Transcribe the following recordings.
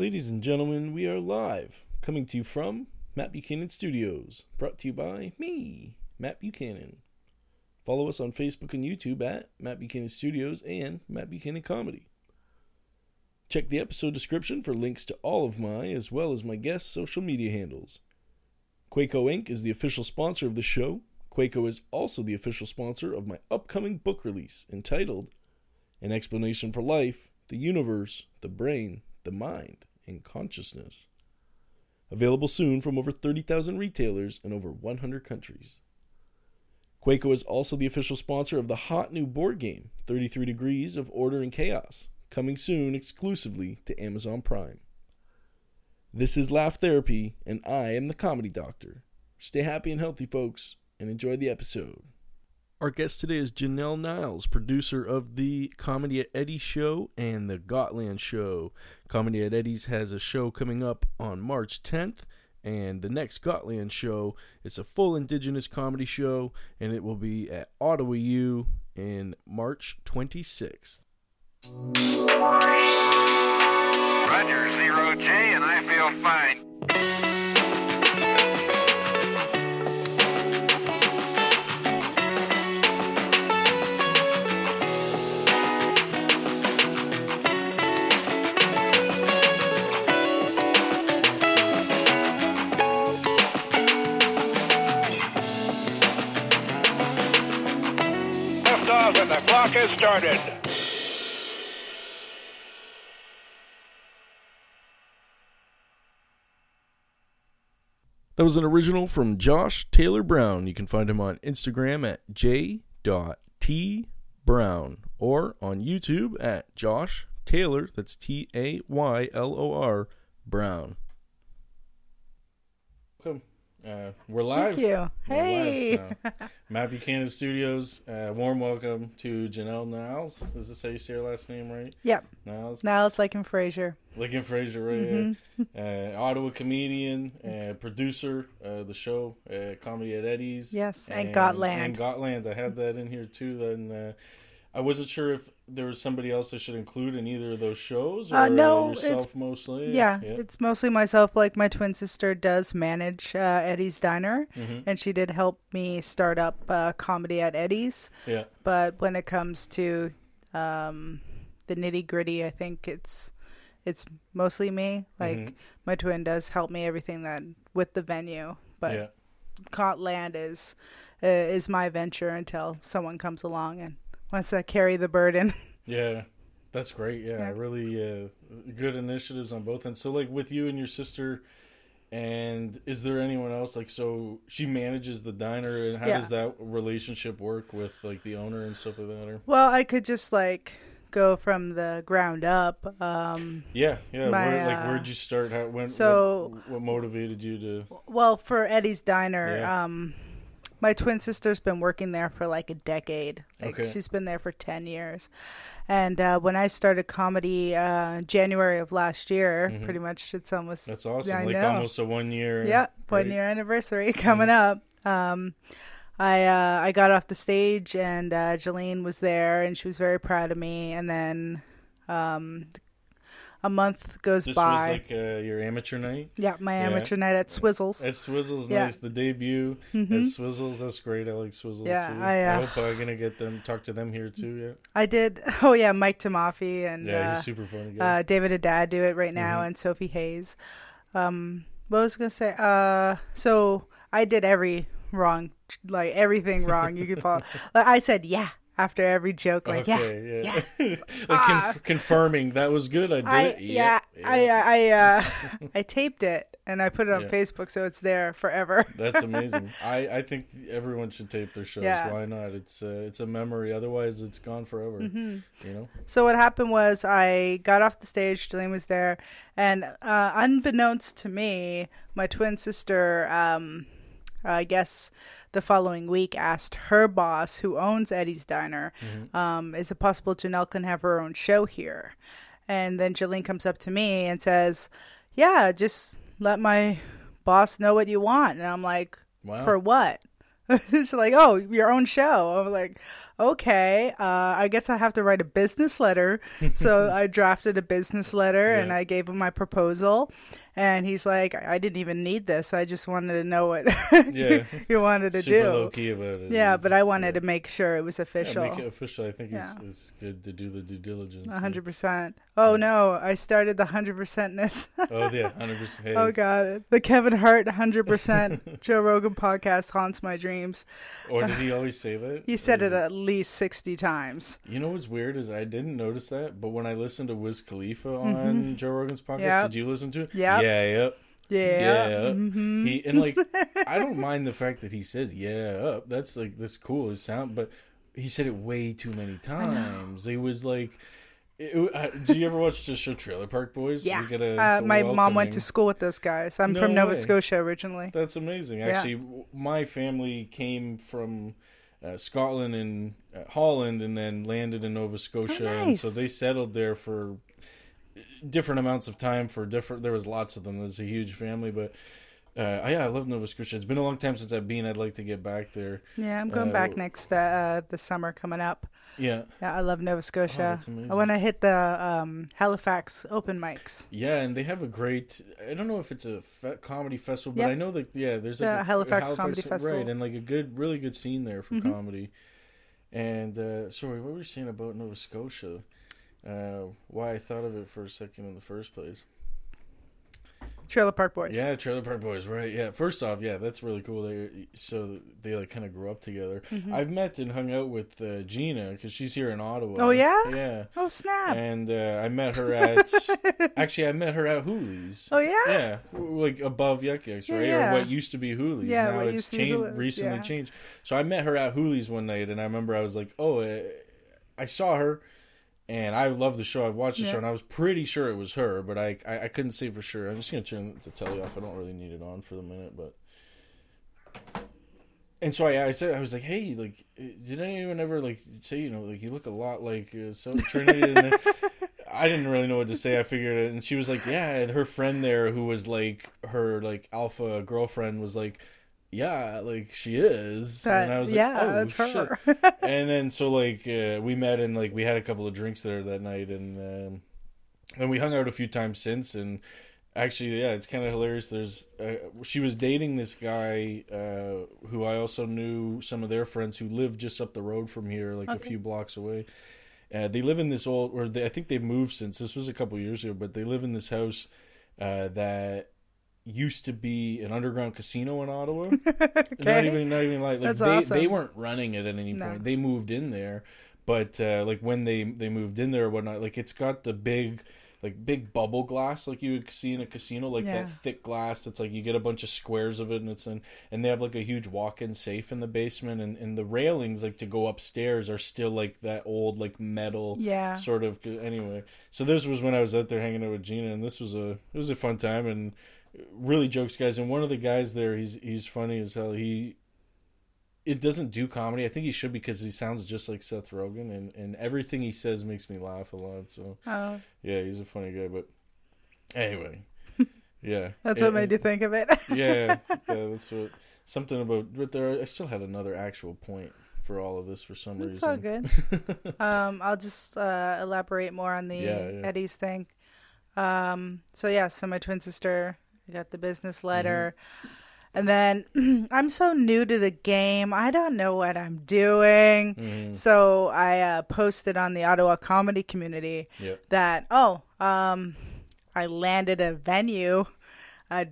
Ladies and gentlemen, we are live, coming to you from Matt Buchanan Studios, brought to you by me, Matt Buchanan. Follow us on Facebook and YouTube at Matt Buchanan Studios and Matt Buchanan Comedy. Check the episode description for links to all of my, as well as my guests' social media handles. Quaco Inc. is the official sponsor of the show. Quaco is also the official sponsor of my upcoming book release entitled An Explanation for Life, the Universe, the Brain, the Mind, and Consciousness. Available soon from over 30,000 retailers in over 100 countries. Quaco is also the official sponsor of the hot new board game, 33 Degrees of Order and Chaos, coming soon exclusively to Amazon Prime. This is Laugh Therapy, and I am the Comedy Doctor. Stay happy and healthy, folks, and enjoy the episode. Our guest today is Janelle Niles, producer of the Comedy at Eddie's show and the Gotland show. Comedy at Eddie's has a show coming up on March 10th, and the next Gotland show, it's a full indigenous comedy show, and it will be at Ottawa U in March 26th. Roger, zero J, and I feel fine. Clock has started. That was an original from Josh Taylor Brown. You can find him on Instagram at j.tbrown or on YouTube at Josh Taylor, that's T A Y L O R, Brown. Welcome. Uh, we're live. Thank you. We're Hey. Matt Buchanan Studios. Uh, warm welcome to Janelle Niles. Is this how you say your last name right? Yep. Niles. It's like in Frasier. Lincoln Fraser, right? Mm-hmm. Uh, Ottawa comedian, uh, producer, uh, the show, uh, Comedy at Eddie's. Yes, and Gotland. And Gotland. I had that in here too. Then uh, I wasn't sure if there was somebody else I should include in either of those shows or Uh, no, yourself it's- mostly. Yeah, Yeah. it's mostly myself. Like my twin sister does manage uh, Eddie's Diner, Mhm. and she did help me start up uh, comedy at Eddie's. yeah. But when it comes to um, the nitty gritty, I think it's it's mostly me. Like Mhm. my twin does help me everything that with the venue, but yeah. Gotland is uh, is my venture until someone comes along and wants to carry the burden. Yeah. That's great. Yeah, Yeah. really uh, good initiatives on both ends. So, like with you and your sister, and is there anyone else? Like, so she manages the diner, and how Yeah. does that relationship work with like the owner and stuff like that? Or Well, I could just like go from the ground up. Um, yeah, yeah. My, where, like, uh, where'd you start? How when? so- what, what motivated you to? well, for Eddie's Diner, Yeah. um, my twin sister's been working there for like a decade. Like Okay. she's been there for ten years. And uh, when I started comedy, uh, January of last year, Mhm. pretty much it's almost That's awesome. I like know. almost a one year. Yeah, one year anniversary coming up. Um, I uh, I got off the stage and uh, Jolene was there and she was very proud of me. And then um, a month goes This by. was like uh, your amateur night. yeah, my Yeah. amateur night at Swizzles. At Swizzles, Yeah. nice. The debut at Mhm. Swizzles, that's great. I like Swizzles Yeah, too. I, uh, hope I'm gonna get them talk to them here too. Yeah, I did. Oh yeah, Mike Tomafi and yeah, uh, he's super funny guy. uh, David Haddad do it right now, Mhm. and Sophie Hayes. Um, what was I gonna say? Uh, so I did every wrong, like everything wrong you could like, I said yeah after every joke, like yeah, okay, yeah, like Ah. conf- confirming that was good. I did I yeah, yeah. I I uh, I taped it and I put it on Yeah. Facebook so it's there forever. That's amazing. I, I think everyone should tape their shows. Yeah. Why not? It's uh, it's a memory. Otherwise, it's gone forever. Mm-hmm. You know. So what happened was I got off the stage, Jolene was there, and uh, unbeknownst to me, my twin sister, um, I guess the following week, asked her boss, who owns Eddie's Diner, um, is it possible Janelle can have her own show here? And then Jolene comes up to me and says, "Yeah, just let my boss know what you want." And I'm like, Wow. "For what?" She's like, "Oh, your own show." I'm like, okay, uh, I guess I have to write a business letter. so I drafted a business letter and I gave him my proposal. And he's like, I didn't even need this. I just wanted to know what Yeah. you wanted to Super do. low key about it. Yeah, but I wanted yeah. to make sure it was Yeah, official. make it official. I think it's, Yeah. it's good to do the due diligence. Hundred percent. Oh no, I started the hundred percentness. Oh yeah, hundred percent. Hey, oh god, the Kevin Hart hundred percent Joe Rogan podcast haunts my dreams. Or did he always say that? He said is it at least sixty times. You know what's weird is I didn't notice that, but when I listened to Wiz Khalifa on Joe Rogan's podcast, Mm-hmm. Yep. did you listen to it? Yep. Yeah, yep. Yeah. Yeah. hmm He and like I don't mind the fact that he says yeah up. That's like that's cool. His sound, but he said it way too many times. It was like. It, uh, do you ever watch the show Trailer Park Boys? Yeah. A- Uh, my mom went to school with those guys. I'm No from Nova way. Scotia originally. That's amazing. Actually, w my family came from uh, Scotland and uh, Holland, and then landed in Nova Scotia, and so they settled there for different amounts of time. For different, there was lots of them. There's a huge family, but. Uh, yeah, I love Nova Scotia. It's been a long time since I've been. I'd like to get back there. Yeah, I'm going Uh, back next uh, uh, the summer coming up. Yeah, Yeah, I love Nova Scotia. that's amazing. I want to hit the um, Halifax open mics. yeah, and they have a great. I don't know if it's a fe- comedy festival, but Yep. I know that yeah, there's The like a, Halifax Comedy Festival. right? And like a good, really good scene there for Mhm. comedy. And uh, sorry, what were you saying about Nova Scotia? Uh, why I thought of it for a second in the first place? Trailer Park Boys. Yeah, Trailer Park Boys, right? Yeah. First off, yeah, that's really cool. They so they like kind of grew up together. Mhm. I've met and hung out with uh, Gina because she's here in Ottawa. Oh, yeah? yeah. Oh snap! And uh, I met her at actually I met her at Hooley's. oh yeah. Yeah, like above Yuk Yuk's, Yeah, right? yeah. Or what used to be Hooley's. Yeah, now what it's used to be changed, recently yeah. changed. So I met her at Hooley's one night, and I remember I was like, "Oh, uh, I saw her," and I love the show. I've watched the Yeah. show, and I was pretty sure it was her, but I, I I couldn't say for sure. I'm just gonna turn the telly off. I don't really need it on for the minute, but. And so I, I said, I was like, "Hey, like, uh, did anyone ever like say, you know, like you look a lot like uh, so Trinity?" And I didn't really know what to say. I figured it, and she was like, "Yeah." And her friend there, who was like her like alpha girlfriend, was like, "Yeah, like she is." That- and I was like, yeah, "Oh that's shit!" her. and then so like uh, we met and like we had a couple of drinks there that night, and um, and we hung out a few times since. And actually, yeah, it's kind of hilarious. There's uh, she was dating this guy uh, who I also knew some of their friends who lived just up the road from here, like a few blocks away. Uh, they live in this old, or they, I think they moved since this was a couple years ago, but they live in this house uh, that used to be an underground casino in Ottawa. Not even, not even like, like they awesome. they weren't running it at any No. point. They moved in there, but uh, like when they they moved in there or whatnot, like it's got the big. Like big bubble glass, like you would see in a casino, like Yeah. that thick glass. That's like you get a bunch of squares of it, and it's in. And they have like a huge walk-in safe in the basement, and, and the railings like to go upstairs are still like that old like metal Yeah. sort of anyway so this was when i was out there hanging out with gina and this was a it was a fun time and really jokes guys and one of the guys there he's he's funny as hell he it doesn't do comedy i think he should because he sounds just like seth rogen and and everything he says makes me laugh a lot so Oh, yeah he's a funny guy but anyway yeah that's what And- made you think of it. yeah, yeah, that's what something about. But there, I still had another actual point for all of this for some reason. It's all good. um, I'll just uh, elaborate more on the Yeah, yeah. Eddie's thing. Um, so yeah, so my twin sister I got the business letter, Mm-hmm. and then I'm so new to the game. I don't know what I'm doing. Mhm. So I uh, posted on the Ottawa comedy community Yep. that oh, um, I landed a venue. Uh,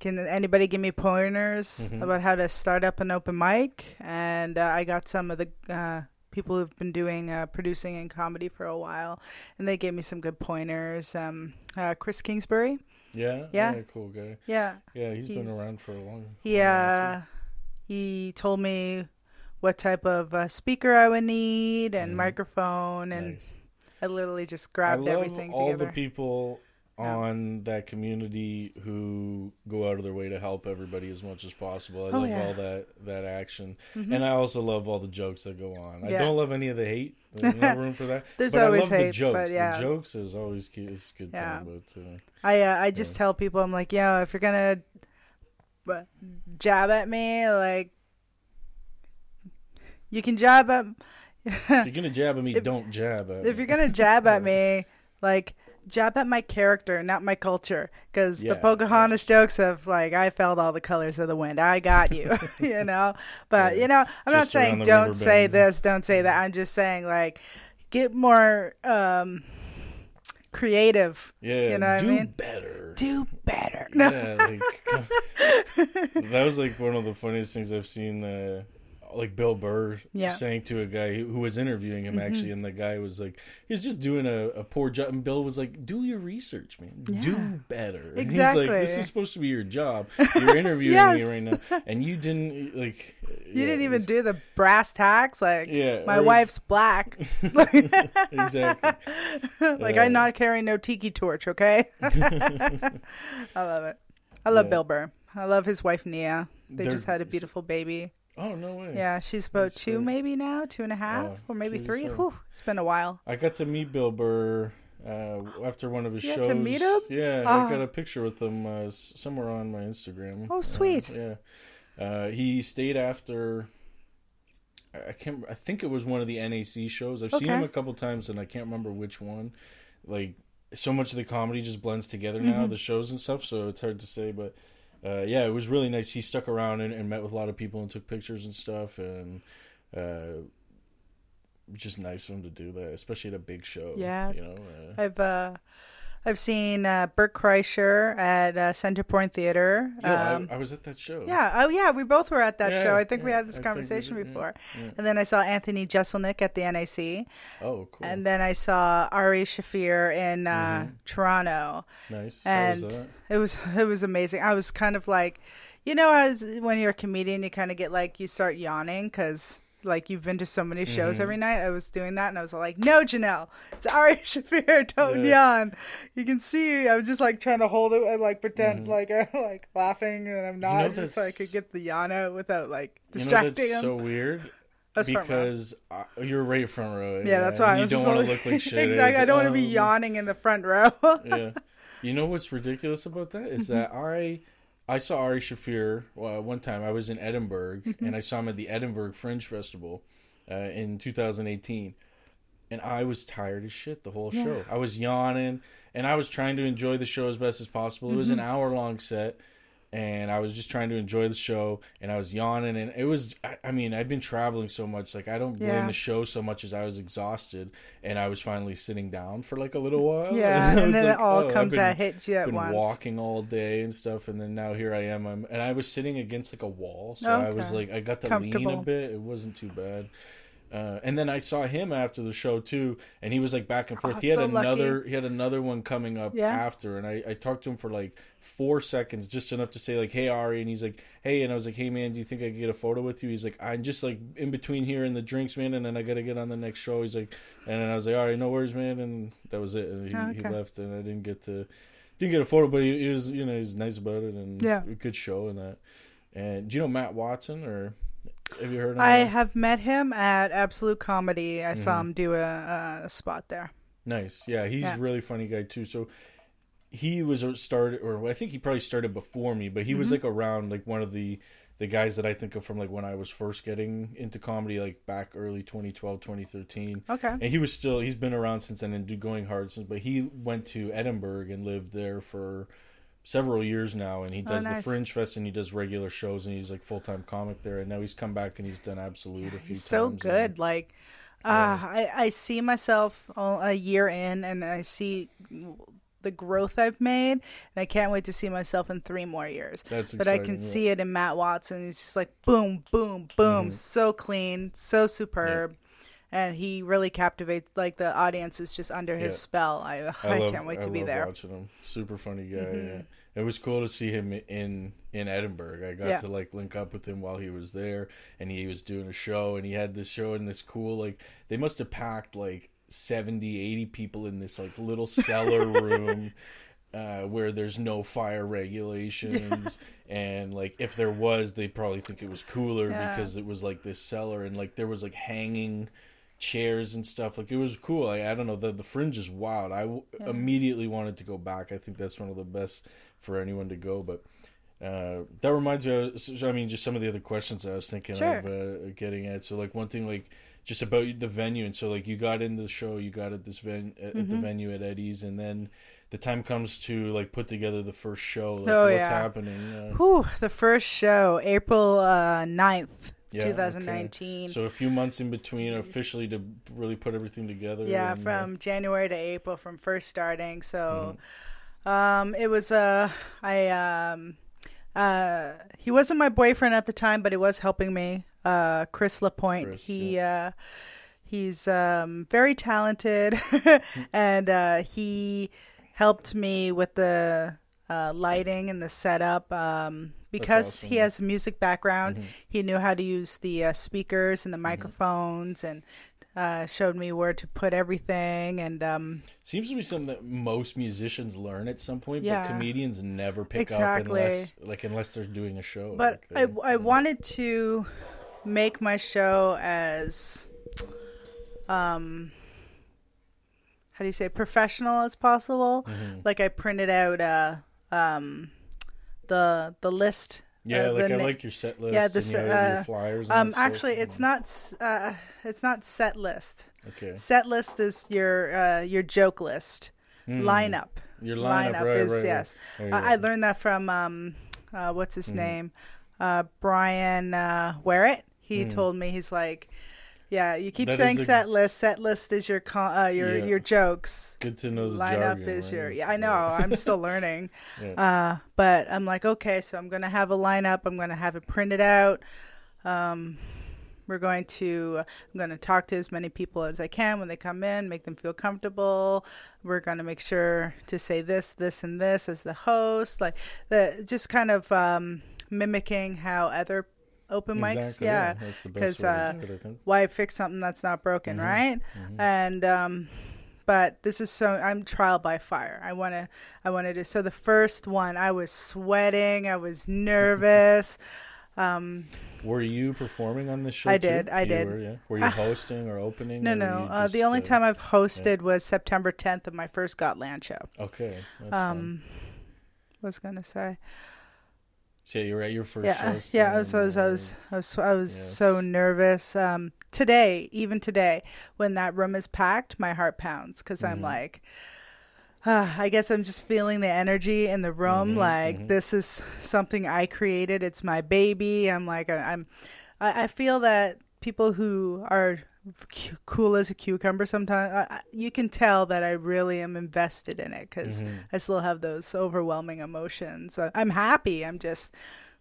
can anybody give me pointers Mhm. about how to start up an open mic? And uh, I got some of the uh, people who've been doing uh, producing and comedy for a while, and they gave me some good pointers. Um, uh, Chris Kingsbury, Yeah. Yeah. Cool guy. yeah, Yeah, he's been around for a long. he long uh, he told me what type of uh, speaker I would need and Mhm. microphone, and Nice. I literally just grabbed everything all together. the people Yeah. On that community who go out of their way to help everybody as much as possible. I Oh, love yeah. all that that action, Mhm. and I also love all the jokes that go on. I don't love any of the hate. There's no room for that. There's but always I love the jokes. yeah. The jokes is always key. It's good Yeah. time, but uh, I uh, I just Yeah. tell people I'm like, yo, if you're gonna jab at me, like you can jab at if you're gonna jab at me, if, don't jab at if me. you're gonna jab at me, like jab at my character, not my culture. Because Yeah, the Pocahontas jokes of like, I felt all the colors of the wind. I got you, you know. But Yeah. you know, I'm not Just around saying don't say bend. this, don't say that. I'm just saying like, get more um creative. yeah, you know what I do mean? better. Do better. No. Yeah, like, that was like one of the funniest things I've seen. Uh, like Bill Burr Yeah. Mm-hmm. saying to a guy who was interviewing him actually, and the guy was like, he was just doing a, a poor job, and Bill was like, "Do your research, man. Do Yeah. better." And Exactly. He's like, "This is supposed to be your job. You're interviewing me right now, and you didn't like. You didn't even do the brass tacks. Like Yeah, my or- wife's black. exactly. like Uh, I'm not carrying no tiki torch, okay? I love it. I love Yeah. Bill Burr. I love his wife Nia. They just had a beautiful baby. Oh no way. Yeah, she's about That's two great. maybe now, two and a half, Oh, or maybe three. Whew, it's been a while. I got to meet Bill Burr uh, after one of his You got shows. to meet him? Yeah, Ah. I got a picture with him uh, somewhere on my Instagram. Oh, Uh, sweet. yeah, uh, he stayed after. I can't. I think it was one of the NAC shows. I've seen him a couple times, and I can't remember which one. Like so much of the comedy just blends together now, Mm-hmm. the shows and stuff. So it's hard to say, but uh, yeah, it was really nice. He stuck around and, and met with a lot of people and took pictures and stuff, and uh, just nice of him to do that, especially at a big show. Yeah. you know. Uh, I've uh, I've seen uh, Bert Kreischer at uh, Center Point Theater. yeah, Um, I, I was at that show. yeah, oh yeah, we both were at that Yeah, show. I think we had this I conversation did, before. yeah. And then I saw Anthony Jeselnik at the NAC. Oh, cool. And then I saw Ari Shaffir in uh, Mm-hmm. Toronto. nice. How was that? it was it was amazing. I was kind of like, you know, as when you're a comedian, you kind of get like you start yawning because like you've been to so many shows Mm-hmm. every night. I was doing that, and I was like, no, Janelle, it's Ari Shaffir. Don't Yeah. yawn. You can see. I was just like trying to hold it and like pretend like I'm like laughing, and I'm not, Mm-hmm. know, just so I could get the yawn out without like You know distracting that's him. so weird. That's because uh, you're right front row. yeah, that's why and I you was don't just want to look like shit. exactly. I don't want to be yawning in the front row. yeah. You know what's ridiculous about that is that Mm-hmm. I saw Ari Shaffir uh, one time. I was in Edinburgh Mm-hmm. and I saw him at the Edinburgh Fringe Festival uh, in 2018, and I was tired as shit the whole show. I was yawning and I was trying to enjoy the show as best as possible. It was Mm-hmm. an hour long set. And I was just trying to enjoy the show, and I was yawning, and it was—I I mean, I'd been traveling so much, like I don't blame Yeah. the show so much as I was exhausted, and I was finally sitting down for like a little while. yeah, I and then like, it all oh, comes been- at hit you at been once. walking all day and stuff, and then now here I am. I'm, and I was sitting against like a wall, so I was like, I got to lean a bit. It wasn't too bad. Uh, and then I saw him after the show too, and he was like back and forth. Oh, he had so lucky. another, he had another one coming up Yeah. after, and I, I talked to him for like four seconds, just enough to say like, "Hey Ari," and he's like, "Hey," and I was like, "Hey man, do you think I could get a photo with you?" He's like, "I'm just like in between here and the drinks, man, and then I gotta get on the next show." He's like, and then I was like, "All right, no worries, man," and that was it. And he, Oh, he left, and I didn't get to didn't get a photo, but he, he was you know he was nice about it and Yeah. a good show and that. And do you know Matt Watson or have you heard of I have met him at Absolute Comedy. I Mm-hmm. saw him do a, a spot there. Nice. Yeah, he's Yeah. a really funny guy too. So he was a started or I think he probably started before me, but he was like around like one of the the guys that I think of from like when I was first getting into comedy like back early 2012, 2013. Okay. And he was still he's been around since then and do going hard since but he went to Edinburgh and lived there for several years now and he does the Oh, nice. Fringe Fest and he does regular shows and he's like full-time comic there and now he's come back and he's done Absolute a few He's so good. and- Like, uh, I, I see myself a a year in and I see the growth I've made. And I can't wait to see myself in three more years. That's but I can yeah. see it in Matt Watson. He's just like boom, boom, boom. Mm-hmm. So clean, so superb. And he really captivates, like the audience is just under his Yeah. spell. I, I, love- can't wait I to be love there. Mm-hmm. Watching him, super funny guy. Yeah. It was cool to see him in in Edinburgh. I got Yeah. to like link up with him while he was there, and he was doing a show, and he had this show in this cool like they must have packed like 70, 80 people in this like little cellar room. Uh, where there's no fire regulations and like if there was they probably think it was cooler Yeah. because it was like this cellar and like there was like hanging chairs and stuff like it was cool i, I don't know the, the fringe is wild i w- immediately wanted to go back i think that's one of the best for anyone to go but uh, that reminds me I mean just some of the other questions i was thinking Sure. of uh, getting at so like one thing like just about the venue, and so like you got in the show, you got at this ven at, Mm-hmm. the venue at Eddie's, and then the time comes to like put together the first show. Like, Oh, what's yeah. happening? Uh, Whew, the first show, April uh, 9th, Yeah, okay. 2019. so a few months in between officially to really put everything together. Yeah, and, uh, from January to April, from first starting. So, Mm-hmm. um, it was uh, I um, uh, he wasn't my boyfriend at the time, but he was helping me. Uh, Chris Lapointe. Chris, he uh, he's um very talented, and uh, he helped me with the uh, lighting and the setup. Um, because awesome. he has a music background, Mm-hmm. he knew how to use the uh, speakers and the microphones and uh, showed me where to put everything and um, Seems to be something that most musicians learn at some point, Yeah. but comedians never pick Exactly. up unless like unless they're doing a show. but like I, I wanted to make my show as um how do you say professional as possible Mm-hmm. like i printed out uh um the the list yeah, uh, like I na- like your set list yeah, and the se- know, your uh, flyers. And um stuff. actually it's not uh it's not set list okay. set list is your uh your joke list lineup Hmm. Your lineup, right, is right, right. yes There you I, I learned that from um uh what's his Mm-hmm. name uh brian uh Warrett. he Mm. told me he's like yeah you keep That saying a- set list. Set list is your con- uh your Yeah. your jokes. Good to know the lineup jargon, is right? your yeah i know. I'm still learning. Yeah. uh but i'm like okay so i'm gonna have a lineup. I'm gonna have it printed out. Um we're going to i'm to talk to as many people as i can when they come in make them feel comfortable. We're going to make sure to say this this and this as the host. Like the just kind of um mimicking how other open mics Exactly, yeah That's the best because way uh to do it, I think. why fix something that's not broken, Mm-hmm. right? And um, but this is so I'm trial by fire. I want to I wanted to. So the first one, I was sweating, I was nervous. um, Were you performing on this show? I too? did, I You did. Were, yeah? were you hosting or opening? no, or no. Uh, the only uh, time I've hosted was September 10th of my first Gotland show. Okay, Um, what was gonna say? So yeah, you were at your first yeah, show. yeah. I was, I was, I was, I was, I was so nervous. Um, today, even today, when that room is packed, my heart pounds because I'm Mm-hmm. like, uh, I guess I'm just feeling the energy in the room. Mm-hmm, like this is something I created. It's my baby. I'm like, I, I'm, I, I feel that people who are cu- cool as a cucumber sometimes I, I- you can tell that i really am invested in it because Mm-hmm. i still have those overwhelming emotions I- i'm happy i'm just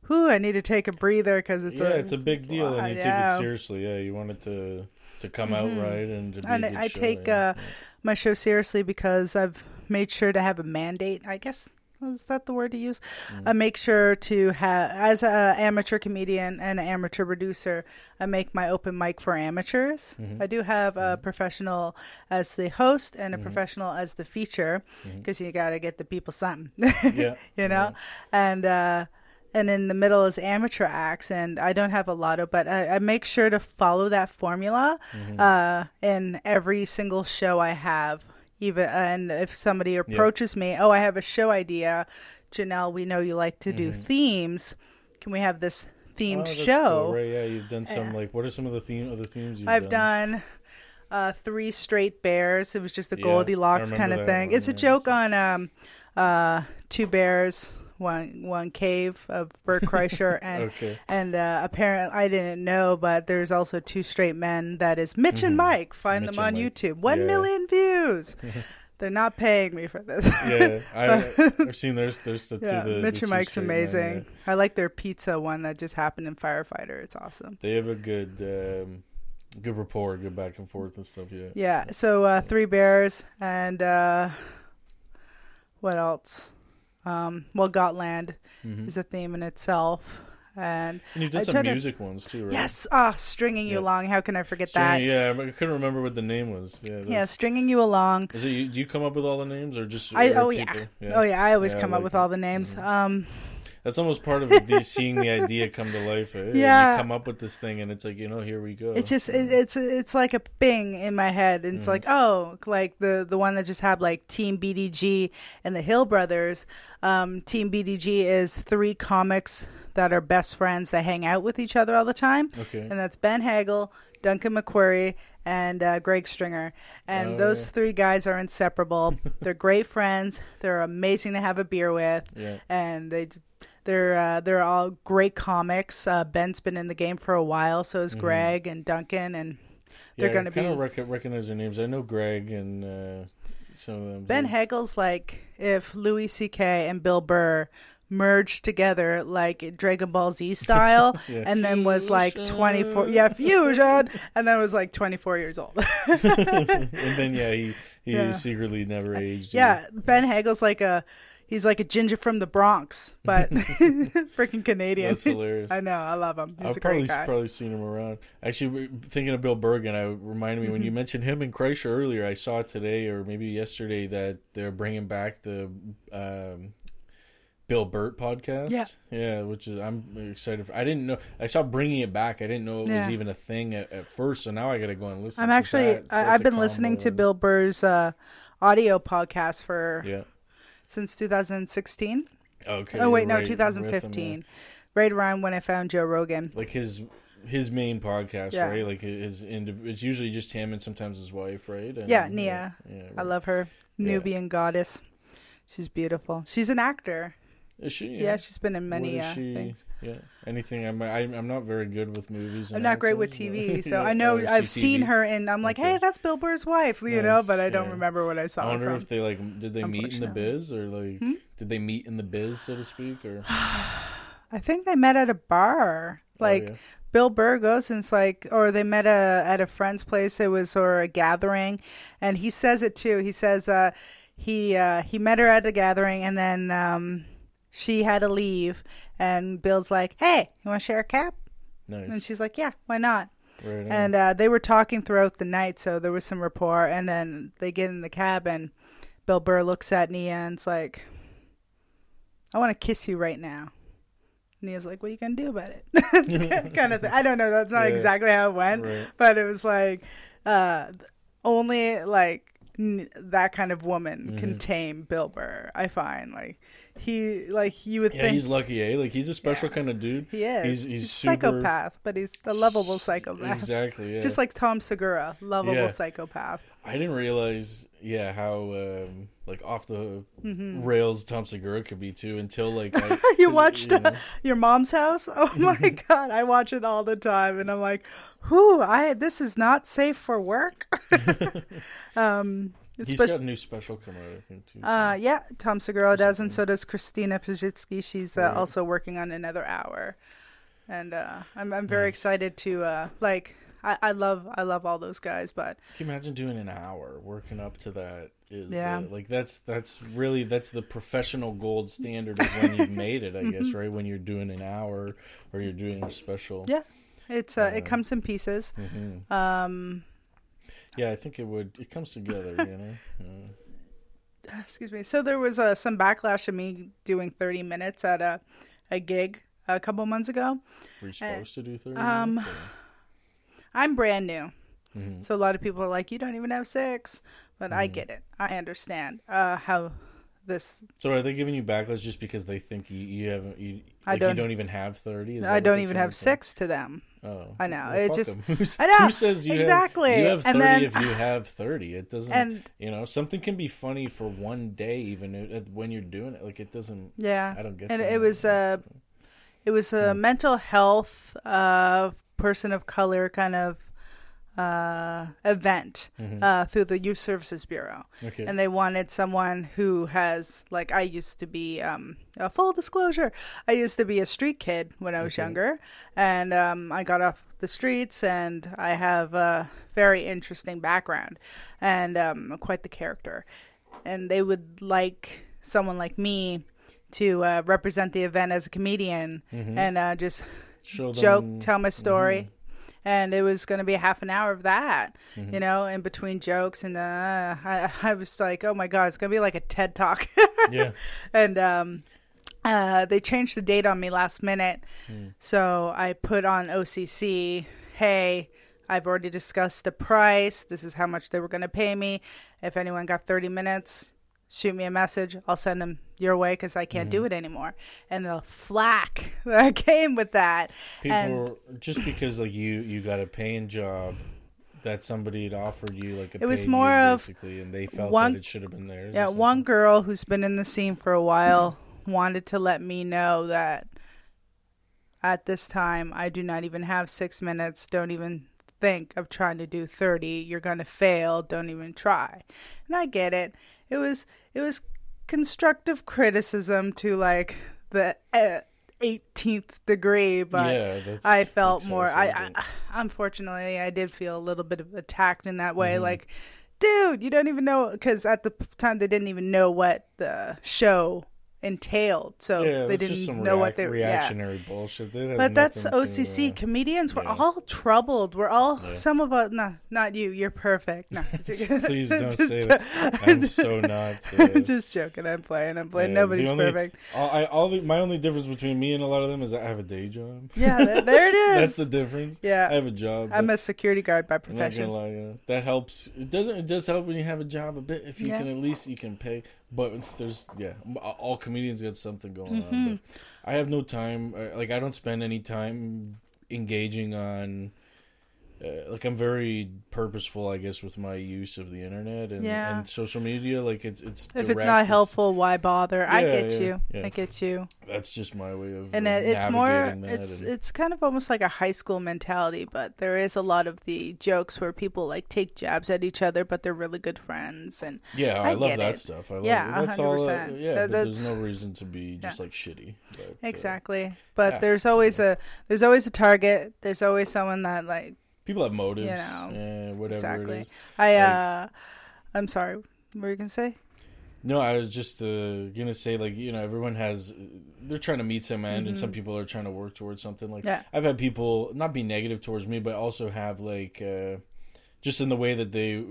whew i need to take a breather because it's yeah, a it's a big deal, and lot, you take it seriously. Yeah, you want it to to come out right and to be and a good I, I show, take yeah. uh, my show seriously because I've made sure to have a mandate. I guess is that the word to use? Mm. I make sure to have, as an amateur comedian and an amateur producer, I make my open mic for amateurs. Mm-hmm. I do have a professional as the host and a Mm-hmm. professional as the feature because you got to get the people something. Yeah, you know and uh and in the middle is amateur acts and i don't have a lotto but i, I make sure to follow that formula Mm-hmm. uh in every single show i have even and if somebody approaches me oh i have a show idea janelle we know you like to do themes can we have this Oh, themed that's show cool, right? Yeah, you've done some like. What are some of the theme other themes you've done? I've done? done uh, three straight bears. It was just a Yeah, Goldilocks I kind of that thing. It's a joke on um, uh, two bears, one one cave of Bert Kreischer, and Okay. and uh, apparently I didn't know, but there's also two straight men. That is Mitch and Mike. Find Mm-hmm. Mitch them on Mike. YouTube. One Yeah. million views. They're not paying me for this. Yeah, I, I've seen there's there's the two. Yeah, the, the Mitch two and Mike's straight men, amazing. yeah. I like their pizza one that just happened in Firefighter. It's awesome. They have a good um, good rapport, good back and forth and stuff. Yeah. Yeah. So uh, three bears and uh, what else? Um, well, Gotland Mm-hmm. is a theme in itself, and And you've done I some try to- music ones too, right? yes, ah, stringing you Yeah. along. How can I forget Stringing- that? yeah, but I couldn't remember what the name was. Yeah. Yeah, stringing you along. Is it you, do you come up with all the names or just I oh people? yeah. oh yeah. I always Yeah, I come up with it. all the names. Um, That's almost part of the, seeing the idea come to life. Eh? Yeah. You come up with this thing and it's like you know here we go. It just it, it's it's like a bing in my head, and Mm-hmm. it's like oh, like the the one that just had like Team BDG and the Hill Brothers. Um, Team BDG is three comics that are best friends that hang out with each other all the time, Okay. and that's Ben Hagel, Duncan McQuarrie, and uh, Greg Stringer. And Oh, those yeah. three guys are inseparable. They're great friends. They're amazing to have a beer with. Yeah. And they. They're uh, they're all great comics. Uh, Ben's been in the game for a while, so is Greg and Duncan, and they're yeah, going to I kind be of rec- recognize their names. I know Greg and uh, some of them. Ben Hagel's like if Louis C.K. and Bill Burr merged together like Dragon Ball Z style, Yeah, and then was like 24, yeah, fusion, and then was like 24 years old. and then yeah, he he Yeah. secretly never aged. yeah, Ben Hagel's like a. He's like a ginger from the Bronx, but freaking Canadian. That's hilarious. I know, I love him. He's I've a probably great guy. probably seen him around. Actually, thinking of Bill Bergen, I reminded me when Mm-hmm. you mentioned him and Kreischer earlier. I saw today or maybe yesterday that they're bringing back the um, Bill Bert podcast. Yeah. yeah, which is I'm excited. For. I didn't know. I saw bringing it back. I didn't know it was even a thing at, at first. So now I got to go and listen. I'm actually, that- I, I've been listening to Bill Burr's uh, audio podcast for Yeah. Since 2016. Okay. Oh wait, no, right with him, 2015. Right around when I found Joe Rogan. Like his his main podcast, Yeah. right? Like his indiv- it's usually just him and sometimes his wife, right? And, Yeah, Nia. Yeah, I love her. Yeah. Nubian goddess. She's beautiful. She's an actor. Is she? Yeah, she's been in many uh, she? things. Yeah. Anything? I'm I, I'm not very good with movies. I'm not great with TV, so Yeah. I know Oh, I've see seen TV. her, and I'm like, Okay. hey, that's Bill Burr's wife, you know, but I don't yeah. remember what I saw I wonder if they like did they meet in the biz or like Hmm? did they meet in the biz so to speak or I think they met at a bar. Like oh, yeah. Bill Burr goes and it's like, or they met a, at a friend's place. It was or a gathering, and he says it too. He says uh, he uh, he met her at a gathering, and then um, she had to leave, and Bill's like, "Hey, you want to share a cap?" nice And she's like, "Yeah, why not?" right. And uh, they were talking throughout the night, so there was some rapport. And then they get in the cab, and Bill Burr looks at Nia and's like, "I want to kiss you right now." Nia's like, "What are you gonna do about it?" kind of thing. I don't know. That's not Yeah. exactly how it went, Right. but it was like uh, only like that kind of woman can Mhm. tame Bill Burr. I find like he like you would yeah, think he's lucky, eh? Like he's a special Yeah. kind of dude. he is. he's- he's a super- psychopath, but he's a lovable psychopath. Exactly. Yeah. Just like Tom Segura, lovable psychopath. I didn't realize, yeah, how um, like off the Mm-hmm. rails Tom Segura could be too until like I, You watched you uh, your mom's house? Oh my god, I watch it all the time, and I'm like, "Whoo, I this is not safe for work." um, he's got a new special coming out, I think too. so- uh, yeah, Tom Segura does, and so does Christina Pazsitzky. She's uh, Right. also working on another hour, and uh, I'm I'm very Nice. excited to uh, like. I, I love I love all those guys, but Can you imagine doing an hour working up to that? Is Yeah. uh, like that's that's really that's the professional gold standard of when you've made it, I guess, right? When you're doing an hour or you're doing a special. Mm-hmm. Yeah. it's uh, Uh, it comes in pieces. hmm Um, Yeah, I think it would. It comes together, you know. Uh, excuse me. So there was uh, some backlash of me doing 30 minutes at a a gig a couple months ago. were you supposed to do thirty? um, minutes, or- I'm brand new, Mhm. so a lot of people are like, "You don't even have six. but I Mhm. get it. I understand uh, how this. So are they giving you backlash just because they think you, you haven't you I like don't- you don't even have thirty? I don't even have six to them. Oh, I know, Well, it's just- Who's- I know, Who says you exactly. Have, you have And thirty then- if you have thirty. It doesn't. And you know, something can be funny for one day, even when you're doing it. Like it doesn't. yeah, I don't get. It. And that. it was uh, it was a mental health uh, person of color kind of uh, event Mhm. uh, through the Youth Services Bureau. okay. and they wanted someone who has like I used to be um a full disclosure I used to be a street kid when I was Okay. younger and um I got off the streets and I have a very interesting background and um quite the character and they would like someone like me to uh, represent the event as a comedian Mhm. and uh, just Show joke them- tell my story Mhm. and it was going to be a half an hour of that Mhm. you know in between jokes and uh, I, I was like oh my god it's going to be like a ted talk Yeah. and um uh, they changed the date on me last minute Hmm. so i put on occ hey i've already discussed the price this is how much they were going to pay me if anyone got 30 minutes shoot me a message. I'll send them your way because I can't Mm-hmm. do it anymore. And the flack that came with that. People and were, just because like you you got a paying job that somebody had offered you like a It was more of basically, and they felt one- that it should have been theirs. yeah, one girl who's been in the scene for a while wanted to let me know that at this time I do not even have six minutes. Don't even think of trying to do 30. You're going to fail. Don't even try. And I get it. It was it was constructive criticism to like the uh, 18th degree, but yeah, I felt more. I, I unfortunately I did feel a little bit of attacked in that way. Mm-hmm. Like, dude, you don't even know because at the time they didn't even know what the show entailed, so yeah, they didn't know what they were. Yeah. reactionary bullshit. That But that's OCC. To, uh, Comedians were yeah. all troubled. We're all Yeah. some of us. No, not you. You're perfect. No, Please don't say that. I'm so not. Just joking. I'm playing. I'm playing. yeah, Nobody's only- perfect. All, I, all the, my only difference between me and a lot of them is I have a day job. Yeah, th- there it is. That's the difference. yeah. I have a job. I'm a security guard by I'm not gonna profession. lie, yeah. that helps. It doesn't. It does help when you have a job a bit. If you Yeah. can at least you can pay. But there's yeah, all comedians got something going Mm-hmm. on. I have no time. Like I don't spend any time engaging on. Uh, like I'm very purposeful, I guess, with my use of the internet and, Yeah. and social media. Like it's it's If direct, it's not helpful, why bother? I get yeah, you. yeah. I get you. That's just my way of And uh, it, it's more. It's and- it's kind of almost like a high school mentality, but there is a lot of the jokes where people like take jabs at each other, but they're really good friends. And Yeah, I, I love that it. stuff. I love Yeah, it. That's all. Uh, 100%. yeah, That- but there's no reason to be just like shitty. But, uh, exactly, but yeah. there's always a there's always a target. There's always someone that like people have motives. You know, yeah, whatever exactly. it is. I Like- uh, I'm sorry. What were you gonna say? No, I was just uh, gonna say like you know everyone has they're trying to meet some end, and some Mhm. people are trying to work towards something. Like Yeah. I've had people not be negative towards me, but also have like uh, just in the way that they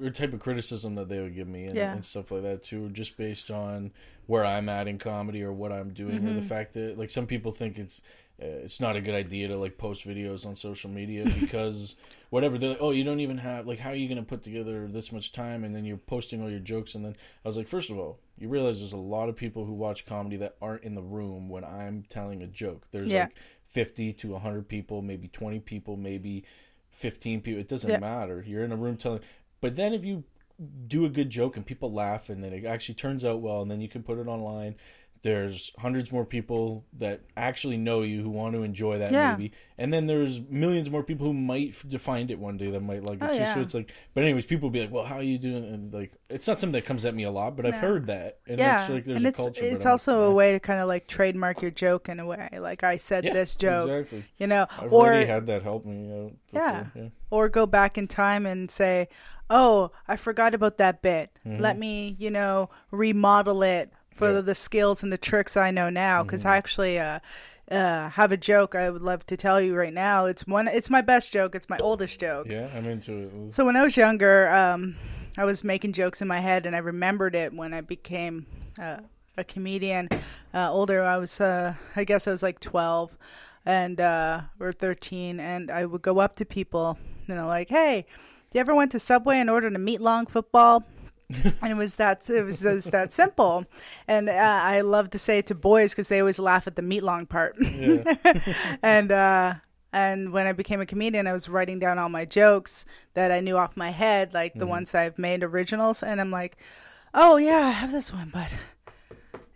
or type of criticism that they would give me and, Yeah. and stuff like that too, just based on where I'm at in comedy or what I'm doing, or the Mhm. fact that like some people think it's Uh, it's not a good idea to like post videos on social media because whatever they're like, oh you don't even have like how are you going to put together this much time and then you're posting all your jokes and then I was like first of all you realize there's a lot of people who watch comedy that aren't in the room when I'm telling a joke there's Yeah. like 50 to 100 people maybe 20 people maybe 15 people it doesn't Yeah. matter you're in a room telling but then if you do a good joke and people laugh and then it actually turns out well and then you can put it online there's hundreds more people that actually know you who want to enjoy that Yeah. movie and then there's millions more people who might find it one day that might like it Oh, too so it's like but anyways people will be like well how are you doing and like it's not something that comes at me a lot but i've heard that and yeah, it's like there's and a it's culture it's also a way to kind of like trademark your joke in a way. Like I said Yeah, this joke, exactly you know, i've or already had that help me out before. Yeah. yeah or go back in time and say, "Oh, I forgot about that bit. Mhm. Let me, you know, remodel it for Yeah. the skills and the tricks I know now." Because Mhm. I actually uh, uh, have a joke I would love to tell you right now. It's one. It's my best joke. It's my oldest joke. yeah i'm into it So when I was younger, um, I was making jokes in my head, and I remembered it when I became uh, a comedian. Uh, older, I was, uh, I guess, I was like twelve, and uh, or thirteen, and I would go up to people, you know, like, "Hey, do you ever went to Subway and ordered a meat long football?" and it was that it was just that simple, and uh, I love to say it to boys because they always laugh at the meat long part yeah and uh and when I became a comedian, I was writing down all my jokes that I knew off my head, like the Mhm. ones I've made originals, and I'm like, "Oh yeah, I have this one, but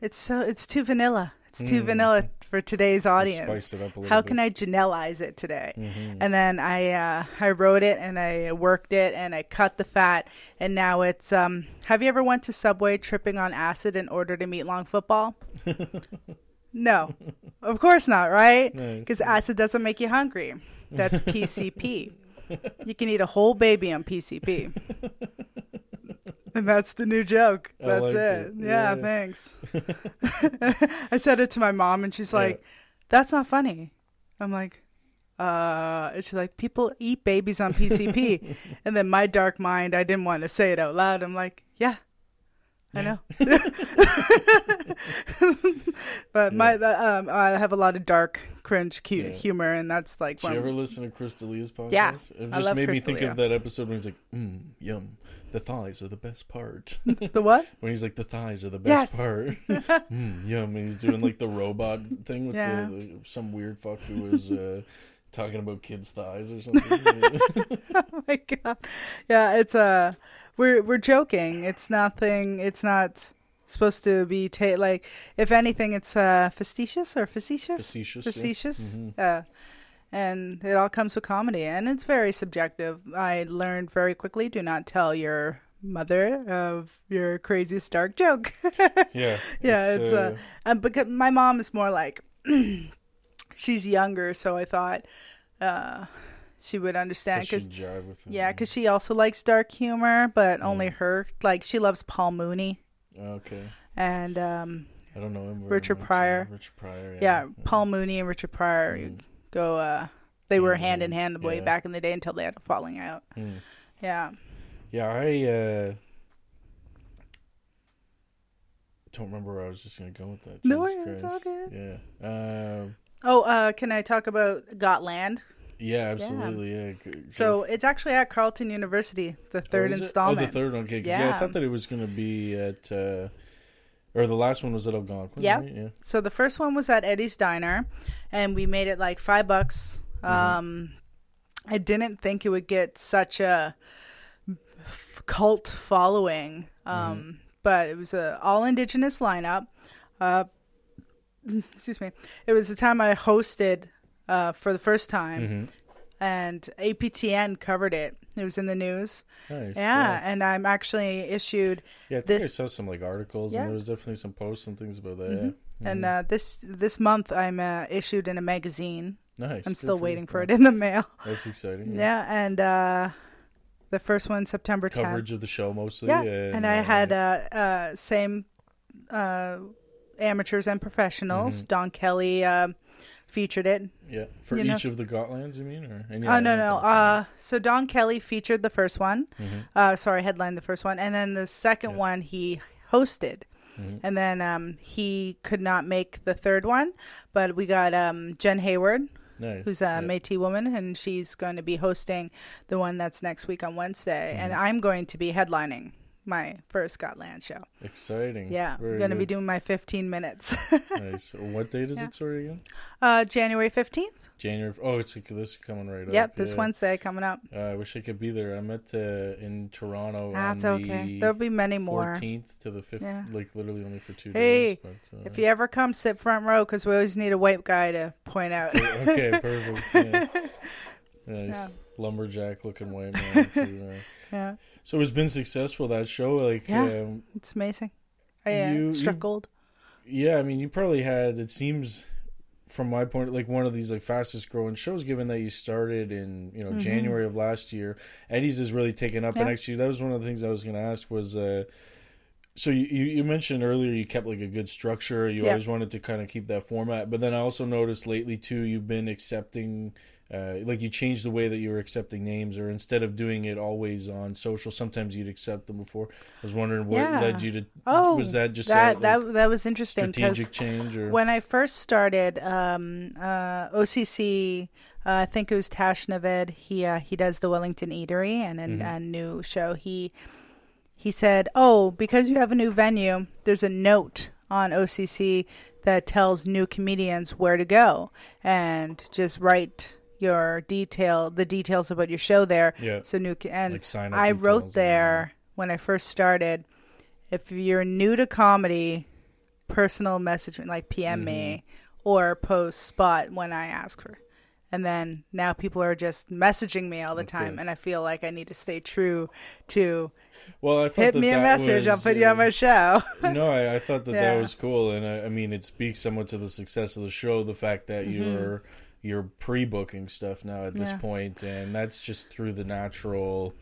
it's so it's too vanilla. It's too Mm. vanilla for today's audience. spice it up a little How bit. can I Janelleize it today?" Mhm. And then I uh, I wrote it and I worked it and I cut the fat and now it's um. Have you ever went to Subway tripping on acid in order to meet long football? no, of course not, right? No, Because acid doesn't make you hungry. That's PCP. you can eat a whole baby on PCP. and that's the new joke. I That's like it. it. Yeah, Yeah. thanks. I said it to my mom and she's Yeah. like, that's not funny. I'm like, uh, and she's like, people eat babies on PCP. and then my dark mind, I didn't want to say it out loud. I'm like, yeah, I know. but my um, I have a lot of dark, cringe, cute Yeah. humor, and that's like Did you ever listen to Chris D'Elia's podcast? Yeah, it just made me think D'Elia. of that episode when he's like, mm, yum. The thighs are the best part. The what? when he's like, the thighs are the Yes. best part. mm, yum. And he's doing like the robot thing with Yeah. the, the some weird fuck who was uh, talking about kids' thighs or something. oh my god. Yeah, it's uh we're we're joking. It's nothing. It's not supposed to be ta- like if anything it's uh facetious or facetious. Facetious. yeah. Facetious. Uh and it all comes with comedy and it's very subjective. I learned very quickly do not tell your mother of your craziest dark joke. Yeah. yeah, it's, uh, um, because my mom is more like she's younger, so I thought uh, she would understand because she jive with him? yeah, because she also likes dark humor, but only Mm. her like she loves Paul Mooney Okay. and um, I don't know him. Richard uh, Pryor. Richard Pryor. yeah, Yeah. Paul Mooney and Richard Pryor Mm. Go. Uh, they were Yeah, hand in hand way yeah. back in the day until they had a falling out. Mm. Yeah, Yeah, I uh, don't remember where I was just gonna go with that. No, it's all good. Yeah. Um. Oh, uh, can I talk about Gotland? yeah, absolutely. Yeah. G- So it's actually at Carleton University, the Oh, third it? installment. Oh, the third one. Okay. 'cause, yeah. I thought that it was gonna be at, uh, or the last one was at Algonquin. Yeah. Right? Yeah. So the first one was at Eddie's Diner, and we made it like five bucks. Mm-hmm. Um, I didn't think it would get such a f- cult following, um, Mm-hmm. but it was a all indigenous lineup. Uh, excuse me. It was the time I hosted uh, for the first time, Mm-hmm. and APTN covered it. It was in the news. Nice. Yeah, and I'm actually issued Yeah. I think I saw some like articles, Yeah. and there was definitely some posts and things about that. Mhm. Yeah. and uh, this this month I'm uh, issued in a magazine. nice. I'm Good still you. waiting for it in the mail. That's exciting. Yeah, and uh, the first one September 10th. Coverage of the show mostly. Yeah, and, and I had uh, uh, same uh, amateurs and professionals. Mhm. Don Kelly uh, featured it. Yeah, for you know- each of the Gotlands, you mean, or any Oh no no. Uh, so Don Kelly featured the first one. hmm Uh, sorry, headlined the first one, and then the second Yeah. one he hosted. Mhm. And then um, he could not make the third one, but we got um, Jen Hayward, nice. who's a yeah. Métis woman, and she's going to be hosting the one that's next week on Wednesday, and Mhm. I'm going to be headlining my first Gotland show. Exciting. Yeah, Very I'm going to be doing my 15 minutes. nice. What date is Yeah. it? Sorry again. uh, January 15th. January. Oh, it's this is coming right up. Yep, this yeah. Wednesday coming up. Uh, I wish I could be there. I'm at uh, in Toronto That's on okay. the There'll be many more. 14th to the 5th. Yeah. Like literally only for two Hey, days. But, uh, If you ever come, sit front row because we always need a white guy to point out. okay, perfect. Yeah. Nice lumberjack looking white man. To, uh... yeah, So it's been successful that show. Like, Yeah. um, it's amazing. I uh, You- struck you- gold. Yeah, I mean, you probably had. It seems, from my point, like one of these like fastest growing shows. Given that you started in you know Mhm. January of last year, Eddie's is really taken up. And actually, that was one of the things I was going to ask was. uh so you, you you mentioned earlier you kept like a good structure. You Yeah. always wanted to kind of keep that format, but then I also noticed lately too you've been accepting, uh, like you changed the way that you were accepting names, or instead of doing it always on social, sometimes you'd accept them before. I was wondering what Yeah. led you to. Oh, was that just that a, like, that that was interesting strategic change or when I first started, um, uh, OCC, uh, I think it was Tash Naved. He uh, he does the Wellington Eatery and a, Mhm. a new show. He he said, "Oh, because you have a new venue, there's a note on OCC that tells new comedians where to go, and just write your detail, the details about your show there. yeah, So new and like sign up. I wrote there when I first started. If you're new to comedy, personal messaging like PM me or post spot when I ask for. And then now people are just messaging me all the Okay. time, and I feel like I need to stay true to Well, I thought hit that me a that message. I'll put you on uh, my show. no, I, I thought that Yeah. that was cool, and I, I mean, it speaks somewhat to the success of the show. The fact that Mm-hmm. you're you're pre-booking stuff now at this Yeah. point, and that's just through the natural,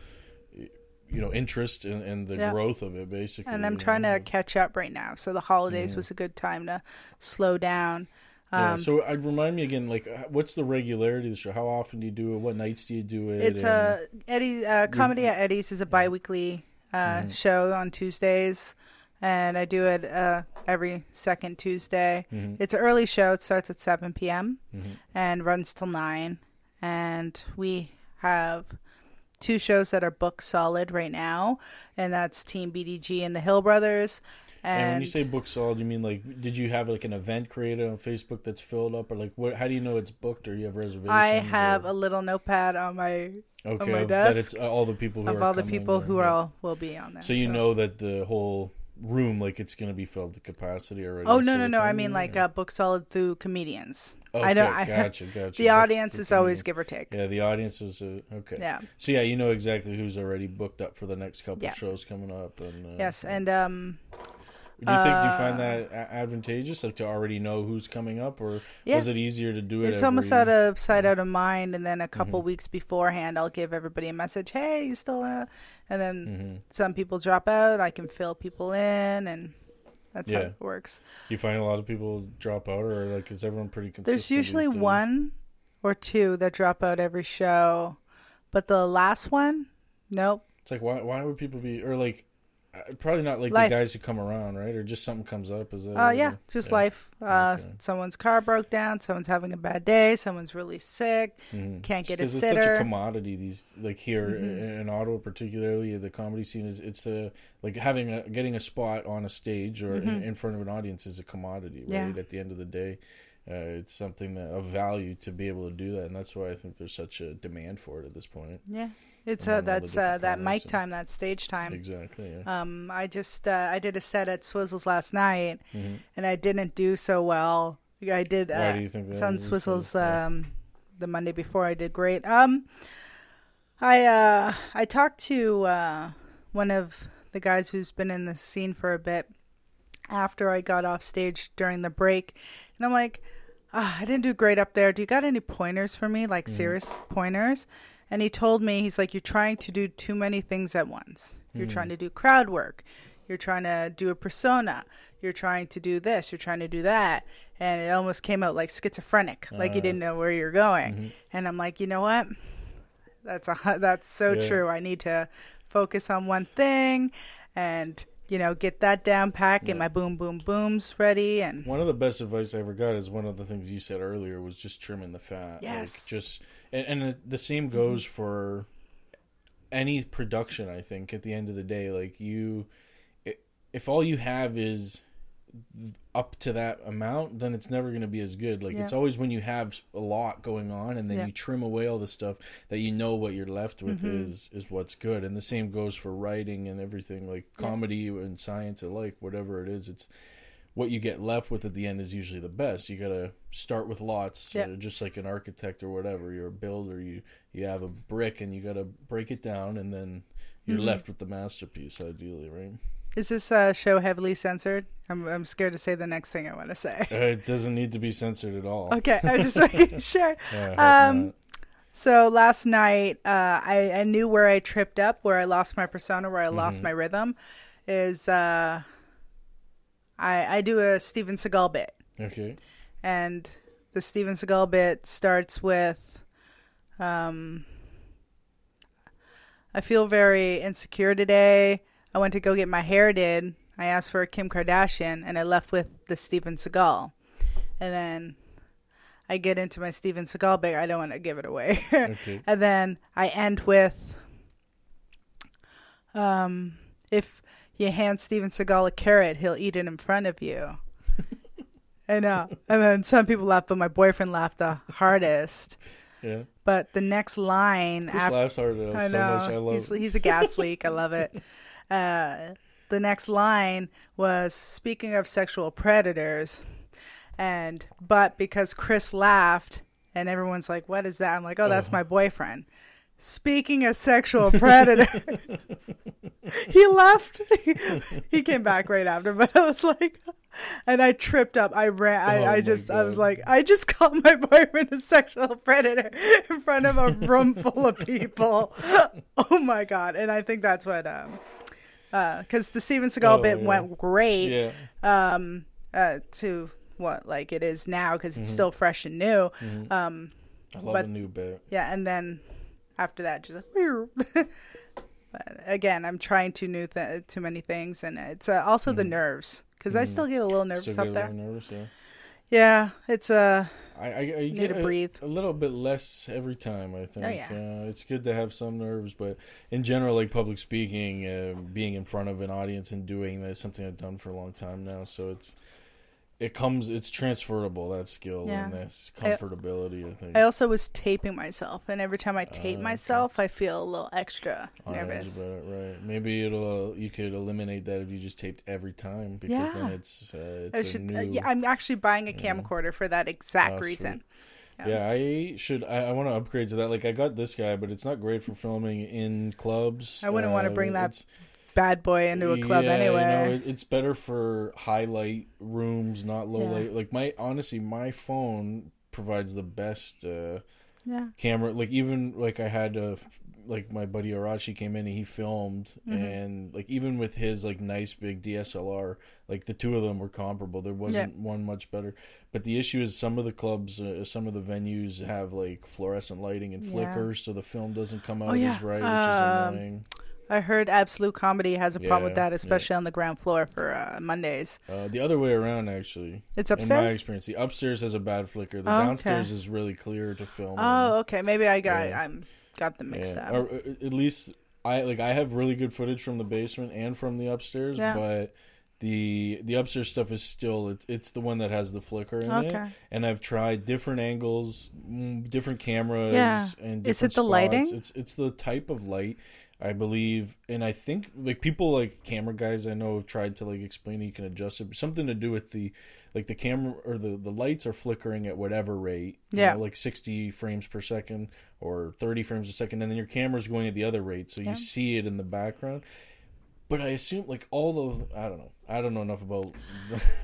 you know, interest and, and the Yeah. growth of it, basically. and I'm trying know. to catch up right now. So the holidays Mhm. was a good time to slow down. Yeah, Um, so I'd remind me again, like, uh, what's the regularity of the show? How often do you do it? What nights do you do it? It's a Eddie uh, comedy at Eddie's is a biweekly uh, Mhm. show on Tuesdays, and I do it uh, every second Tuesday. Mhm, It's an early show. It starts at seven p.m. mhm. and runs till nine, and we have two shows that are book solid right now, and that's Team BDG and the Hill Brothers. And, And when you say book solid, you mean like did you have like an event created on Facebook that's filled up, or like what? How do you know it's booked, or you have reservations? I have or, a little notepad on my okay my of- that desk it's uh, all the people who of are all the people or- who yeah. are all will be on there. So you know that the whole room, like it's gonna be filled to capacity already. Oh no no no! I mean like or- uh, book solid through comedians. Okay, I don't. I, gotcha, gotcha. the That's audience the is always give or take. Yeah, the audience is uh, okay. Yeah. So yeah, you know exactly who's already booked up for the next couple Yeah. shows coming up. And uh, Yes, and um, do you think do you uh, find that advantageous, like to already know who's coming up, or Yeah. was it easier to do it? it's almost out of sight, out of mind. And then a Mm-hmm. couple weeks beforehand, I'll give everybody a message. Hey, you still? Uh? And then Mm-hmm. some people drop out. I can fill people in, and that's how it works. You find a lot of people drop out, or like is everyone pretty consistent? There's usually one or two that drop out every show, but the last one, nope. It's like why why would people be or like uh, probably not like Life. the guys who come around, right? Or just something comes up. Is that? Uh, yeah, just Yeah. life. Uh, Okay. someone's car broke down. Someone's having a bad day. Someone's really sick. Mhm. Can't get a Because it's such a commodity. These like here Mhm. in Ottawa, particularly the comedy scene is it's a like having a getting a spot on a stage or in, Mhm. in front of an audience is a commodity, Yeah. right? At the end of the day, uh, it's something that, of value to be able to do that, and that's why I think there's such a demand for it at this point. Yeah, it's uh, that's uh, that mic and- time, that stage time. Exactly. Yeah. Um, I just uh, I did a set at Swizzles last night, Mhm. and I didn't do so well. I did Why uh, do you think that Sun is? Swizzles um, the Monday before. I did great. Um, I uh, I talked to uh, one of the guys who's been in the scene for a bit after I got off stage during the break, and I'm like, ah, I didn't do great up there. Do you got any pointers for me, like serious pointers? And he told me he's like, you're trying to do too many things at once. You're trying to do crowd work. You're trying to do a persona. You're trying to do this. You're trying to do that. And it almost came out like schizophrenic, like you Uh, didn't know where you're going. And I'm like, you know what? That's a that's so Yeah. true. I need to focus on one thing, and you know, get that down pack, get Yeah. my boom boom booms ready, and One of the best advice I ever got is one of the things you said earlier was just trimming the fat. Yes. Like just and, and the same goes for any production. I think at the end of the day, like you, if all you have is up to that amount, then it's never going to be as good. Like it's always when you have a lot going on, and then Yeah. you trim away all the stuff that you know what you're left with Mhm. is is what's good. And the same goes for writing and everything, like Yeah. comedy and science alike. Whatever it is, it's what you get left with at the end is usually the best. You gotta start with lots, Yeah. uh, just like an architect or whatever. You're a builder. You you have a brick and you gotta break it down, and then you're Mhm. left with the masterpiece, ideally, right? is this uh, show heavily censored? I'm I'm scared to say the next thing I want to say. Uh, it doesn't need to be censored at all. Okay, I was just making sure. Yeah, Um. So last night, uh, I, I knew where I tripped up, where I lost my persona, where I lost Mhm. my rhythm. Is uh, I I do a Steven Seagal bit, okay. and the Steven Seagal bit starts with, um, I feel very insecure today. I went to go get my hair did. I asked for a Kim Kardashian, and I left with the Steven Seagal, and then. I get into my Steven Seagal bit. I don't want to give it away. Okay. And then I end with um, if you hand Steven Seagal a carrot, he'll eat it in front of you. I know. And then some people laugh, but my boyfriend laughed the hardest. Yeah. But the next line Chris after laughs hard at I us know so much. I love. he's he's a gas leak. I love it. Uh, the next line was speaking of sexual predators, and but because Chris laughed and everyone's like, "What is that?" I'm like, "Oh, that's Oh. my boyfriend." Speaking of sexual predators, he left. he came back right after, but I was like, and I tripped up. I ran. I, Oh I just, I was like, I just called my boyfriend a sexual predator in front of a room full of people. Oh my god! And I think that's what, um, because the Steven Seagal Oh, bit yeah. went great. yeah. Um, uh, to what like it is now because it's still fresh and new. Mhm. Um, I love but- a new bit. yeah, and then after that, just like, but again, I'm trying too new th- too many things, and it's uh, also the Mhm. nerves because I Mhm. still get a little nervous Still up a there. nervous, yeah. Yeah, it's uh, I, I, I need get to a, breathe. a little bit less every time. I think. Oh, yeah. Uh, it's good to have some nerves, but in general, like public speaking, uh, being in front of an audience and doing that is something I've done for a long time now. So it's it comes it's transferable that skill Yeah. and that's I- comfortability. I think. I also was taping myself, and every time I tape okay. myself, I feel a little extra nervous. it, right? Maybe it'll uh, you could eliminate that if you just taped every time because then it's uh, it's I a should. new. uh, yeah, I'm actually buying a Yeah. camcorder for that exact Oh, reason. Yeah, I should. I, I want to upgrade to that. Like, I got this guy, but it's not great for filming in clubs. I wouldn't wanna Uh, bring that Bad boy into a club yeah, anyway. You know, it's better for highlight rooms, not low Yeah. light. Like my honestly, my phone provides the best uh, yeah. camera. Like even like I had uh, like my buddy Arashi came in and he filmed, Mhm. and like even with his like nice big DSLR, like the two of them were comparable. There wasn't one much better. But the issue is some of the clubs, uh, some of the venues have like fluorescent lighting and Yeah. flickers, so the film doesn't come out Oh, yeah. as right, which Um, is annoying. I heard Absolute Comedy has a problem with Yeah, that, especially on the ground floor for uh, Mondays. Uh, the other way around, actually. It's In my upstairs. experience, the upstairs has a bad flicker. The Oh, okay. downstairs is really clear to film. Oh, okay. Maybe I got Yeah. I'm got them mixed yeah. up. Or uh, at least I like I have really good footage from the basement and from the upstairs, Yeah. but the the upstairs stuff is still it, it's the one that has the flicker in it. okay. And I've tried different angles, mm, different cameras, Yeah. and Is different it the spots. lighting? It's it's the type of light. I believe, and I think like people like camera guys I know have tried to like explain you can adjust it. Something to do with the like the camera or the the lights are flickering at whatever rate. you Yeah. know, like sixty frames per second or thirty frames a second, and then your camera's going at the other rate, so Yeah. you see it in the background. But I assume like all of I don't know. I don't know enough about.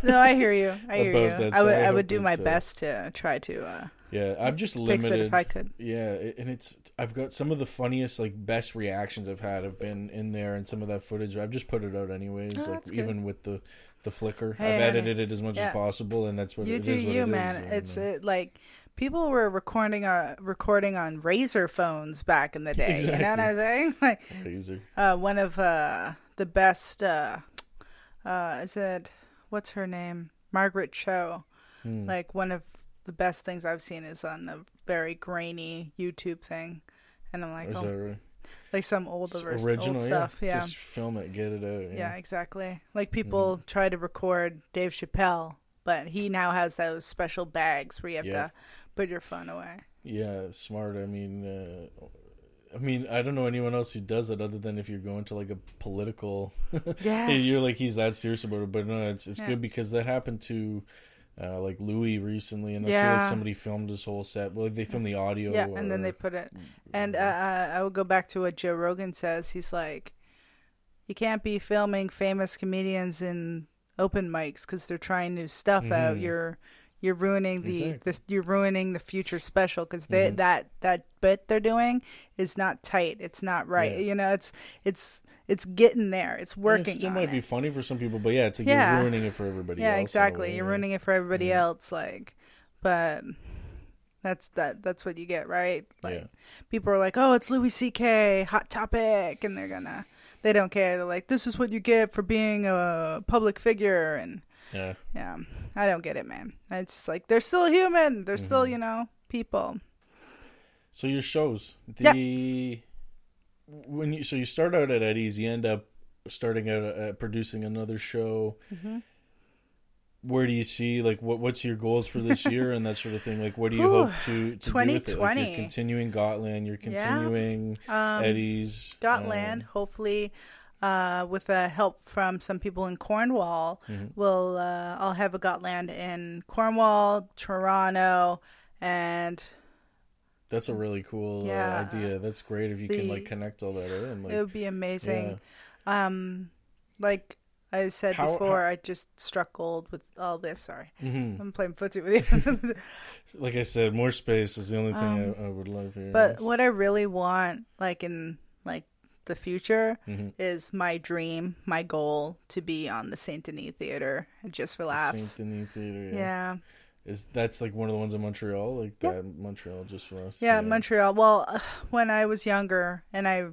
No, I hear you. I hear you. That, I would I I would do my uh, best to try to uh, yeah, I've just limited. it if I could. Yeah, and it's I've got some of the funniest like best reactions I've had have been in there, and some of that footage I've just put it out anyways. Oh, like even with the the flicker, Hey, I've edited it as much Yeah. as possible, and that's what You it do is you, it is, man. it's uh, uh, like people were recording uh recording on Razr phones back in the day. You know what I'm saying? Like crazy. uh, one of uh the best uh uh is it what's her name Margaret Cho. Hmm. Like one of the best things I've seen is on the very grainy YouTube thing, and I'm like, is oh, right? like some old, vers- original, old stuff. yeah. Yeah, Just film it, get it out. yeah, Yeah, exactly. Like people try to record Dave Chappelle, but he now has those special bags where you have Yeah. to put your phone away. yeah, smart. I mean, uh, I mean, I don't know anyone else who does it other than if you're going to like a political. Yeah. you're like he's that serious about it, but no, it's it's Yeah. good because that happened to. Uh, like Louis recently, and I feel Yeah. like somebody filmed his whole set. Well, they filmed the audio. Yeah, and then they put it. And uh, uh, I will go back to what Joe Rogan says. He's like, you can't be filming famous comedians in open mics because they're trying new stuff out. Mhm. You're you're ruining the, Exactly. the you're ruining the future special because they Mhm. that that bit they're doing is not tight. It's not right. Yeah. You know, it's it's it's getting there. It's And working. It still might it. be funny for some people, but yeah, it's like Yeah. you're ruining it for everybody yeah else. exactly way, you're yeah. ruining it for everybody else like but that's that that's what you get right like people are like oh it's louis ck hot topic and they're gonna they don't care they're like this is what you get for being a public figure and Yeah. yeah i don't get it man it's just like they're still human they're still Mhm. you know people So your shows, Yeah. the when you so you start out at Eddie's, you end up starting out at producing another show. Mhm. Where do you see like what what's your goals for this year and that sort of thing? Like, what do you Whew, hope to, to do with it? Like, 2020. you're continuing Gotland, you're Yeah. continuing um Eddie's. Gotland, um, hopefully, uh, with uh, help from some people in Cornwall, Mhm. we'll uh, I'll have a Gotland in Cornwall, Toronto, and that's a really cool uh, idea. That's great if you can like connect all that. And like, it would be amazing. yeah. Um, like I said How- before, how- I just struck gold with all this. Sorry, Mhm. I'm playing footsie with you. Like I said, more space is the only thing Um, I, I would love here. but what I really want, like in the future, Mhm. is my dream, my goal to be on the Saint Denis Theater just for laughs. Saint Denis Theater. Yeah. yeah. Is that's like one of the ones in Montreal, like Yeah. that Montreal just for us. Yeah, Montreal. Well, when I was younger and I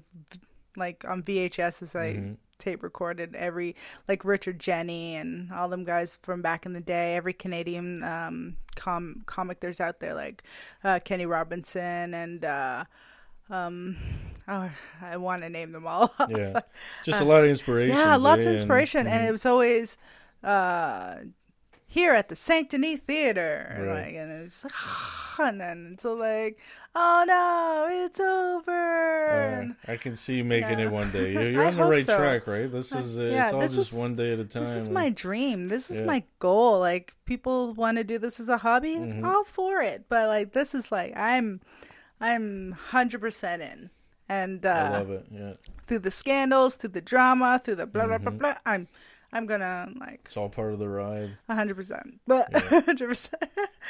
like on VHS as I Mhm. tape recorded every like Richard Jeni and all them guys from back in the day. Every Canadian um, com- comic there's out there, like uh, Kenny Robinson and uh, um, oh, I want to name them all. Yeah, just a lot of inspiration. yeah, lots of inspiration, and it was always. Uh, here at the Saint Denis Theater, Right. like, and it was like, and then it's like, oh no, it's over. and- I can see you making Yeah. it one day. You're, you're on the right so. track, right? This is uh, yeah, it's all just is- one day at a time. This is my dream. This is Yeah. my goal. Like people want to do this as a hobby, Mhm. all for it. But like this is like I'm, I'm hundred percent in. And uh, I love it. Yeah, through the scandals, through the drama, through the blah blah blah Mhm. blah, I'm, I'm gonna like it's all part of the ride. hundred percent. But Yeah. hundred percent.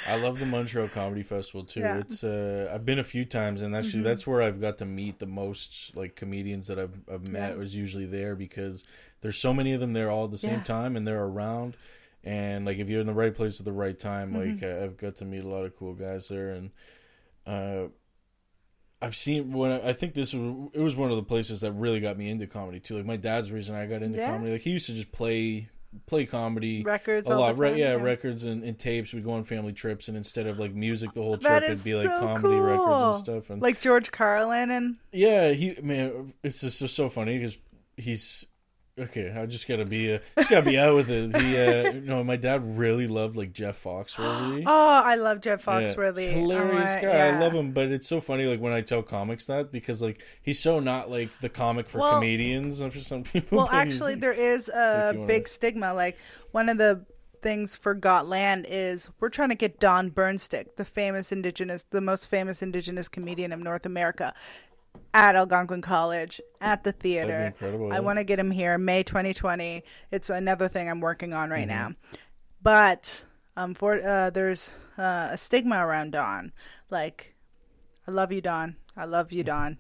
I love the Montreal Comedy Festival too. Yeah. It's uh, I've been a few times, and actually Mhm. that's where I've got to meet the most like comedians that I've I've met. Yeah. Was usually there because there's so many of them there all at the same time, and they're around. And like if you're in the right place at the right time, Mhm. like I've got to meet a lot of cool guys there, and uh, I've seen when I, I think this was it was one of the places that really got me into comedy too. Like my dad's reason I got into Yeah. comedy. Like he used to just play play comedy Records a lot, right? time. Yeah, records and, and tapes. We'd go on family trips, and instead of like music the whole trip, it'd be like so comedy records and stuff. And Like George Carlin and yeah, he man, it's just so, so funny because he's okay. I just gotta be, uh, just gotta be out with it. He, uh, no, my dad really loved like Jeff Foxworthy. oh, I love Jeff Foxworthy. hilarious Oh, my- guy. I love him, but it's so funny like when I tell comics that because like he's so not like the comic for Well- comedians and for some people. Well, actually, there is a wanna- big stigma. Like one of the things for Gotland is we're trying to get Don Burnstick, the famous indigenous, the most famous indigenous comedian of North America, at Algonquin College at the theater. I yeah. want to get him here May 2020. It's another thing I'm working on Mm-hmm. right now. But um, for uh, there's uh, a stigma around Don. Like, I love you, Don. I love you, Don.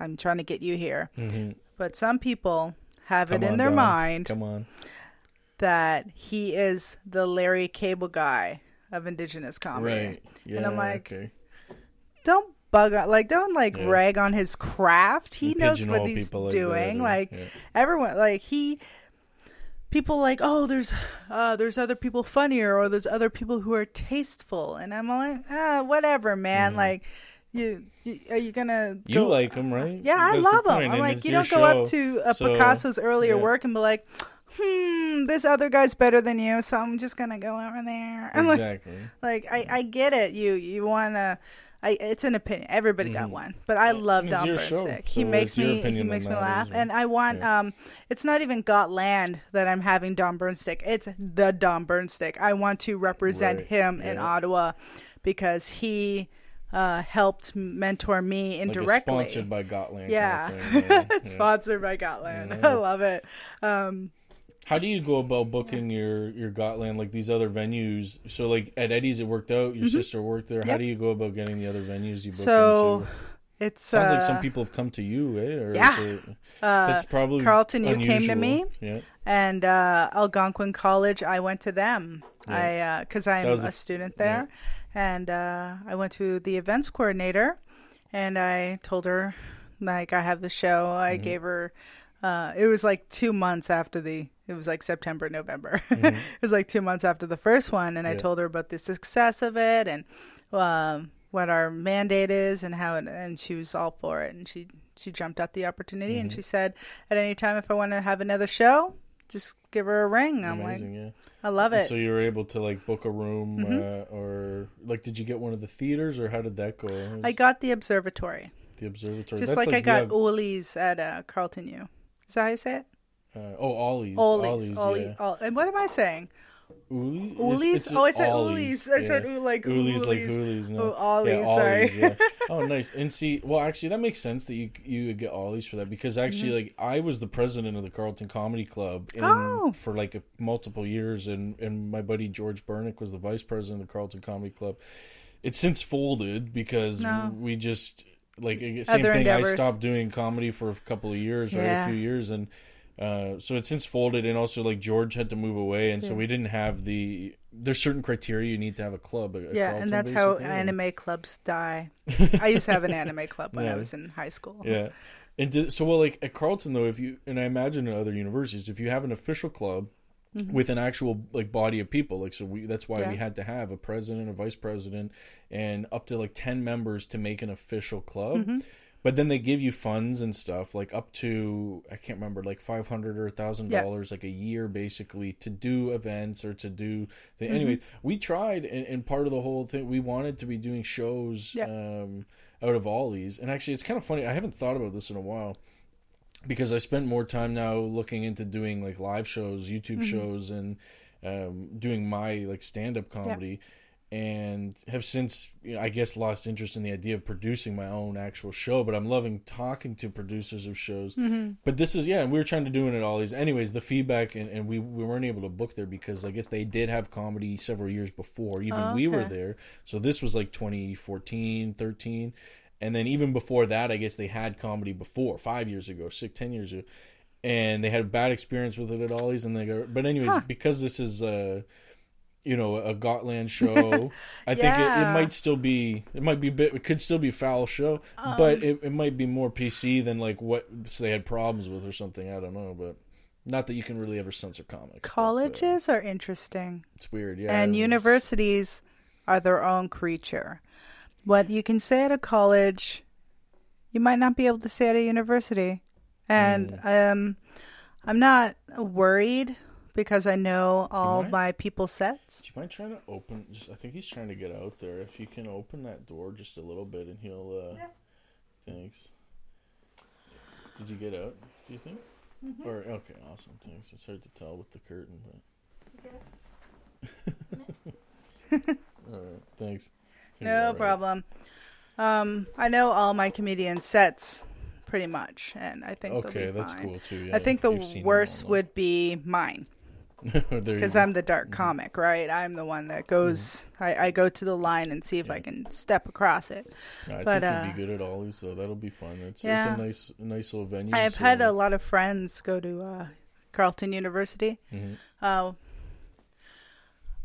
I'm trying to get you here. Mhm. But some people have Come it in on, their Don. mind Come on. that he is the Larry Cable guy of Indigenous comedy. Right. Yeah. and I'm like, okay. Don't bug on, like, don't like Yeah. rag on his craft. He And knows what he's like doing. that, like, yeah. everyone, like, he. People like, oh, there's, uh, there's other people funnier, or there's other people who are tasteful, and I'm like, ah, whatever, man. Mhm. Like, you, you, are you gonna? You like him, right? Yeah, I That's the love him. I'm like, you don't go up to uh, so, Picasso's earlier yeah. work and be like, hmm, this other guy's better than you, so I'm just gonna go over there. I'm like, Exactly. like I, I get it. You, you wanna. I, it's an opinion. Everybody got Mhm. one, but I Yeah, love Don Burnstick. so he makes me. He makes me laugh, and I want. Yeah. Um, it's not even Gotland that I'm having Don Burnstick. It's the Don Burnstick. I want to represent Right, him in. Ottawa because he uh, helped mentor me indirectly. Like sponsored by Gotland. Yeah. Kind of thing, yeah, yeah. Sponsored by Gotland. Yeah. I love it. Um, How do you go about booking your your Gotland like these other venues? So like at Eddie's, it worked out. Your sister worked there. How Mm-hmm. Do you go about getting the other venues you book so into? it's Sounds uh, like some people have come to you, eh? Or yeah. Is it, uh, it's probably Carleton, you came to me? Yeah. and uh, Algonquin College. I went to them. I because I'm That was a a student there, and uh, I went to the events coordinator, and I told her like I have the show. I Mm-hmm. gave her. Uh, it was like two months after the. It was like September, November. it was like two months after the first one, and I Mm-hmm. Told her about the success of it and um, what our mandate is and how. It, and she was all for it, and she she jumped at the opportunity, and Mm-hmm. she said, "At any time, if I want to have another show, just give her a ring." I'm like, Amazing, yeah. I love And it. So you were able to like book a room, Mm-hmm. uh, or like, did you get one of the theaters, or how did that go? I got the observatory, the observatory, just That's like, I got yeah, Ollie's at uh, Carleton U. Is that how you say it? Uh, oh Ollie's, Ollie's. Ollie's, Ollie, yeah. Ol- and what am I saying? Ooley? It's- Ollie's? it's Oh, I said Ollie's, Ollie's. I yeah. said ooh, like Ooley's like Ollie's. No. Oh, Ollie's, yeah, sorry. Ollie's, yeah. Oh, nice. And see, well, actually, that makes sense that you you would get Ollie's for that because actually, like, I was the president of the Carleton Comedy Club in, Mm-hmm. Oh. for like a, multiple years, and and my buddy George Burnick was the vice president of the Carleton Comedy Club. It's since folded because No. we just like same Other thing. endeavors. I stopped doing comedy for a couple of years, right? Yeah. A few years, and. Uh, so it's since folded, and also like George had to move away, and so we didn't have the. There's certain criteria you need to have a club. A, Yeah, and that's how anime clubs die. I used to have an anime club when Yeah. I was in high school. Yeah. And did, so, well, like at Carleton though, if you and I imagine in other universities, if you have an official club with an actual like body of people, like so, we that's why Yeah. we had to have a president, a vice president, and up to like ten members to make an official club. Mm-hmm. But then they give you funds and stuff, like up to I can't remember, like five hundred or thousand Yeah. dollars, like a year, basically, to do events or to do. The, Mm-hmm. Anyway, we tried, and, and part of the whole thing, we wanted to be doing shows Yeah. um, out of Ollie's, and actually, it's kind of funny. I haven't thought about this in a while because I spent more time now looking into doing like live shows, YouTube shows, and um, doing my like stand up comedy, and have since I guess lost interest in the idea of producing my own actual show. But I'm loving talking to producers of shows. Mm-hmm. But this is yeah, and we were trying to do it at all these. Anyways, the feedback and, and we we weren't able to book there because I guess they did have comedy several years before even Oh, we were there. So this was like 2014, 13. And then even before that, I guess they had comedy before, five years ago, six, ten years ago. And they had a bad experience with it at Ollie's. And they go, but anyways, Huh. because this is a, you know, a Gotland show, I think it, it might still be, it might be, a bit, it could still be foul show, Um, but it, it might be more PC than like what they had problems with or something. I don't know, but not that you can really ever censor comics. but, uh, Colleges are interesting. it's weird, yeah. and universities are their own creature. What you can say at a college, you might not be able to say at a university. And Mm. um, I'm not worried because I know all mind? my people sets. Do you mind trying to open? Just, I think he's trying to get out there. If you can open that door just a little bit, and he'll. Uh, Thanks. Did you get out? Do you think? Mm-hmm. Or okay, awesome. Thanks. It's hard to tell with the curtain, but. All right. Thanks. He's No all right. problem. Um, I know all my comedian sets pretty much, and I think Okay, be that's fine. cool too. Yeah, I think the You've seen them worst would be mine. Though. There you because. I'm the dark comic, right? I'm the one that goes. I, I go to the line and see if I can step across it. I but, think uh, you'll be good at Ollie's, so that'll be fun. It's Yeah. it's a nice nice little venue. I've so- had a lot of friends go to uh, Carleton University. Mhm. Uh,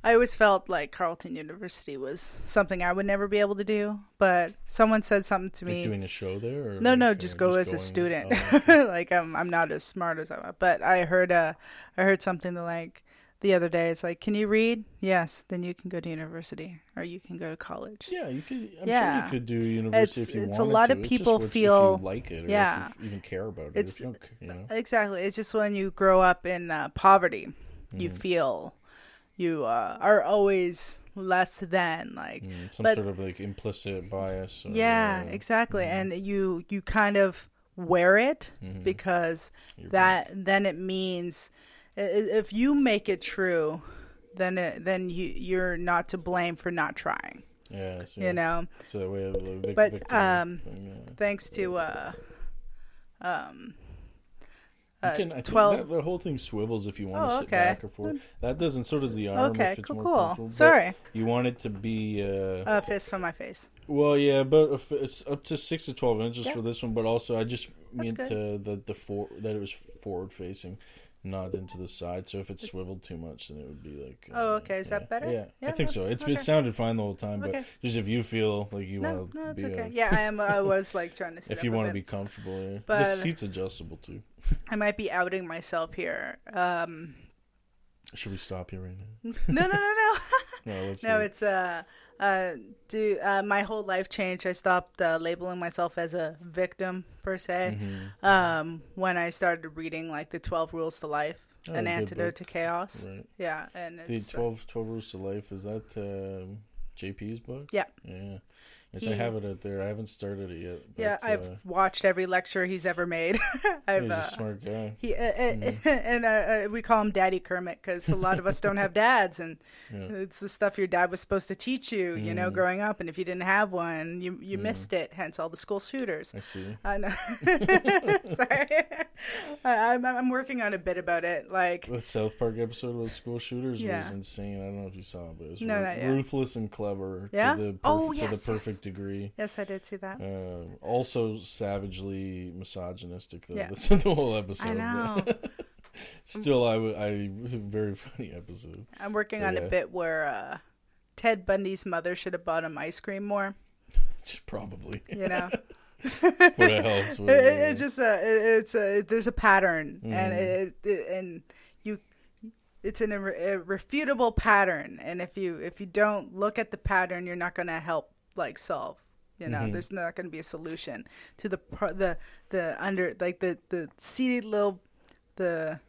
I always felt like Carleton University was something I would never be able to do, but someone said something to Like me. doing a show there? Or No, no, like, uh, just go as a student. Oh, okay. like I'm, I'm not as smart as I am. But I heard, uh, I heard something that like the other day. It's like, can you read? Yes. Then you can go to university, or you can go to college. Yeah, you could. I'm sure Yeah. you could do university It's- if you it's a lot to. of It's just people if feel- like it, or yeah. if you even care about it. It's- you know. Exactly. It's just when you grow up in uh, poverty, you Mhm. feel you uh, are always less than like. Mm, some but- sort of like implicit bias. Or, Yeah, uh, exactly. mhm. And you you kind of wear it Mhm. because You're that then it means if you make it true, then it, then you you're not to blame for not trying. right. Yeah, so You know, a way of a vic- But, um, thing, yeah. thanks to uh, um, You uh, can, I think twelve. that, the whole thing swivels if you want Oh, to sit okay. back or forth. That doesn't. So does the arm. Okay, if it's cool, more cool. Sorry, You want it to be. Uh, a fist from my face. Well, yeah, but it's up to six to twelve inches Yeah. for this one. But also, I just meant to the the for that it was forward facing, not into the side. So if it swiveled too much, then it would be like. Oh, uh, okay. Is yeah. that better? Yeah, I think so. It's okay. it sounded fine the whole time, Okay. but just if you feel like you No, want to no, it's okay. uh, Yeah, I am. I was like trying to. If you want to be comfortable, yeah. the seat's adjustable too. I might be outing myself here. Um, Should we stop here right now? no, no, no, no. No, no, it's uh, uh, do uh, my whole life changed. I stopped uh, labeling myself as a victim per se. Mhm. Um, when I started reading like the Twelve Rules to Life, Oh, an antidote book. to chaos. Right. Yeah, and The it's uh, 12, 12 Rules to Life, is that um, JP's book? Yeah. Yeah. Yes, He- I have it out there. I haven't started it yet. But, yeah. I've uh, watched every lecture he's ever made. I've he's a uh, smart guy. he uh, uh, and uh, uh, we call him Daddy Kermit because a lot of us don't have dads, and Yeah. it's the stuff your dad was supposed to teach you, you know, Mm. growing up. And if you didn't have one, you you Mm. missed it. Hence all the school shooters. I see. I know. Sorry, I'm I'm working on a bit about it. Like, The South Park episode with school shooters was insane. I don't know if you saw it, but it was No, yet. ruthless and clever Yeah? to the perf- Oh, to yes, the perfect yes. degree. yes, I did see that. Um, also savagely misogynistic though. Yeah. The whole episode. I know. Still, I, w- I very funny episode. I'm working on Yeah. a bit where uh, Ted Bundy's mother should have bought him ice cream more. Probably. You know, Would have helped. It, wouldn't it- it? it's just a it, it's a there's a pattern and Mhm. it, it and you it's an irrefutable pattern and if you if you don't look at the pattern you're not going to help like solve you know Mhm. there's not going to be a solution to the pro- the the under like the the seeded little the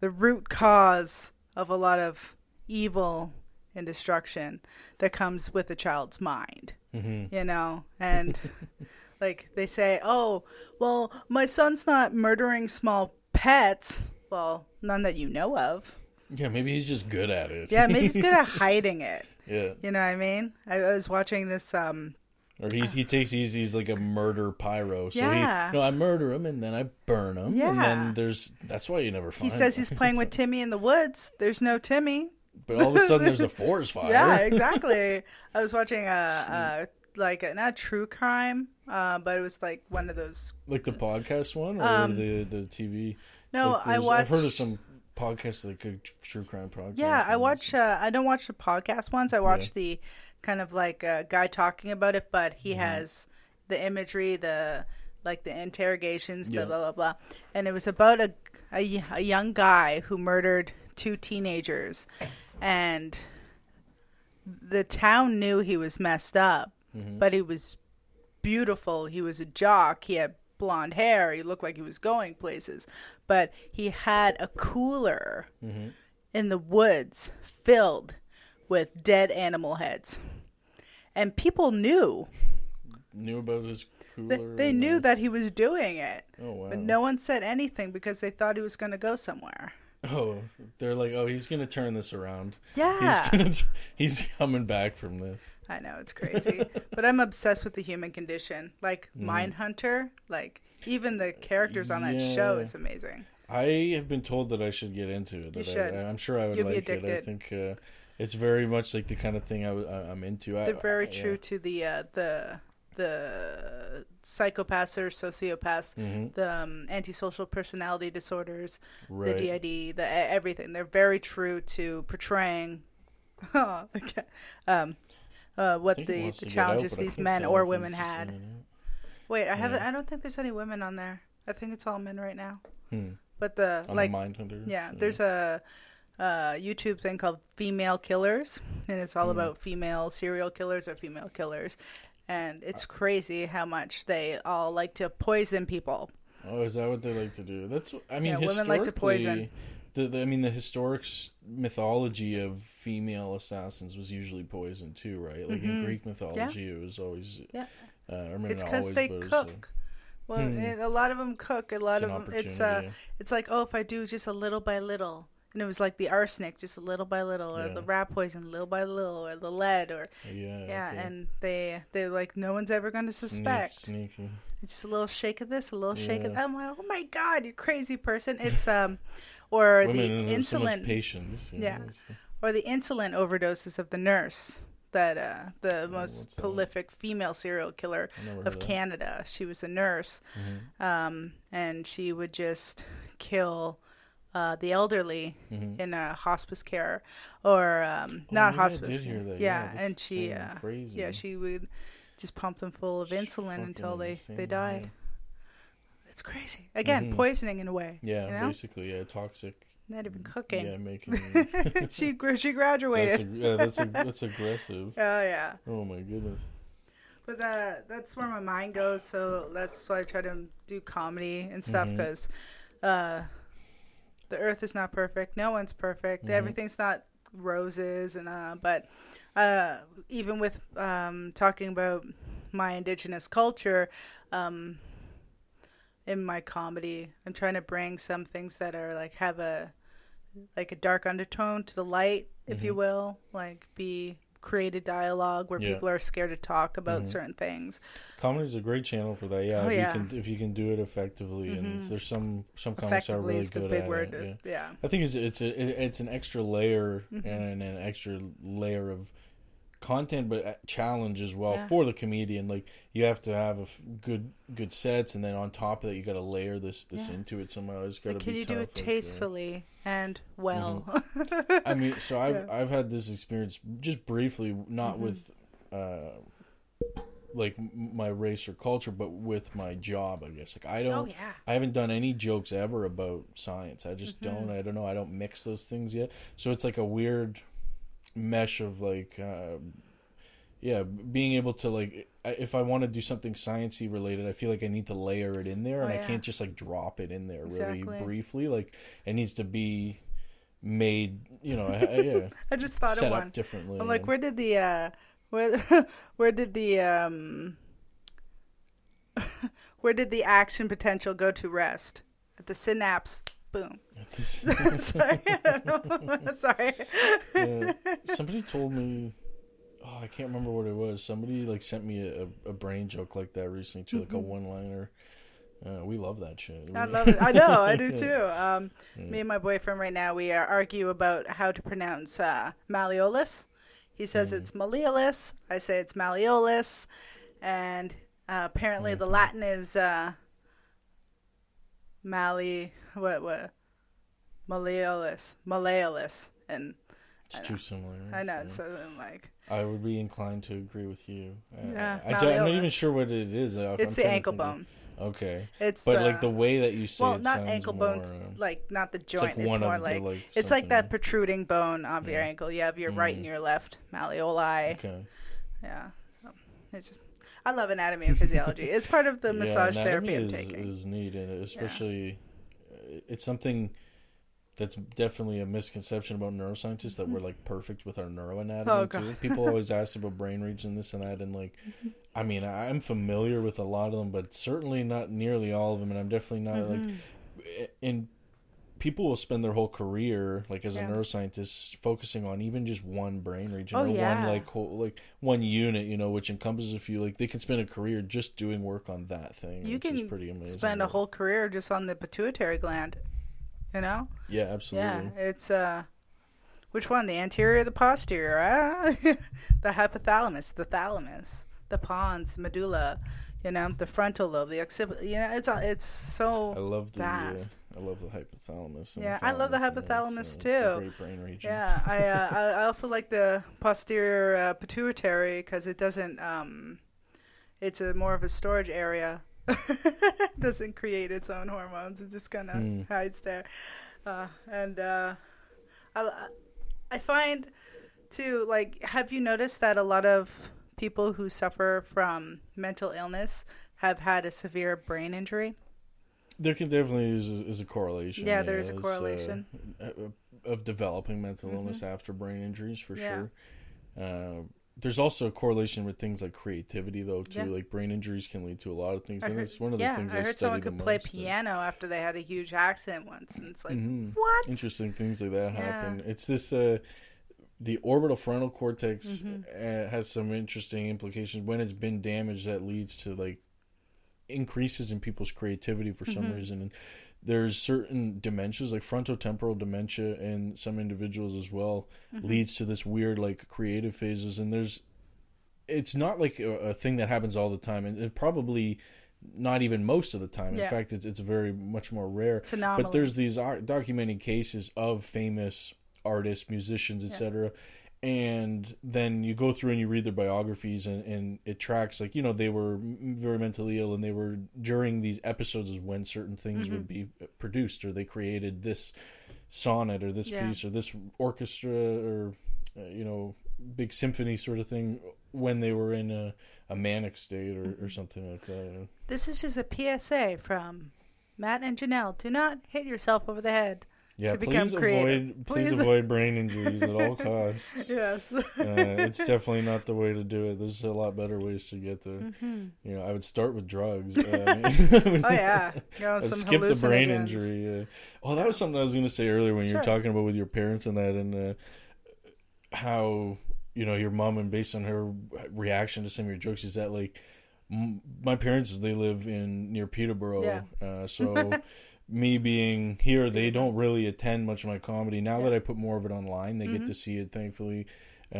the root cause of a lot of evil and destruction that comes with a child's mind Mhm. you know and like they say oh well my son's not murdering small pets well none that you know of Yeah, maybe he's just good at it. yeah maybe he's good at hiding it yeah. you know what i mean i was watching this um Or he's, he takes he's, he's like a murder pyro. So Yeah. he no, I murder him and then I burn him. And Yeah. then there's that's why you never find. he says he's playing with timmy in the woods there's no timmy But all of a sudden there's a forest fire. yeah exactly i was watching a, a like a, not true crime uh but it was like one of those like the podcast one or Um, the the TV. no Like, i watched I've heard of some podcasts like a true crime podcast. Yeah, I watch. Uh, I don't watch the podcast ones. I watch the kind of like uh, guy talking about it, but he Mm-hmm. has the imagery, the like the interrogations, the Yeah. blah blah blah, and it was about a a young guy who murdered two teenagers, and the town knew he was messed up, Mm-hmm. but he was beautiful. He was a jock. He had blonde hair. He looked like he was going places, but he had a cooler Mhm. in the woods filled with dead animal heads. And people knew. Knew about his They, cooler. they and, knew that he was doing it. Oh wow. But no one said anything because they thought he was going to go somewhere. Oh, they're like, oh, he's gonna turn this around. Yeah. He's gonna. He's coming back from this. I know, it's crazy. but I'm obsessed with the human condition. Like Mm. Mindhunter, like even the characters on that show is amazing. I have been told that I should get into it. You should. I, I'm sure I would You'll like it. I think uh, it's very much like the kind of thing I, w- I- I'm into. They're very I- yeah. true to the uh, the the psychopaths or sociopaths, Mhm. the um, antisocial personality disorders, Right. the DID, the everything. They're very true to portraying okay, um, uh, what the, the get out, challenges these men or women had. Wait, I haven't. I don't think there's any women on there. I think it's all men right now. Hmm. But the On like, the yeah, there's a, uh YouTube thing called Female Killers, and it's all Hmm. about female serial killers or female killers, and it's crazy how much they all like to poison people. Oh, is that what they like to do? That's. I mean, Yeah, women like to poison. historically, The, the I mean, the historic mythology of female assassins was usually poison too, right? Like in Mhm. Greek mythology, it was always. Yeah. Uh, I mean, It's because they but it was, uh, cook. Well, Hmm. a lot of them cook. A lot it's of them. It's uh, it's like oh, if I do just a little by little, and it was like the arsenic, just a little by little, or Yeah. the rat poison, little by little, or the lead, or yeah. yeah, okay. and they they're like no one's ever going to Sneak- suspect. sneaky. It's just a little shake of this, a little shake of that. I'm like, oh my god, you crazy person! It's um, or Women the have so insulin, patience. Yeah. know, or the insulin overdoses of the nurse. That uh, the what's most that? prolific female serial killer I never heard of that. Canada. She was a nurse, Mhm. um, and she would just kill uh, the elderly Mhm. in a hospice care, or um, Oh, not I hospice. did hear that. Yeah, that's and she, uh, crazy. yeah, she would just pump them full of It's insulin until they insane, they die. yeah. It's crazy. Again, Mhm. poisoning in a way. Yeah, you know? basically, yeah, toxic. Not even cooking. Yeah, making. she she that's graduated. ag- yeah, that's ag- that's aggressive. oh yeah, Oh my goodness. but that that's where my mind goes. So that's why I try to do comedy and stuff because uh, the earth is not perfect. No one's perfect. Mhm. Everything's not roses and uh, but uh, even with um, talking about my indigenous culture. Um, in my comedy, I'm trying to bring some things that are like have a like a dark undertone to the light, if you Mhm. will, like be create a dialogue where Yeah. people are scared to talk about Mhm. certain things. Comedy is a great channel for that. Yeah, Oh, if yeah. you can if you can do it effectively, and Mhm. there's some some comics are really good at word. it. Yeah. yeah. I think it's it's a, it's an extra layer Mhm. and an extra layer of content, but challenge as well Yeah. for the comedian. Like you have to have a f- good good sets, and then on top of that, you got to layer this this Yeah. into it somehow. It's got to Like, be can you do it like, uh, tastefully and well? I mean, so I've Yeah. I've had this experience just briefly, not Mhm. with uh, like my race or culture, but with my job, I guess. Like I don't, Oh, yeah. Mm-hmm. I haven't done any jokes ever about science. I just don't. I don't know. I don't mix those things yet. So it's like a weird mesh of like, uh, yeah, being able to like, if I want to do something sciency related, I feel like I need to layer it in there, Oh, and I can't just like drop it in there Exactly. really briefly. Like it needs to be made, you know, I, I- yeah, I just thought set of up one. differently. I'm like, and- where did the uh, where where did the um, where did the action potential go to rest? At the synapse. Boom. Sorry. I don't know. Sorry. Yeah. somebody told me oh i can't remember what it was somebody like sent me a, a brain joke like that recently too like a one liner uh, we love that shit Mm-hmm. I love it. I know. I do too. Um, Me and my boyfriend right now we uh, argue about how to pronounce uh, malleolus. He says it's malleolus. I say it's malleolus, and uh, apparently the Latin is uh, malli what what malleolus malleolus, and it's too similar I know. so. So I'm like, i would be inclined to agree with you uh, Yeah, I don't, i'm not even sure what it is I- I'm it's the ankle bone. okay It's but uh, like the way that you say well, it not ankle more, bones, uh, like not the joint. It's, one more of the, like, like, it's like that protruding bone of your ankle. You have your right and Mm. your left malleoli. okay Yeah, so it's just, I love anatomy and physiology. it's part of the massage yeah, therapy I'm is, taking. is neat, and especially uh, it's something that's definitely a misconception about neuroscientists that we're like perfect with our neuroanatomy Oh, too. People always ask about brain region, this and that, and like, I mean, I'm familiar with a lot of them, but certainly not nearly all of them, and I'm definitely not Mm-hmm. like, and people will spend their whole career like as a neuroscientist focusing on even just one brain region Oh, or yeah. one like whole, like one unit you know which encompasses a few like they can spend a career just doing work on that thing You which is can pretty amazing Spend a whole career just on the pituitary gland. You know? yeah absolutely Yeah, it's uh, which one? The anterior or the posterior? Ah? the hypothalamus, the thalamus, the pons, the medulla. You know, the frontal lobe, the occipital. You know, it's all it's so. I love the uh, vast. I love the hypothalamus. Yeah, I love the hypothalamus, it's, uh, too. It's a great brain region. Yeah, I uh, I also like the posterior uh, pituitary because it doesn't um, it's a more of a storage area. doesn't create its own hormones. It just kind of Hmm. hides there, uh, and uh, I I find too like have you noticed that a lot of people who suffer from mental illness have had a severe brain injury? There can definitely is a, is a correlation. Yeah, there is a uh, correlation. uh, of developing mental illness after brain injuries for Mm-hmm. Yeah. sure. Uh, there's also a correlation with things like creativity, though. Too, Yeah. like brain injuries can lead to a lot of things, I and heard- it's one of the yeah, things I I, heard someone could play most. piano after they had a huge accident once, and it's like, Mhm. what? Interesting things like that Yeah. happen. It's this. Uh, the orbital frontal cortex Mm-hmm. uh, has some interesting implications when it's been damaged. That leads to like increases in people's creativity for some Mm-hmm. reason. And there's certain dementias, like frontotemporal dementia, in some individuals as well, Mm-hmm. leads to this weird like creative phases. And there's, it's not like a, a thing that happens all the time, and it probably not even most of the time. In fact, it's it's very much more rare. But there's these documented cases of famous artists, musicians, etc. And then you go through and you read their biographies, and, and it tracks like you know they were very mentally ill, and they were during these episodes is when certain things would mm-hmm. be uh, produced, or they created this sonnet or this Yeah. piece or this orchestra or uh, you know big symphony sort of thing when they were in a, a manic state or, or mm-hmm. something like that. This is just a PSA from Matt and Janelle. Do not hit yourself over the head. Yeah, to become creative. avoid please, Please. avoid brain injuries at all costs. Yes. uh, it's definitely not the way to do it. There's a lot better ways to get there. Mm-hmm. You know, I would start with drugs. Uh, oh yeah. Go skip the brain injury. Uh, oh, that was something I was going to say earlier when you were talking about with your parents and that, and uh, how you know your mom and based on her reaction to some of your jokes is that like m- my parents they live in near Peterborough, Yeah. uh, so. Me being here, they don't really attend much of my comedy. Now that I put more of it online, they Mm-hmm. get to see it, thankfully, uh,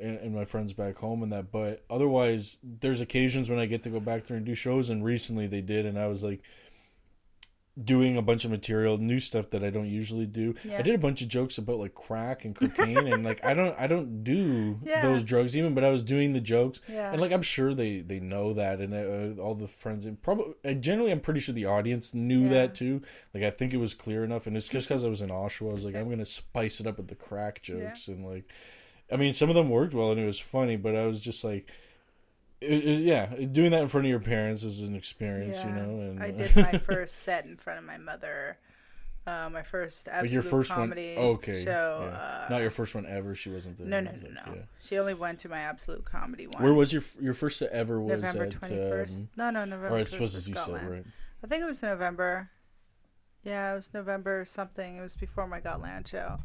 and, and my friends back home and that. But otherwise, there's occasions when I get to go back there and do shows, and recently they did, and I was like, doing a bunch of material, new stuff that I don't usually do. Yeah. I did a bunch of jokes about like crack and cocaine, and like I don't I don't do Yeah. those drugs even, but I was doing the jokes, Yeah. and like I'm sure they they know that, and uh, all the friends and probably uh, generally I'm pretty sure the audience knew that too. Like I think it was clear enough, and it's just because I was in Oshawa, I was like I'm gonna spice it up with the crack jokes, and like I mean some of them worked well and it was funny, but I was just like. It, it- yeah, doing that in front of your parents is an experience, you know. And I did my first set in front of my mother. Uh, my first Like absolute your first comedy one, okay, show. yeah. Uh, not your first one ever. She wasn't there. no, no, no, like, no. yeah. She only went to my absolute comedy one. Where was your your first set ever? Was November twenty first? Um, no, no, November. or it's 1st supposed was as you said, right? I think it was November. Yeah, it was November something. It was before my Gotland show,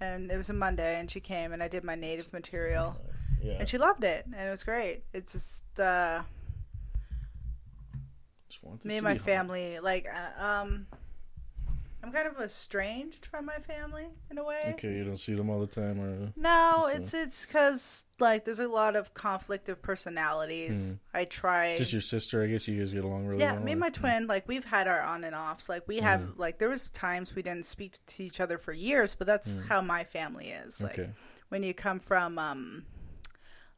and it was a Monday, and she came, and I did my native material, Yeah. and she loved it, and it was great. It's just uh, Just want me and my family, like, uh, um, I'm kind of estranged from my family in a way. Okay, you don't see them all the time, or No, So- it's it's because like there's a lot of conflict of personalities. Hmm. I try. just your sister. I guess you guys get along really yeah, well. me and my twin, like we've had our on and offs. Like we have, Mm. like there was times we didn't speak to each other for years, but that's Mm. how my family is. Like Okay. when you come from, um,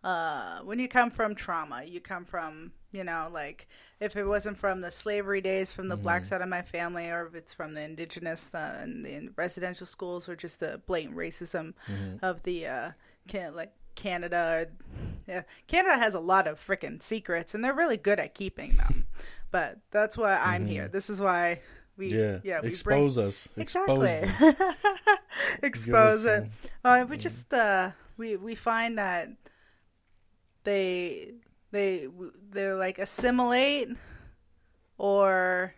uh, when you come from trauma, you come from, you know, like if it wasn't from the slavery days from the black Mhm. side of my family, or if it's from the indigenous uh, and the residential schools, or just the blatant racism Mhm. of the uh can like Canada or yeah Canada has a lot of freaking secrets and they're really good at keeping them. but that's why I'm Mhm. here. This is why we Yeah. yeah, we Expose us. bring Expose exactly expose us it. some- Uh, we just uh we we find that they they they're like assimilate or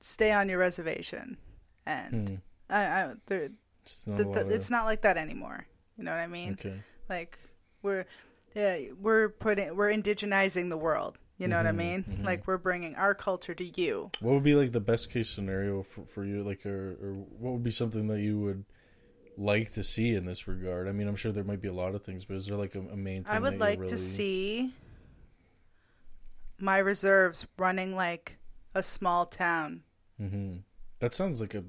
stay on your reservation and Hmm. I, I they're It's not, th- a th- it's not like that anymore. You know what I mean? okay. Like we're yeah, we're putting we're indigenizing the world. You know what I Mhm, mean? mhm. Like we're bringing our culture to you. What would be like the best case scenario for, for you? Like, or, or what would be something that you would like to see in this regard? I mean, I'm sure there might be a lot of things, but is there like a, a main thing? I would like you're to see my reserves running like a small town. hmm That sounds like a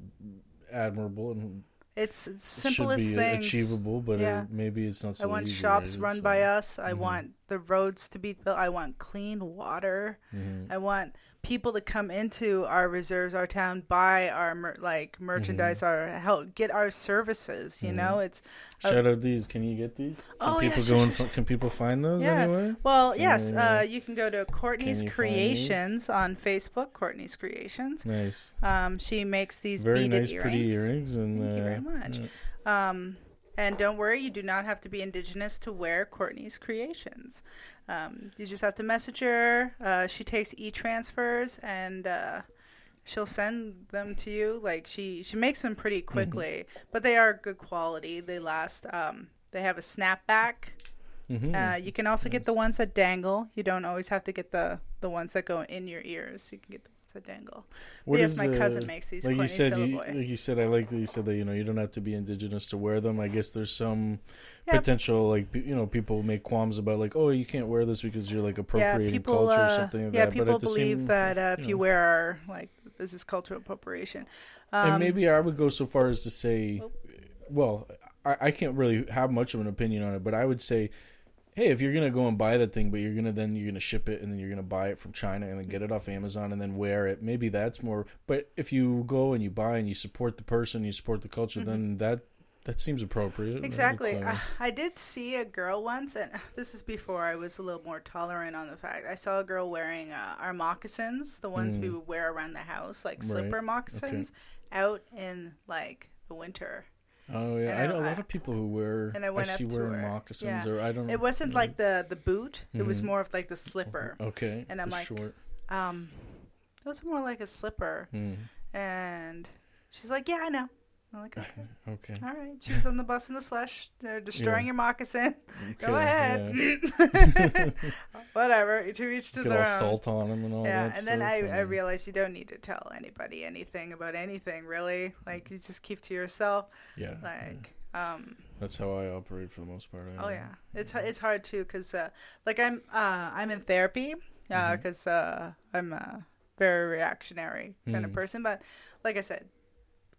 admirable and It's the simplest be things. achievable, but Yeah. uh, maybe it's not so I want easy, shops right? run So- by us. I Mhm. want the roads to be built. I want clean water. Mhm. I want people to come into our reserves, our town, buy our mer- like Mm-hmm. merchandise, our help get our services. You know, it's uh, Shout out these. Can you get these? Can Oh, yeah, people sure, go and sure, Can people find those Yeah. anywhere? well, yes. Yeah. Uh, you can go to Courtney's you Creations on Facebook. Courtney's Creations. Nice. Um, she makes these Very beaded nice, earrings. pretty earrings. And Thank you uh, very much. yeah. Um, and don't worry, you do not have to be indigenous to wear Courtney's creations. Um, you just have to message her. Uh, she takes e-transfers and uh, she'll send them to you. Like she she makes them pretty Mm-hmm. quickly, but they are good quality. They last. Um, they have a snapback. Mhm. Uh, you can also get the ones that dangle. You don't always have to get the the ones that go in your ears. You can get the ones a dangle. What yes, is, my cousin makes these. like you said, you, like you said, I like that you said that you know you don't have to be indigenous to wear them. I guess there's some Yeah. potential like you know people make qualms about like oh you can't wear this because you're like appropriating people, culture or uh, something like yeah, that. people but at the believe same, that uh, if you know. wear our like this is cultural appropriation. Um, and maybe I would go so far as to say, well, I, I can't really have much of an opinion on it, but I would say, hey, if you're gonna go and buy that thing, but you're gonna then you're gonna ship it and then you're gonna buy it from China and then get it off Amazon and then wear it, maybe that's more. But if you go and you buy and you support the person, you support the culture, then that that seems appropriate. Mm-hmm. Exactly. It's, uh, Uh, I did see a girl once, and this is before I was a little more tolerant on the fact. I saw a girl wearing uh, our moccasins, the ones we Mm. would wear around the house, like Right. slipper moccasins, out in like the winter. Oh yeah, and I I- know a lot of people who wear. and I went up see to wearing her. moccasins, Yeah. or I don't. It wasn't like the the boot; it was Mhm. more of like the slipper. okay, and I'm like, short. Um, it was more like a slipper, Mm, and she's like, "Yeah, I know." I'm like, "Okay." okay. All right, she's on the bus in the slush. They're destroying Yeah. your moccasin. Go ahead. yeah. Whatever. To each to Get their all own. salt on them and all yeah, that and then I, I and- realized you don't need to tell anybody anything about anything, really. Like, you just keep to yourself. Yeah, yeah. Like, um, that's how I operate for the most part. I oh know. yeah, it's it's hard too, cause uh, like I'm uh I'm in therapy, uh, Mhm. cause uh I'm a very reactionary kind of Mm. person. But like I said,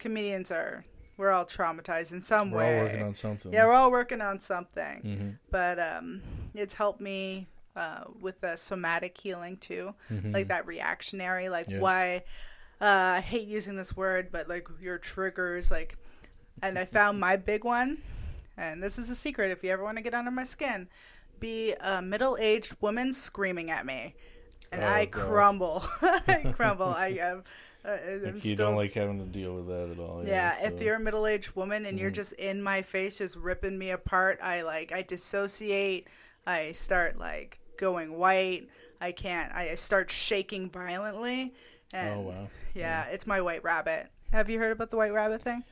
comedians are we're all traumatized in some We're way. all working on something. yeah, we're all working on something. hmm But um, it's helped me uh, with the somatic healing too, like that reactionary, like Mm-hmm. Yeah. why. Uh, I hate using this word, but like your triggers, like, and I found my big one, and this is a secret if you ever want to get under my skin, be a middle-aged woman screaming at me, and Oh, I God. crumble, I crumble. I am. Uh, Like you still- don't like having to deal with that at all. yeah, so- if you're a middle aged woman and you're Mhm. just in my face, just ripping me apart, I like I dissociate. I start like going white. I can't. I start shaking violently. And Oh wow. yeah, it's my white rabbit. Have you heard about the white rabbit thing?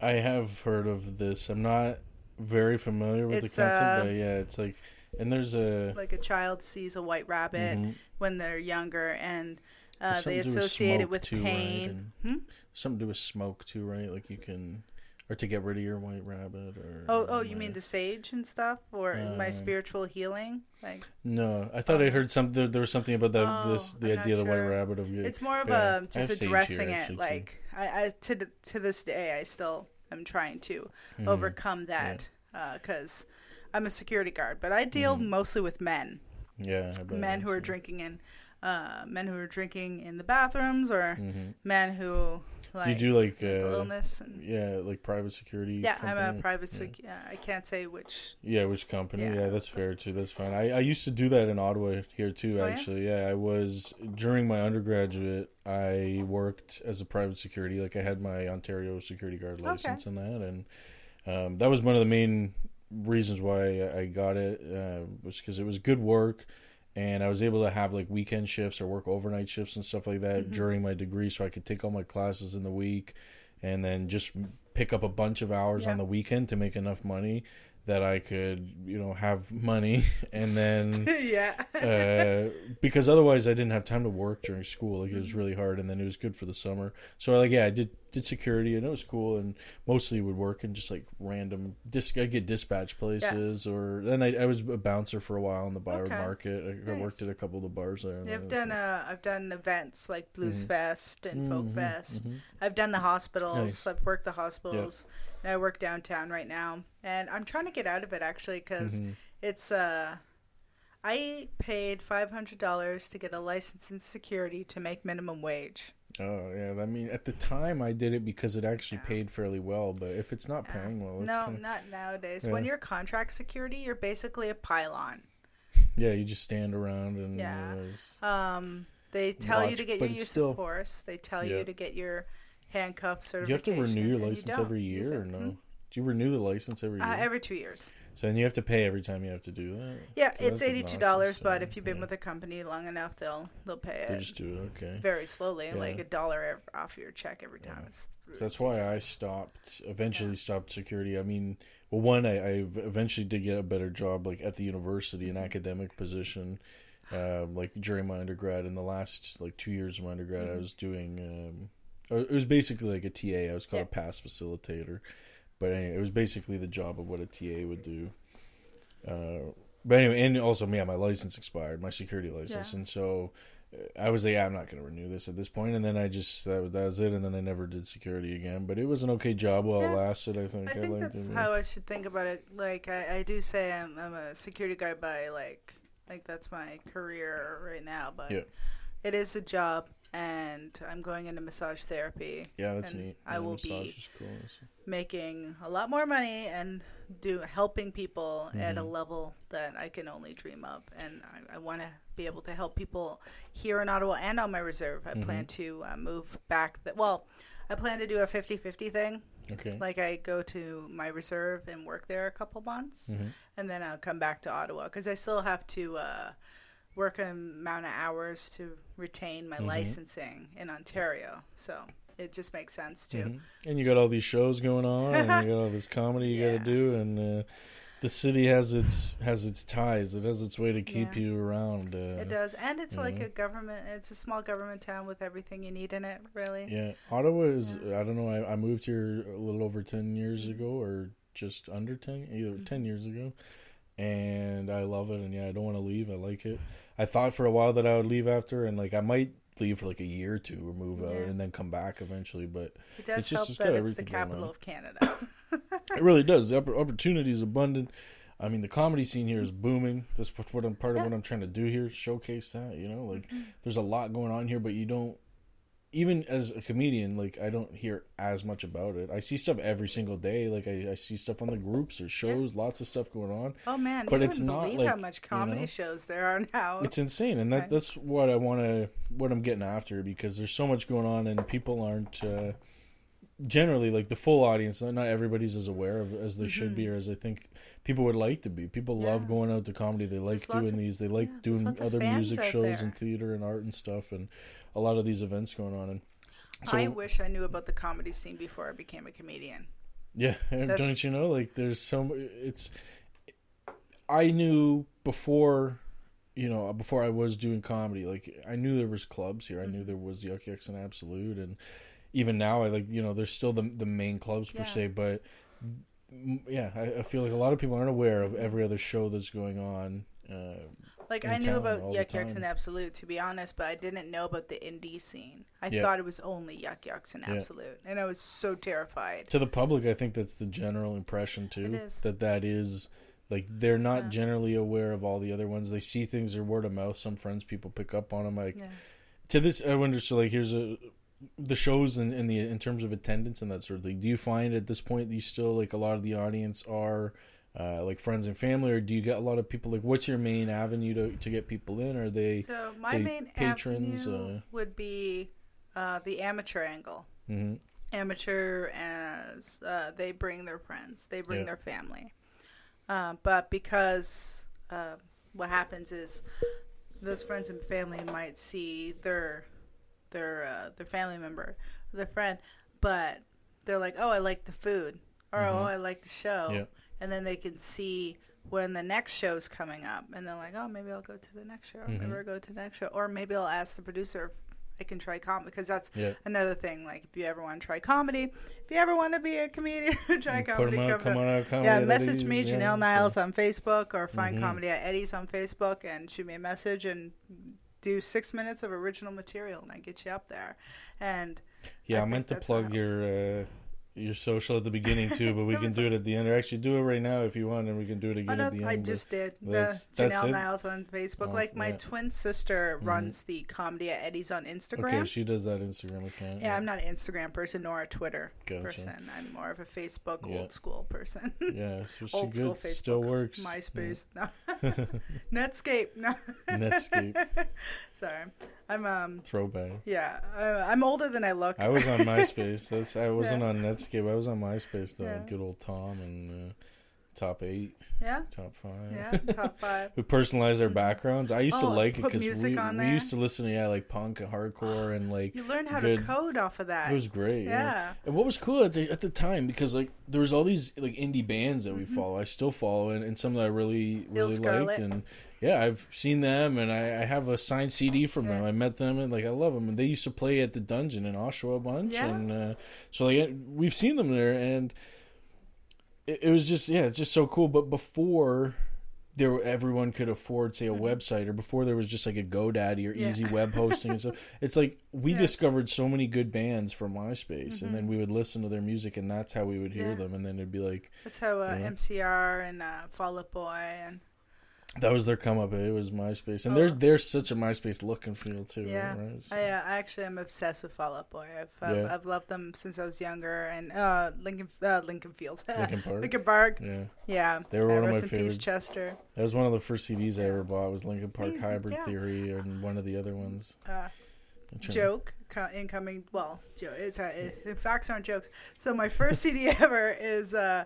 I have heard of this. I'm not very familiar with It's, the concept, uh, but yeah, it's like, and there's a Like a child sees a white rabbit Mhm. when they're younger, and uh, they something to do with associate it with too, right? pain. And Hmm? something to do with smoke too, right? Like you can, or to get rid of your white rabbit, or Oh, oh, you my- mean the sage and stuff, or my Uh, spiritual healing? Like No, I thought I heard some. There, there was something about that. Oh, this the I'm idea of the white rabbit of it's more of yeah. I a just sage here, addressing actually, it like I, I to to this day i still am trying to Mhm. overcome that because i'm a security guard but i deal Mhm. mostly with men Yeah, men who are drinking in uh, men who are drinking in the bathrooms or Mhm. men who like you do like uh, illness and yeah, like private security. yeah i'm a private Yeah. sec- yeah, i can't say which Yeah, which company? Yeah. Yeah, that's fair too. That's fine. I, I used to do that in Ottawa here too. Oh, actually, yeah? I was during my undergraduate. I worked as a private security. Like I had my Ontario security guard Okay. license and that, and um, that was one of the main reasons why I I got it. Uh, was because it was good work. And I was able to have like weekend shifts or work overnight shifts and stuff like that Mhm. during my degree, so I could take all my classes in the week, and then just pick up a bunch of hours Yeah. on the weekend to make enough money that I could, you know, have money and then yeah uh, because otherwise I didn't have time to work during school. Like it was really hard, and then it was good for the summer. So like yeah, I did did security, and it was cool, and mostly would work in just like random. Dis- I get dispatch places, or then I, I was a bouncer for a while in the Byward Okay. Market. I, I worked Nice. at a couple of the bars there. Yeah, I've done uh, I've done events like Blues Mhm. Fest and Folk Mhm, Fest. mhm. I've done the hospitals. Nice. I've worked the hospitals. And I work downtown right now, and I'm trying to get out of it actually because Mhm. it's uh, I paid five hundred dollars to get a license in security to make minimum wage. Oh yeah, I mean at the time I did it because it actually Yeah. paid fairly well, but if it's not Yeah. paying well, it's no, kinda, not nowadays. Yeah. When you're contract security, you're basically a pylon. yeah, you just stand around and Yeah. uh, Um, they tell you to get your use still- of force. They tell you to get your handcuff certification. Do you have to renew your and you license every year or no? Hmm? Do you renew the license every year? Uh, every two years. So then you have to pay every time you have to do that. Yeah, So it's eighty two dollars, but if you've been yeah. with a company long enough, they'll they'll pay They it just do it. Okay. very slowly, like a dollar off your check every time. Yeah. It's So that's why I stopped. Eventually stopped security. I mean, well, one I, I eventually did get a better job, like at the university, Mm-hmm. an academic position. Um, like during my undergrad, in the last like two years of my undergrad, I Mhm. was doing. Um, uh, it was basically like a TA. I was called Yeah. a pass facilitator, but anyway, it was basically the job of what a TA would do. Uh, but anyway, and also, yeah, my license expired, my security license, Yeah. and so uh, I was like, yeah, I'm not going to renew this at this point. and then I just that, that was it, and then I never did security again. But it was an okay job while Yeah. it lasted. I think. I think liked that's it. how I should think about it. Like I, I do say I'm I'm a security guard by like like that's my career right now, but Yeah. it is a job, and I'm going into massage therapy, Yeah, that's neat. I Yeah, will massage be cool. Making a lot more money and do helping people at a Mhm. level that I can only dream of, and I, I want to be able to help people here in Ottawa and on my reserve. I Mm-hmm. plan to uh, move back. Well, I plan to do a 50-50 thing. Okay. Like I go to my reserve and work there a couple months, Mhm. and then I'll come back to Ottawa because I still have to uh, work an amount of hours to retain my Mhm. licensing in Ontario. So it just makes sense too. Mhm. And you got all these shows going on, and you got all this comedy you Yeah. got to do, and uh, the city has its has its ties. It has its way to keep Yeah. you around. Uh, It does, and it's like Mhm. a government. It's a small government town with everything you need in it. Really. Yeah, Ottawa is. I don't know. I, I moved here a little over ten years ago, or just under ten, either Mm-hmm. ten years ago, and I love it. And yeah, I don't want to leave. I like it. I thought for a while that I would leave after, and like I might leave for like a year or two or move out and then come back eventually. But It does It's just- help it's that it's the everything capital of Canada. it really does. The oppor- opportunity is abundant. I mean, the comedy scene here is booming. That's what what I'm part of Yeah. what I'm trying to do here. Showcase that, you know, like Mm-hmm. there's a lot going on here, but you don't. Even as a comedian, like I don't hear as much about it. I see stuff every single day. Like I, I see stuff on the groups or shows, lots of stuff going on. oh man, But you it's not believe how like, much you comedy know, shows there are now. It's insane, and that that's what I want to what I'm getting after because there's so much going on, and people aren't uh, generally like the full audience. Not everybody's as aware of as they should be, or as I think people would like to be. People love Mm-hmm. Going out to comedy. They like There's doing these. They like yeah, doing other music shows there. and theater and art and stuff, and a lot of these events going on. And so I wish I knew about the comedy scene before I became a comedian. Yeah, That's- don't you know? Like, there's so it's. I knew before, you know, before I was doing comedy. Like, I knew there was clubs here. I Mm-hmm. knew there was Yuk Yuk's and Absolute, and even now, I like you know, there's still the the main clubs per Yeah. se, but. Yeah, I, I feel like a lot of people aren't aware of every other show that's going on. Uh, Like I knew about Yuk Yuk's and Absolute, to be honest, but I didn't know about the indie scene. I Yeah. thought it was only Yuk Yuk's and Yeah. Absolute, and I was so terrified. to the public, I think that's the general impression too. It is. That that is like they're not Yeah. generally aware of all the other ones. They see things or word of mouth. Some friends, people pick up on them. Like Yeah. to this, I wonder. So like, here's a the shows in, in the in terms of attendance and that sort of thing. Do you find at this point that you still like a lot of the audience are. Uh, like friends and family, or do you get a lot of people? Like, what's your main avenue to, to get people in? Are they? So my the main patrons, avenue uh, would be uh, the amateur angle. Mhm. Amateur as uh, they bring their friends, they bring Yeah. their family. Uh, but because uh, what happens is those friends and family might see their their uh, their family member, their friend, but they're like, "Oh, I like the food," or Mhm. "Oh, I like the show," Yeah. And then they can see when the next show's coming up, and they're like, "Oh, maybe I'll go to the next show. Maybe Mhm. I'll go to the next show, or maybe I'll ask the producer." if I can try comedy because that's Yeah. another thing. Like, if you ever want to try comedy, if you ever want to be a comedian, try Put comedy. out, come come on out, comedy yeah, message me, Eddy's, yeah, Janelle so- Niles on Facebook, or find Mhm. comedy at Eddy's on Facebook, and shoot me a message and do six minutes of original material, and I get you up there. And Yeah, I I, meant to plug your uh, your social at the beginning too, but we can do it at the end. Or actually, do it right now if you want, and we can do it oh, again no, at the end. I just did the that's- that's Janelle it? Niles on Facebook. Oh, like my yeah. twin sister Mhm. runs the comedy at Eddy's on Instagram. okay, she does that Instagram account. yeah, I'm not an Instagram person nor a Twitter Gotcha. person. I'm more of a Facebook Yeah. old school person. Yeah, so old school good. Facebook, Still works. MySpace, no, Netscape, no. Netscape. Sorry, I'm um, Throwback. yeah, uh, I'm older than I look. I was on MySpace. That's I wasn't Yeah. on Netscape. I was on MySpace though. Yeah. Good old Tom and uh, top eight, yeah, top five. yeah, top five. we personalized our backgrounds. I used to Oh, like it because we, we used to listen to yeah like punk and hardcore and like You learn how good- to code off of that. It was great. Yeah. yeah. And what was cool at the at the time because like there was all these like indie bands that we Mm-hmm. follow. I still follow and, and some that I really really liked and yeah, I've seen them and I, I have a signed CD from them. I met them and like I love them and they used to play at the Dungeon in Oshawa a bunch Yeah. and uh, so like we've seen them there and it, it was just yeah, it's just so cool. But before there everyone could afford say a website or before there was just like a GoDaddy or Mm-hmm. Yeah. easy web hosting and stuff. It's like we Yeah. discovered so many good bands from MySpace and then Mhm. we would listen to their music and that's how we would hear Yeah. them and then it'd be like That's how uh. MCR and uh, Fall Out Boy and that was their come up. It was MySpace and Oh. there's there's such a MySpace look and feel too. Yeah. right? So- I, uh, I actually am obsessed with Fall Out Boy. I've, I've, Yeah. I've loved them since I was younger. And uh, Lincoln uh, Lincoln Fields, Linkin Park. Linkin Park. yeah, Yeah, They were Uh, one of my rest in peace, favorites. Chester. that was one of the first CDs I ever bought. Was Linkin Park Mm, Hybrid yeah. Theory and one of the other ones. Uh, joke co- incoming. Well, joke. It's uh, it, facts aren't jokes. So my first CD ever is uh,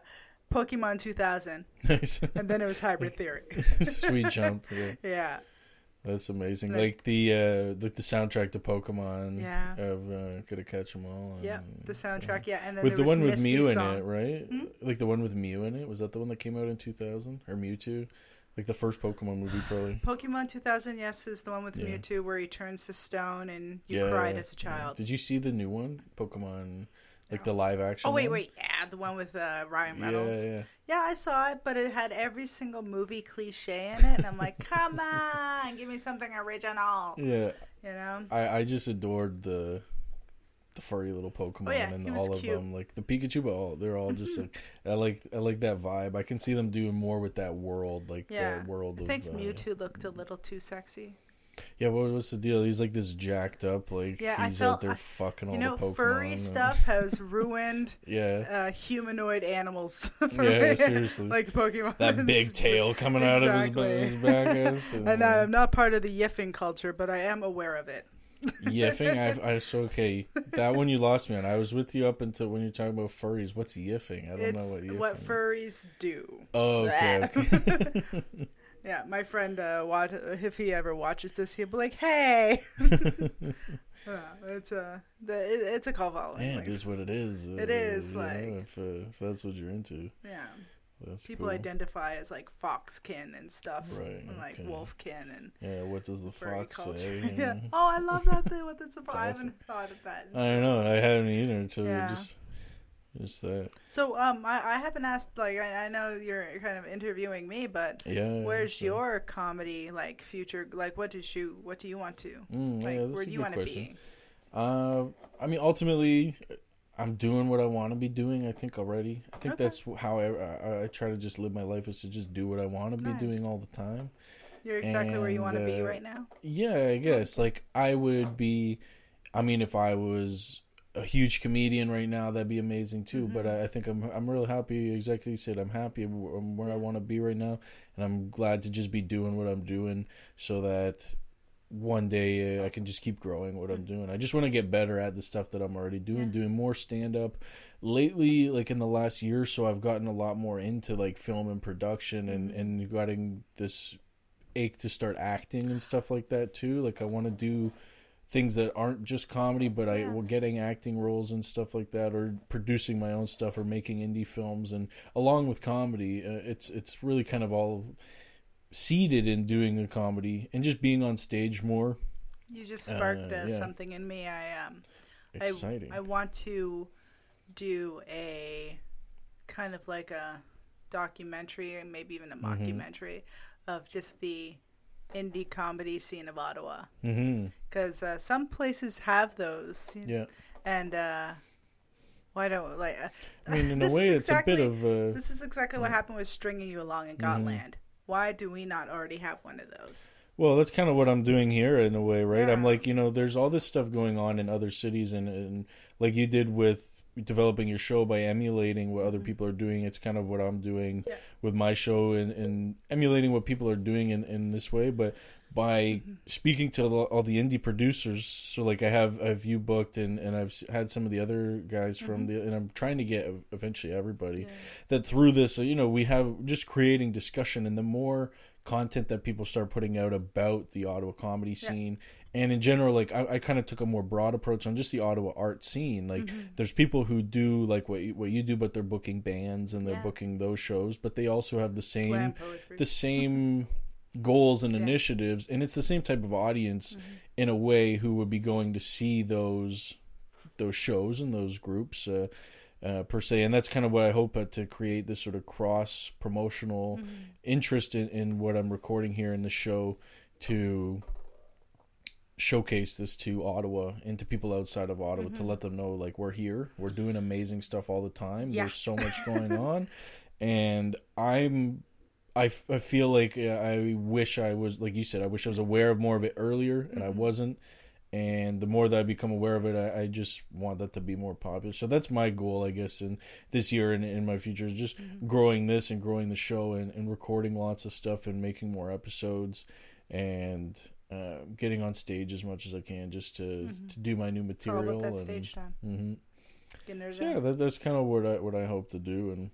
Pokemon 2000, Nice, and then it was Hybrid Theory. sweet jump. Yeah. yeah, That's amazing. Like- Like the uh like the soundtrack to Pokemon Yeah. of uh, Gotta Catch 'Em All. yeah. The soundtrack. Yeah, and then with the one with Misty Mew in it, right? Hmm? Like the one with Mew in it. Was that the one that came out in 2000 or Mewtwo? Like the first Pokemon movie, probably. Pokemon 2000, yes, is the one with Yeah. Mewtwo where he turns to stone and you yeah. cried as a yeah. child. Did you see the new one, Pokemon? Like the live action. Oh wait, one? wait, yeah, Yeah, the one with uh, Ryan Reynolds. yeah. Yeah, I saw it, but it had every single movie cliche in it, and I'm like, come on, give me something original. Yeah, You know? I, I just adored the the furry little Pokemon Oh, yeah, and all of them, like the Pikachu, but all they're all just like I like I like that vibe. I can see them doing more with that world, like Yeah. that world I of. think uh, Mewtwo looked a little too sexy. Yeah, what was the deal? He's like this jacked up, like Yeah, I he's felt- out there I- fucking all You know, the Pokemon. furry and- stuff has ruined Yeah, uh, humanoid animals. for Yeah, seriously. like Pokemon. that big tail coming out of his, his back. ass, And I'm not part of the yiffing culture, but I am aware of it. yiffing. I, I so okay. That one you lost me on. I was with you up until when you're talking about furries. What's yiffing? I don't It's know what yiffing. what furries do. Oh, okay. okay. Yeah, my friend, uh, watch, if he ever watches this, he'll be like, "Hey." Yeah, it's a the, it, it's a call following. Man, like, it is what it is. It uh, is, you know, like- if, uh, if that's what you're into, yeah, that's people cool. identify as like foxkin and stuff, Right, and like okay. wolfkin and yeah, what does the fox culture. say? yeah. Oh, I love that thing. What the surprise? I haven't thought of that. I don't know. I haven't either. To Yeah. just, just that. So, um, I, I haven't asked. Like, I, I know you're kind of interviewing me, but Yeah. where's so- your comedy like future? Like, what does you what do you want to? Mm, Like, yeah, where do you want to be? Uh, I mean, ultimately, I'm doing what I want to be doing. I think already. I think Okay. that's how I, I I try to just live my life is to just do what I want to be Nice. doing all the time. You're exactly where you want to And, be uh, right now. Yeah, I guess like I would be. I mean, if I was a huge comedian right now, that'd be amazing too. But Mm-hmm. I, I think I'm I'm really happy. Exactly, you said I'm happy where I'm where I want to be right now, and I'm glad to just be doing what I'm doing so that one day uh, I can just keep growing what I'm doing. I just want to get better at the stuff that I'm already doing, Yeah. doing more stand up. Lately, like in the last year or so, I've gotten a lot more into like film and production and Mm-hmm. and getting this ache to start acting and stuff like that too. Like I want to do things that aren't just comedy, but I Yeah. well, getting acting roles and stuff like that, or producing my own stuff, or making indie films, and along with comedy, uh, it's it's really kind of all seeded in doing the comedy and just being on stage more. You just sparked Uh, uh, yeah. something in me. I um, Exciting. I, I want to do a kind of like a documentary, and maybe even a Mm-hmm. mockumentary of just the indie comedy scene of Ottawa. mm-hmm. Because uh, some places have those, you- Yeah. and uh, why don't like? Uh, I mean, in a way, is it's a bit of uh, This is exactly what happened with stringing you along in Mm-hmm. Why do we not already have one of those? Well, that's kind of what I'm doing here in a way, right? I'm like, you know, there's all this stuff going on in other cities, and, and like you did with developing your show by emulating what other people are doing. It's kind of what I'm doing. Yeah. with my show and, and emulating what people are doing in, in this way. But by Mm-hmm. speaking to all the indie producers, so like I have, I have you booked, and, and I've had some of the other guys from Mm-hmm. the, and I'm trying to get eventually everybody that through this, you know, we have just creating discussion, and the more content that people start putting out about the Ottawa comedy Yeah. And in general, like I, I kind of took a more broad approach on just the Ottawa art scene. Like, Mm-hmm. there's people who do like what you, what you do, but they're booking bands and they're Yeah. booking those shows, but they also have the same the same goals and Yeah. initiatives, and it's the same type of audience Mm-hmm. in a way who would be going to see those those shows and those groups uh, uh, per se, and that's kind of what I hope uh, to create this sort of cross promotional Mm-hmm. interest in, in what I'm recording here in the show to showcase this to Ottawa and to people outside of Ottawa to mm-hmm. let them know like we're here, we're doing amazing stuff all the time. Yeah. There's so much going on, and I'm. I, f- I feel like uh, I wish I was like you said I wish I was aware of more of it earlier and I mm-hmm. wasn't. And the more that I become aware of it I, I just want that to be more popular. So that's my goal I guess in this year and in my future is just mm-hmm. growing this and growing the show and, and recording lots of stuff and making more episodes. And uh, getting on stage as much as I can just to, to do my new material and stage time. hmm there so yeah that, that's kind of what I what I hope to do and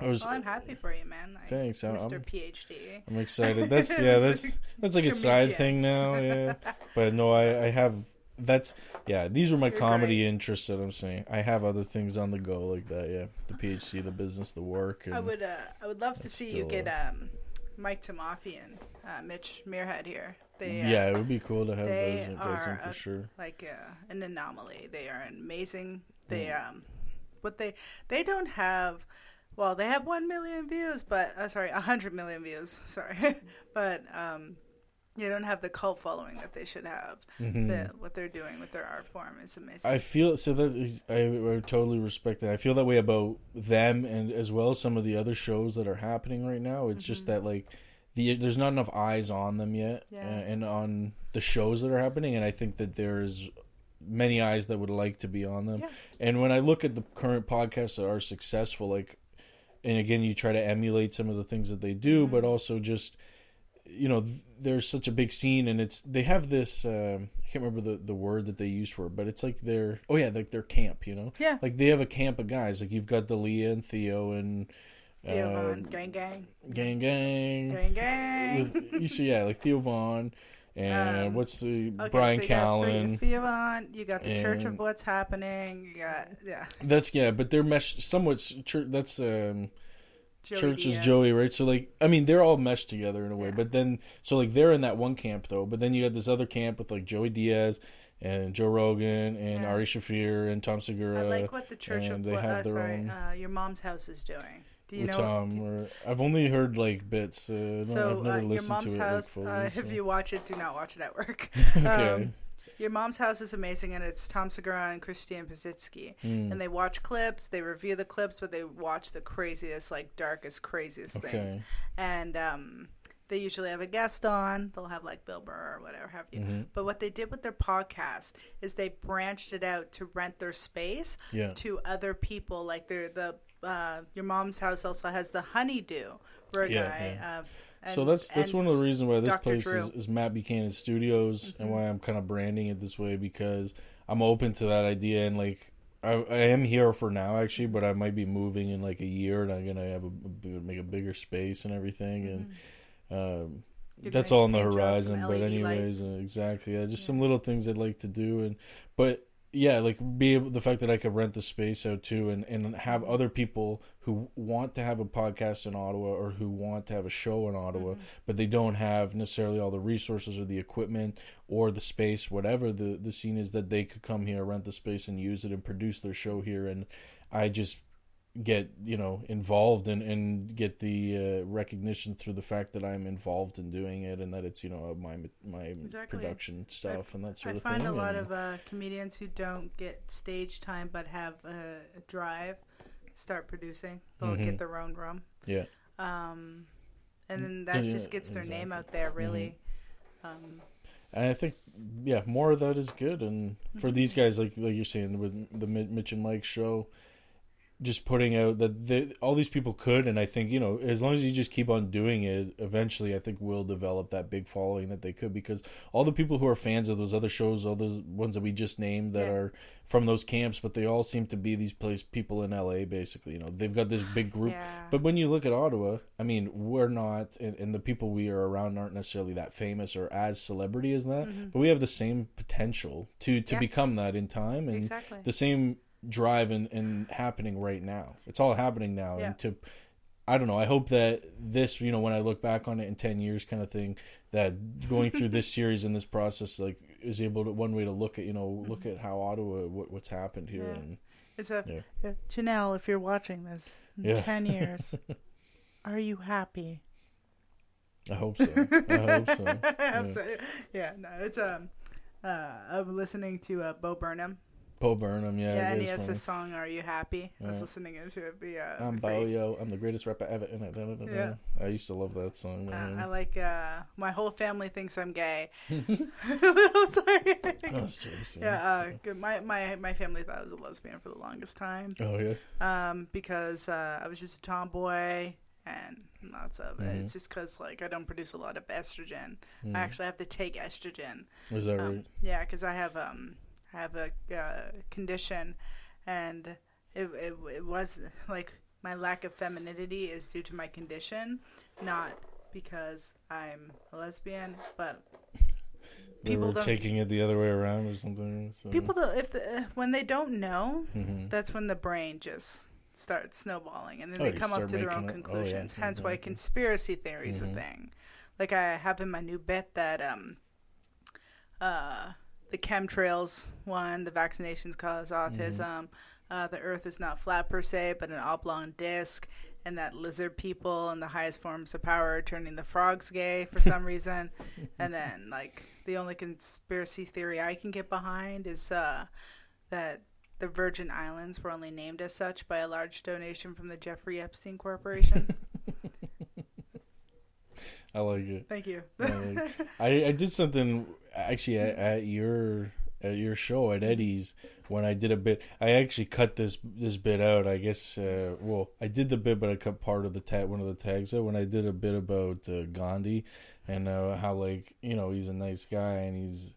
I was Well, I'm happy for you, man. Like, Thanks, I'm- Mr. PhD. I'm excited. That's yeah. That's that's like a side thing now. Yeah, but no, I I have that's yeah. These are my You're comedy interests that I'm saying. I have other things on the go like that. Yeah, the PhD, the business, the work. And, I would, uh, I would love to see you get um, Mike Tomafi and uh, Mitch Meerhead here. They, uh, yeah, it would be cool to have those in are for a- sure. like uh, an anomaly. They are amazing. They Mm. um, but they they don't have. Well, they have one million views, but uh, sorry, a hundred million views. Sorry, but um, they don't have the cult following that they should have. The, what they're doing with their art form is amazing. I feel so that is, I, I totally respect that. I feel that way about them and as well as some of the other shows that are happening right now. It's just that like the there's not enough eyes on them yet, Yeah. uh, and on the shows that are happening. And I think that there's many eyes that would like to be on them. Yeah. And when I look at the current podcasts that are successful, like, and again, you try to emulate some of the things that they do, Mm-hmm. but also just you know th- there's such a big scene and it's they have this um, i can't remember the, the word that they use for it but it's like their oh yeah like their camp you know Yeah. like they have a camp of guys like you've got the leah and theo and Theo uh, Von, gang, gang, gang gang, gang, gang. With, you see yeah like Theo Von and Um, what's the Okay, brian so you got callen Theo Von, you got the Church of What's Happening. You got yeah, that's yeah but they're meshed somewhat s- chur- that's um Joey Church is Joey, right? So like, I mean, they're all meshed together in a way. Yeah. But then, so like, they're in that one camp though. But then you got this other camp with like Joey Diaz and Joe Rogan and Yeah. Ari Shaffir and Tom Segura. I like what the Church of and they what, have uh, their sorry, own- uh, your mom's house is doing. Do you with know? Do- or, I've only heard like bits. Uh, so I've never uh, your mom's to it house. fully. uh, so. If you watch it, do not watch it at work. okay. um, your mom's house is amazing, and it's Tom Segura and Christina Pazsitzky. Mm. And they watch clips, they review the clips, but they watch the craziest, like darkest, craziest things. And um, they usually have a guest on. They'll have like Bill Burr or whatever have you. Mhm. But what they did with their podcast is they branched it out to rent their space Yeah. to other people. Like they're the uh, your mom's house also has the honeydew for a Yeah, guy. yeah. Uh, so that's that's one of the reasons why this Dr. place Drew. is, is Matt Buchanan Studios and why I'm kind of branding it this way because I'm open to that idea and like I, I am here for now actually, but I might be moving in like a year and I'm gonna have a, a- make a bigger space and everything and um, that's all on the paint your own some horizon. But anyways, lights. uh, exactly, yeah, just some little things I'd like to do and but yeah, like be able the fact that I could rent the space out too, and and have other people who want to have a podcast in Ottawa or who want to have a show in Ottawa, Mm-hmm. but they don't have necessarily all the resources or the equipment or the space, whatever the the scene is, that they could come here, rent the space, and use it and produce their show here, and I just get you know involved and and get the uh, recognition through the fact that I'm involved in doing it and that it's you know my my Exactly. production stuff and that sort I of thing. I find a lot and- of uh, comedians who don't get stage time but have a, a drive start producing. They'll Mhm. get their own room. yeah. Um, and then that Yeah, just gets their name exactly. Mm-hmm. out there, really. Um, And I think, yeah, more of that is good. And for these Mm-hmm. guys, like like you're saying with the Mitch and Mike show, just putting out that they, all these people could, and I think you know, as long as you just keep on doing it, eventually, I think we'll develop that big following that they could. Because all the people who are fans of those other shows, all those ones that we just named that Yeah. are from those camps, but they all seem to be these place people in LA. Basically, you know, they've got this big group. yeah. But when you look at Ottawa, I mean, we're not, and, and the people we are around aren't necessarily that famous or as celebrity as that. But we have the same potential to to Mm-hmm. Yeah. become that in time, and Exactly. the same drive and, and happening right now. It's all happening now, Yeah. and to. I don't know. I hope that this, you know, when I look back on it in ten years, kind of thing, that going through this series and this process, like, is able to one way to look at, you know, look at how Ottawa, what, what's happened here, Mm-hmm. Yeah. and It's a, Yeah. Janelle, if you're watching this in. 10 years, are you happy? I hope so. I hope so. I'm Yeah. Yeah, no, it's um, uh, I'm listening to uh, Bo Burnham. Bo Burnham, yeah, Yeah, and he has funny. this song "Are You Happy?" I was listening into it. The uh, I'm great. Boyo. I'm the greatest rapper ever. Yeah. I used to love that song. Uh, I like uh, my whole family thinks I'm gay. Sorry. That's true, Yeah, uh, good- my my my family thought I was a lesbian for the longest time. Oh yeah. Um, because uh, I was just a tomboy and lots of it. Mhm. It's just because like I don't produce a lot of estrogen. Mhm. I actually have to take estrogen. Is that Um, right? yeah, because I have um have a uh, condition, and it, it it was like my lack of femininity is due to my condition, not because I'm a lesbian. But They people were taking it the other way around or something. So. people don't if the, when they don't know, Mhm. that's when the brain just starts snowballing, and then Oh, they come up to their own it- oh, yeah, conclusions. Hence, why conspiracy theory is Mhm. a thing. Like I have in my new bit that um, uh, the chemtrails one, the vaccinations cause Mm-hmm. autism. uh, the Earth is not flat per se, but an oblong disc, and that lizard people and the highest forms of power are turning the frogs gay for some reason. And then, like, the only conspiracy theory I can get behind is uh, that the Virgin Islands were only named as such by a large donation from the Jeffrey Epstein Corporation. I like it. Thank you. I, like- I, I did something actually at, at your at your show at Eddy's when I did a bit. I actually cut this this bit out. I guess. Uh, well, I did the bit, but I cut part of the tag one of the tags out when I did a bit about uh, Gandhi and uh, how like you know he's a nice guy and he's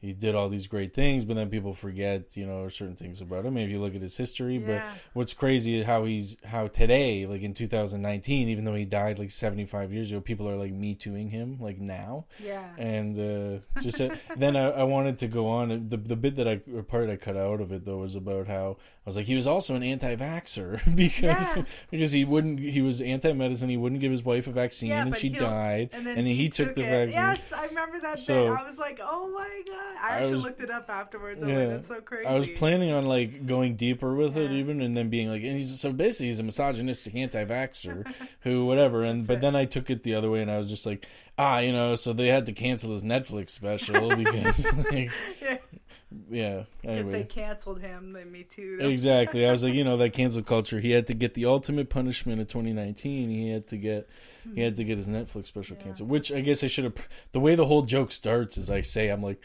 he did all these great things, but then people forget you know certain things about him. If you look at his history, but what's crazy is how he's how today, like in 2019, even though he died like 75 years ago, people are like me tooing him like now yeah. and uh, just uh, then I, I wanted to go on the the bit that I or part I cut out of it though was about how was like he was also an anti-vaxer because Yeah. because he wouldn't he was anti-medicine he wouldn't give his wife a vaccine Yeah, and she died And then and he, he, took, the it. vaccine Yes, I remember that So- bit. I was like, oh my god. I I actually was- looked it up afterwards. I'm Yeah. like, that's so crazy. I was planning on like going deeper with it even and then being like and he's so basically he's a misogynistic anti-vaxer who whatever and but it. then I took it the other way and I was just like ah you know so they had to cancel his Netflix special because like Yeah. Yeah Because anyway they canceled him, they me too. Exactly. I was like, you know, that cancel culture. He had to get the ultimate punishment of 2019. He had to get, he had to get his Netflix special Yeah. canceled. Which I guess I should have. The way the whole joke starts is I say, I'm like,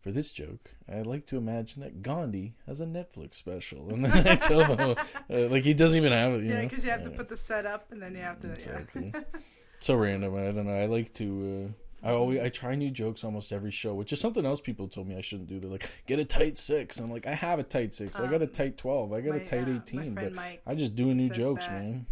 for this joke, I like to imagine that Gandhi has a Netflix special, and then I tell them, uh, like he doesn't even have it. Yeah, because you have to Yeah, put the set up and then you have to. exactly. Yeah. so random. I don't know. I like to. Uh, I always I try new jokes almost every show, which is something else people told me I shouldn't do. They're like, get a tight six. I'm like, I have a tight six. I got a Um, tight twelve. I got my, a tight uh, eighteen. But Mike I just do new jokes, that. man.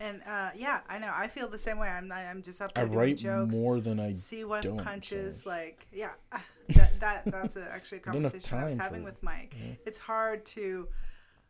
And uh, yeah, I know. I feel the same way. I'm I'm just up I write jokes. more than I. see what punches so- like yeah that, that that's a, actually a conversation I was having with Mike Yeah. it's hard to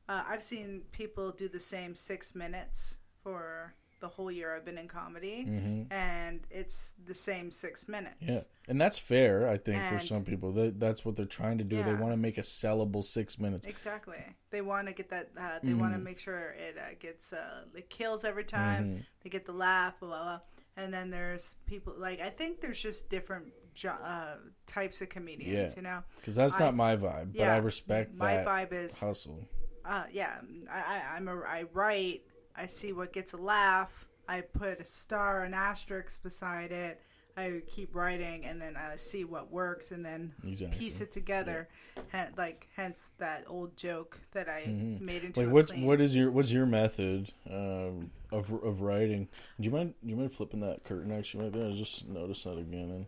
uh, I've seen people do the same six minutes for the whole year I've been in comedy hmm and it's the same six minutes Yeah, and that's fair. I think for some people, that that's what they're trying to do. They want to make a sellable six minutes. exactly they want to get that uh, they want to make sure it uh, gets uh, it kills every time Mhm. they get the laugh, blah, blah, blah. And then there's people like I think there's just different uh, types of comedians, Yeah. you know. Because that's I- not my vibe, but I respect My vibe is, hustle. uh, yeah, I, I, I'm a, I write, I see what gets a laugh, I put a star, an asterisk beside it. I keep writing, and then I see what works, and then Exactly. piece it together. Hen- like hence that old joke that I Mhm. made into Like what's clean- what is your what's your method um, of of writing? Do you mind do you mind flipping that curtain actually right there? I just noticed that again and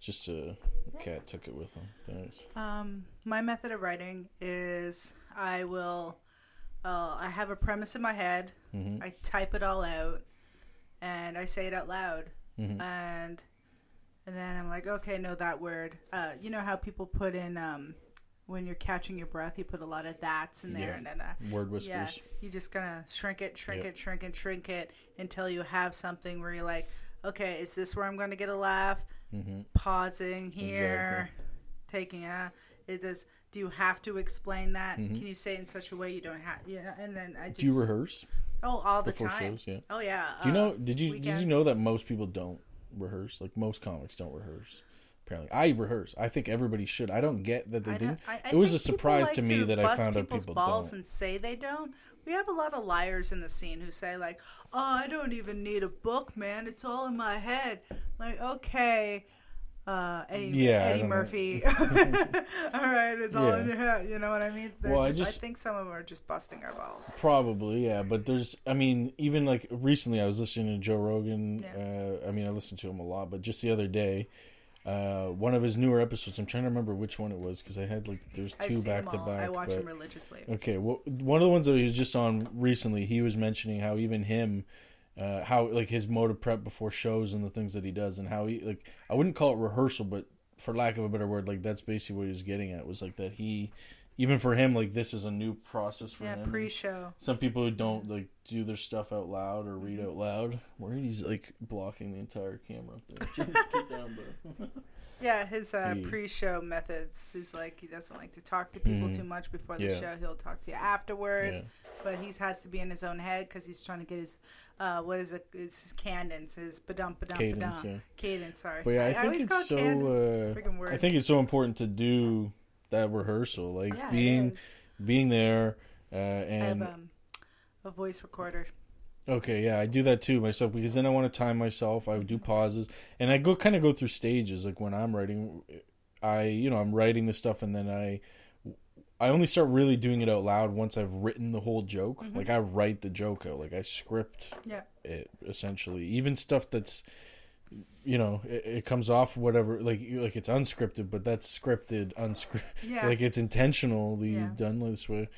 just a cat took it with him. Thanks. Um, my method of writing is I will, uh, I have a premise in my head. Hmm I type it all out, and I say it out loud, hmm and and then I'm like, okay, no, that word. Uh, you know how people put in um, when you're catching your breath, you put a lot of that's in there, Yeah. and then uh, Word yeah, whispers. you just gonna shrink it, shrink Yep. it, shrink it, shrink it until you have something where you're like, okay, is this where I'm gonna get a laugh? hmm pausing here, taking a. It does. Do you have to explain that? Mhm. Can you say it in such a way you don't have? You know, and then I just. Do you rehearse Oh, all the before time. shows? Yeah. Oh yeah. Do you uh, know? Did you did you know that most people don't rehearse? Like most comics don't rehearse. Apparently, I rehearse. I think everybody should. I don't get that they didn't. I- I It was a surprise people to like me that I found out people balls don't. and say they don't. We have a lot of liars in the scene who say like, "Oh, I don't even need a book, man. It's all in my head." Like, okay, uh, Eddie, Yeah, Eddie. Murphy. all right, it's all in your head. You know what I mean? They're Well, I just, just- I think some of them are just busting our balls. Probably, yeah. But there's, I mean, even like recently, I was listening to Joe Rogan. Yeah. Uh, I mean, I listened to him a lot, but just the other day, uh, one of his newer episodes. I'm trying to remember which one it was because I had like there's two back to back. I watch but- them religiously. Okay, well, one of the ones that he was just on recently, he was mentioning how even him, uh, how like his mode of prep before shows and the things that he does, and how he like I wouldn't call it rehearsal, but for lack of a better word, like that's basically what he was getting at was like that he even for him, like this is a new process for Yeah, him. pre-show. Some people who don't like do their stuff out loud or read Mm-hmm. out loud, where he's like blocking the entire camera up there. Get down, bro. Yeah, his uh, He- pre-show methods. He's like he doesn't like to talk to people Mhm. too much before the Yeah. show. He'll talk to you afterwards, Yeah. but he has to be in his own head because he's trying to get his uh, what is it? It's his cadence, his badum badum Cadence, badum. yeah. Cadence. Sorry. But yeah, I, think it's so. Uh, I think it's so important to do that rehearsal, like yeah, being being there, uh, I and have um, a voice recorder. Okay, yeah, I do that too myself because then I want to time myself. I would do pauses, and I go kind of go through stages. Like when I'm writing, I you know I'm writing the stuff, and then I I only start really doing it out loud once I've written the whole joke. Mm-hmm. Like I write the joke out, like I script Yeah. it essentially. Even stuff that's you know it, it comes off whatever like like it's unscripted, but that's scripted unscripted Yeah. like it's intentionally Yeah. done this way.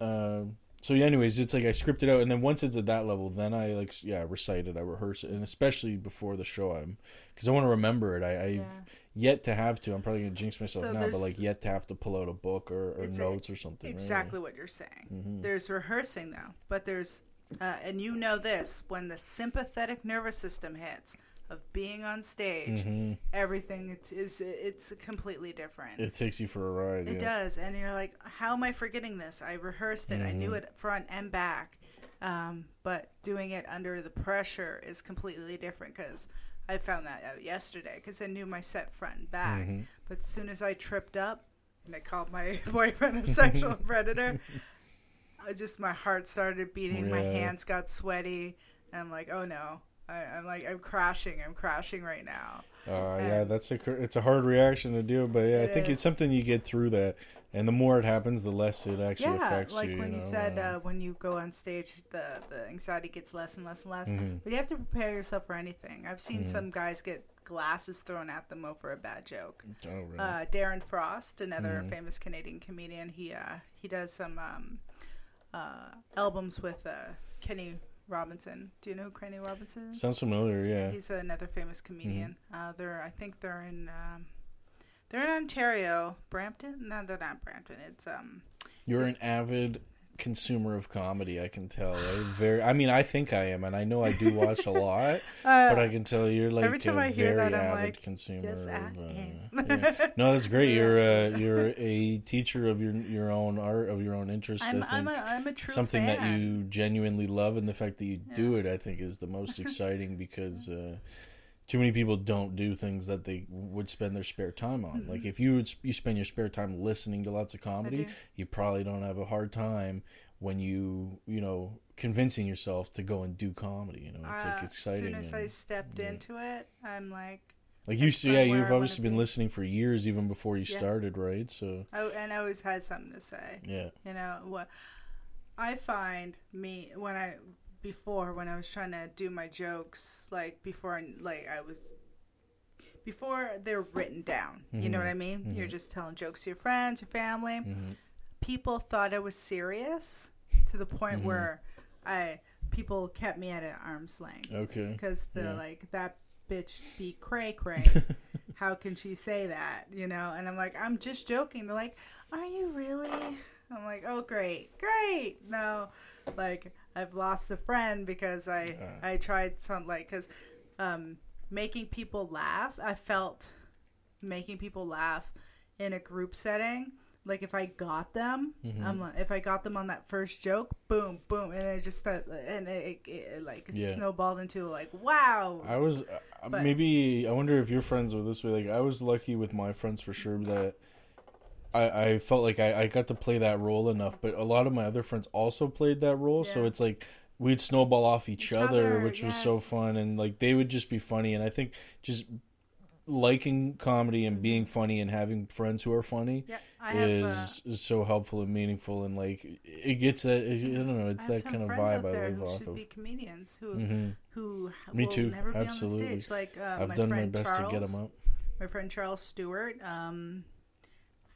Um, so yeah, anyways, it's like I script it out, and then once it's at that level, then I like yeah recite it, I rehearse it, and especially before the show, I'm because I want to remember it. I, I've Yeah. yet to have to. I'm probably gonna jinx myself So now, but like yet to have to pull out a book or, or It's a- notes or something. right? Exactly what you're saying. Mhm. There's rehearsing though, but there's, uh, and you know this when the sympathetic nervous system hits of being on stage, Mhm. everything it's, is it's completely different. It takes you for a ride. It yeah. does, and you're like, how am I forgetting this? I rehearsed it. I knew Mhm. it front and back, um, but doing it under the pressure is completely different because. I found that out yesterday because I knew my set front and back. Mhm. But as soon as I tripped up and I called my boyfriend a sexual predator, I just my heart started beating, my hands got sweaty, and I'm like, oh no, I, I'm like I'm crashing, I'm crashing right now. Uh, yeah, that's a it's a hard reaction to do, but yeah, I think is. it's something you get through that, and the more it happens, the less it actually yeah, affects like you. Like when you, know? said uh, uh, when you go on stage, the the anxiety gets less and less and less. Mhm. But you have to prepare yourself for anything. I've seen Mhm. some guys get glasses thrown at them over a bad joke. oh, really? Uh, Darren Frost, another Mhm. famous Canadian comedian, he uh, he does some um, uh, albums with uh, Kenny Robinson. Do you know who Kenny Robinson is? Sounds familiar, yeah. He's another famous comedian. Mm-hmm. Uh, they're I think they're in um, they're in Ontario, Brampton. No, they're not Brampton. It's um You're an avid consumer of comedy, I can tell. I very, I mean, I think I am, and I know I do watch a lot, uh, but I can tell you're like every time a I hear very that, avid like, consumer. yes, I of, uh, yeah. No, that's great. You're a you're a teacher of your your own art of your own interest. I'm, I think I'm a I'm a true something that you genuinely love, and the fact that you do it, I think, is the most exciting because. Uh, too many people don't do things that they would spend their spare time on. Like if you would you spend your spare time listening to lots of comedy, you probably don't have a hard time when you you know convincing yourself to go and do comedy. You know, it's Uh, like exciting. As soon as I stepped yeah. into it, I'm like, like you see, yeah, you've obviously been be. listening for years, even before you Yeah. started, right? So oh, and I always had something to say. yeah, You know what? I find me when I before when I was trying to do my jokes, like before, I- like I was before they're written down. You know what I mean? You're Mhm. just telling jokes to your friends, your family. hmm People thought I was serious to the point Mhm. where I people kept me at an arm's length okay, because they're Yeah. like that bitch be cray cray. How can she say that? You know? And I'm like, I'm just joking. They're like, Are you really? I'm like, Oh great, great. No, like I've lost a friend because I Uh. I tried some like because um, making people laugh. I felt making people laugh in a group setting. Like if I got them, Mhm. I'm if I got them on that first joke, boom, boom, and it just that, and it, it, it like it Yeah. snowballed into like, wow, I was uh, But- maybe I wonder if your friends were this way. Like I was lucky with my friends for sure that I, I felt like I, I got to play that role enough, but a lot of my other friends also played that role. So it's like we'd snowball off each, Each other, other, which was so fun, and like they would just be funny. And I think just liking comedy and being funny and having friends who are funny yeah, uh, is is so helpful and meaningful, and like it gets that I don't know, it's that kind of vibe I live off should of. be comedians who hmm who Me will too, never be absolutely. on the stage. Like uh, I've my done my best Charles, to get them up. My friend Charles Stewart, um,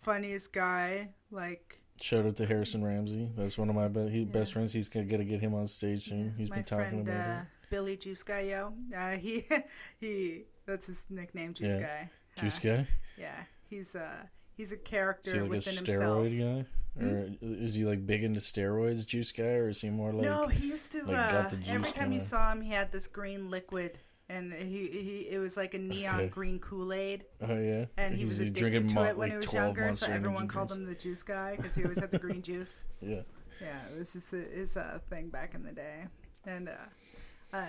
funniest guy. Like Shout out to Harrison Ramsey. That's one of my be- he, best friends. He's gonna gotta get him on stage soon. He's my been talking friend about uh, Billy Juice Guy Yo. Uh, he he that's his nickname, Juice Yeah. Guy. it. Juice Uh, guy. Yeah, he's uh he's a character Is he like a within himself. steroid guy? Or is he like big into steroids, juice guy, or is he more like no, he used to. like, uh, got the juice every time you saw him, he had this green liquid, and he, he it was like a neon Okay. green Kool Aid, Oh yeah, and he He's was drinking to it when like he was 12 younger. So everyone called drinks. him the juice guy because he always had the green juice. Yeah, Yeah, it was just a, his uh, thing back in the day, and uh, uh,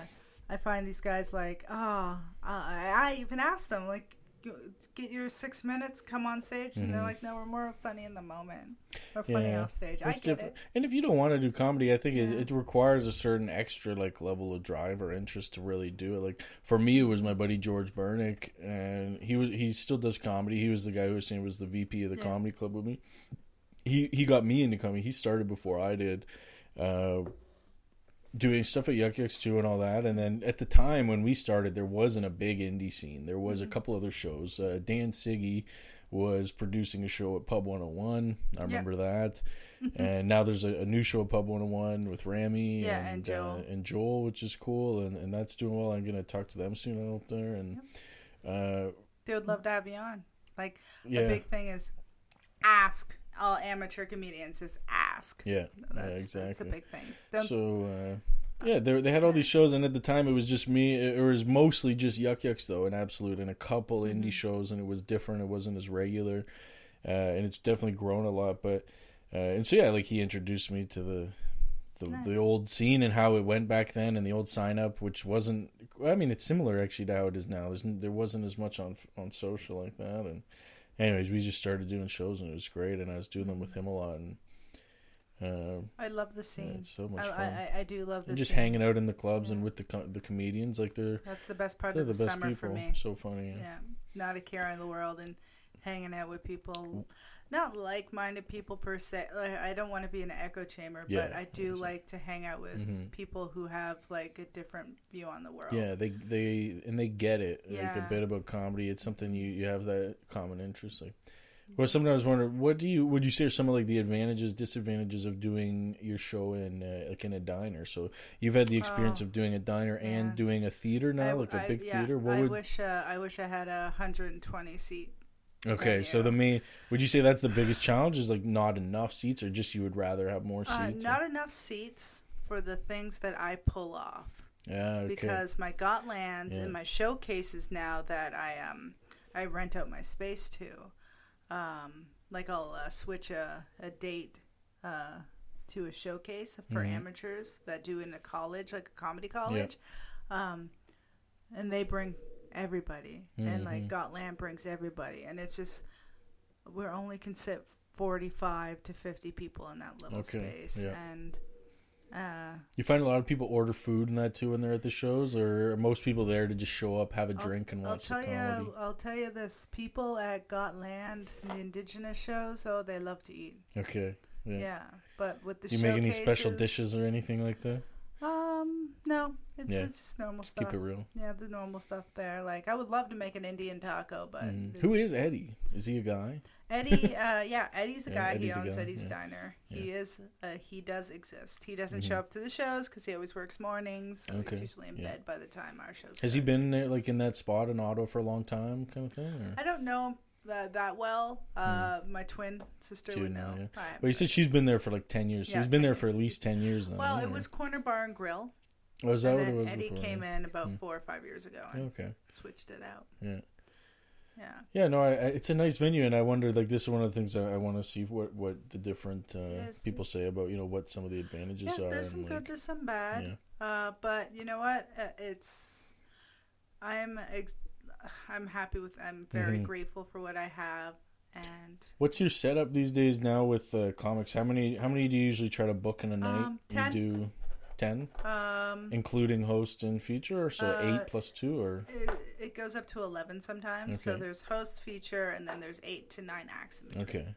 I find these guys like, oh, uh, I, even asked them like, "You- get your six minutes, come on stage, and they're Mhm. like, no, we're more funny in the moment, we're funny Yeah, off stage. I get it. And if you don't want to do comedy, I think it, Yeah. it requires a certain extra like level of drive or interest to really do it. Like for me, it was my buddy George Bernick, and he was he still does comedy. He was the guy who was saying was the VP of the Yeah. comedy club with me. He he got me into comedy. He started before I did. Uh, doing stuff at Yuk Yuk's too and all that. And then at the time when we started, there wasn't a big indie scene. There was a couple other shows. Uh, Dan Siggy was producing a show at Pub 101. I remember that. and now there's a, a new show at Pub 101 with Rami Yeah, and and, Joel. Uh, and Joel, which is cool. And, and that's doing well. I'm going to talk to them soon out there. And uh, They would love to have you on. Like the yeah, big thing is ask all amateur comedians. Just ask. yeah, That's, yeah, That's a big thing. Them- So uh, yeah, they they had all these shows, and at the time it was just me. It was mostly just Yuk Yuk's though, and Absolute, and a couple Mm-hmm. indie shows, and it was different. It wasn't as regular, uh, and it's definitely grown a lot. But uh, and so yeah, like he introduced me to the. The, Nice. the old scene and how it went back then, and the old sign up, which wasn't. I mean, it's similar actually to how it is now. There's, there wasn't as much on on social like that, and anyways, we just started doing shows, and it was great. And I was doing them with him a lot, and uh, I love the yeah, scene. it's so I, much fun I, I- I do love the and just scene. hanging out in the clubs and with the co- the comedians like they're That's the best part they're of the the, best summer people for me. so funny yeah. Yeah, not a care in the world and hanging out with people, not like-minded people per se. Like, I don't want to be in an echo chamber, but I do like to hang out with Mhm. people who have like a different view on the world. yeah they they and they get it like a bit about comedy it's something you you have that common interest like well sometimes I wonder what do you would you say are some of like the advantages disadvantages of doing your show in uh, like in a diner so you've had the experience Oh, of doing a diner yeah. and doing a theater now I- like a I- big yeah, theater what I would wish uh, I wish I had a hundred and twenty seat. Okay so the main would you say that's the biggest challenge is like not enough seats or just you would rather have more Uh, seats not enough seats for the things that I pull off. yeah okay because my Gotlands Yeah. and my showcases now that I um I rent out my space to, um like I'll uh, switch a a date uh to a showcase for Mhm. amateurs that do in a college like a comedy college, um and they bring everybody and like Mhm. Gotland brings everybody and it's just we're only can sit forty five to fifty people in that little Okay, space yeah. and. Uh, You find a lot of people order food and that too when they're at the shows, or are most people there to just show up, have a I'll- drink, and watch I'll the tell comedy? you, I'll tell you this: people at Gotland, the indigenous shows, oh, they love to eat. Okay. Yeah, Yeah. but with the Do you make any special dishes or anything like that? Um, no, it's, Yeah. it's just normal stuff. Keep it real. Yeah, the normal stuff there. Like I would love to make an Indian taco, but Mm. Who is Eddie? Is he a guy? Eddie? Uh, yeah, Eddie's a Yeah, guy. Eddie's he owns guy, Eddie's yeah. Diner. He is. Uh, he does exist. He doesn't Mhm. show up to the shows because he always works mornings. So Okay, he's usually in bed by the time our show. Has he been there, like in that spot in Auto for a long time, kind of thing? Or? I don't know that, that well. Uh, My twin sister would know, yeah. I- Well, you said she's been there for like ten years. So Yeah, he's been there for at least ten years then. well, it was Corner Bar and Grill. Oh, is that what it was Eddie before? came in about Hmm. four or five years ago and Okay. switched it out. Yeah. Yeah. Yeah, no, I, I, it's a nice venue, and I wonder, like, this is one of the things I, I want to see what what the different uh, Yes. people say about, you know, what some of the advantages Yeah, are. there's some and, good, like, there's some bad. yeah. Uh, but you know what? Uh, it's I'm ex- I'm happy with. I'm very Mhm. grateful for what I have, and What's your setup these days now with uh, comics? How many how many do you usually try to book in a night? Um, 10. You do ten, um, including host and feature, or so Uh, eight plus two, or it, it goes up to eleven sometimes. So there's host, feature, and then there's eight to nine acts. In okay.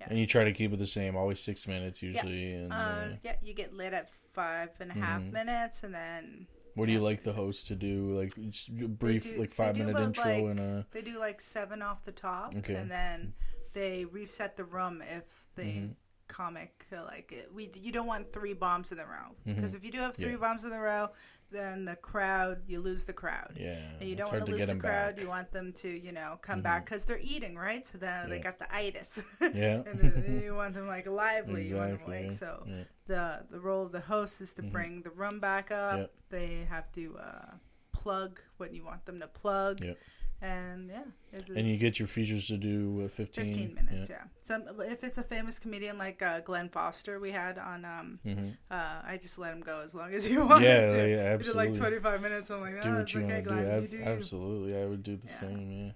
Yeah. And you try to keep it the same, always six minutes usually. And Uh, uh, yeah, you get lit at five and a half Mhm. minutes, and then what do you like the host to do? Like just a brief, do- like they five do minute about, intro like, and a. they do like seven off the top, Okay. and then they reset the room if the Mhm. comic uh, like it, we you don't want three bombs in a row because Mhm. if you do have three Yeah. bombs in a row, then the crowd you lose the crowd. Yeah, And you don't want to lose the 'em crowd. back. Mm-hmm. You want them to, you know, come back because they're eating, right? So then they Yeah. got the itis. Yeah. and then you want them like lively. You want them Exactly, like yeah, so. yeah. The the role of the host is to bring the room back up. Yep. They have to uh, plug what you want them to plug. Yep. And yeah, And you get your features to do uh, 15, 15 minutes. Yeah. Some if it's a famous comedian like uh, Glenn Foster we had on. Um, hmm uh, I just let him go as long as he wanted Yeah, to. yeah, We did like absolutely. 25 minutes. I'm like, do oh, what you okay, want to do. Ab- do absolutely, I would do the Yeah. same. Yeah,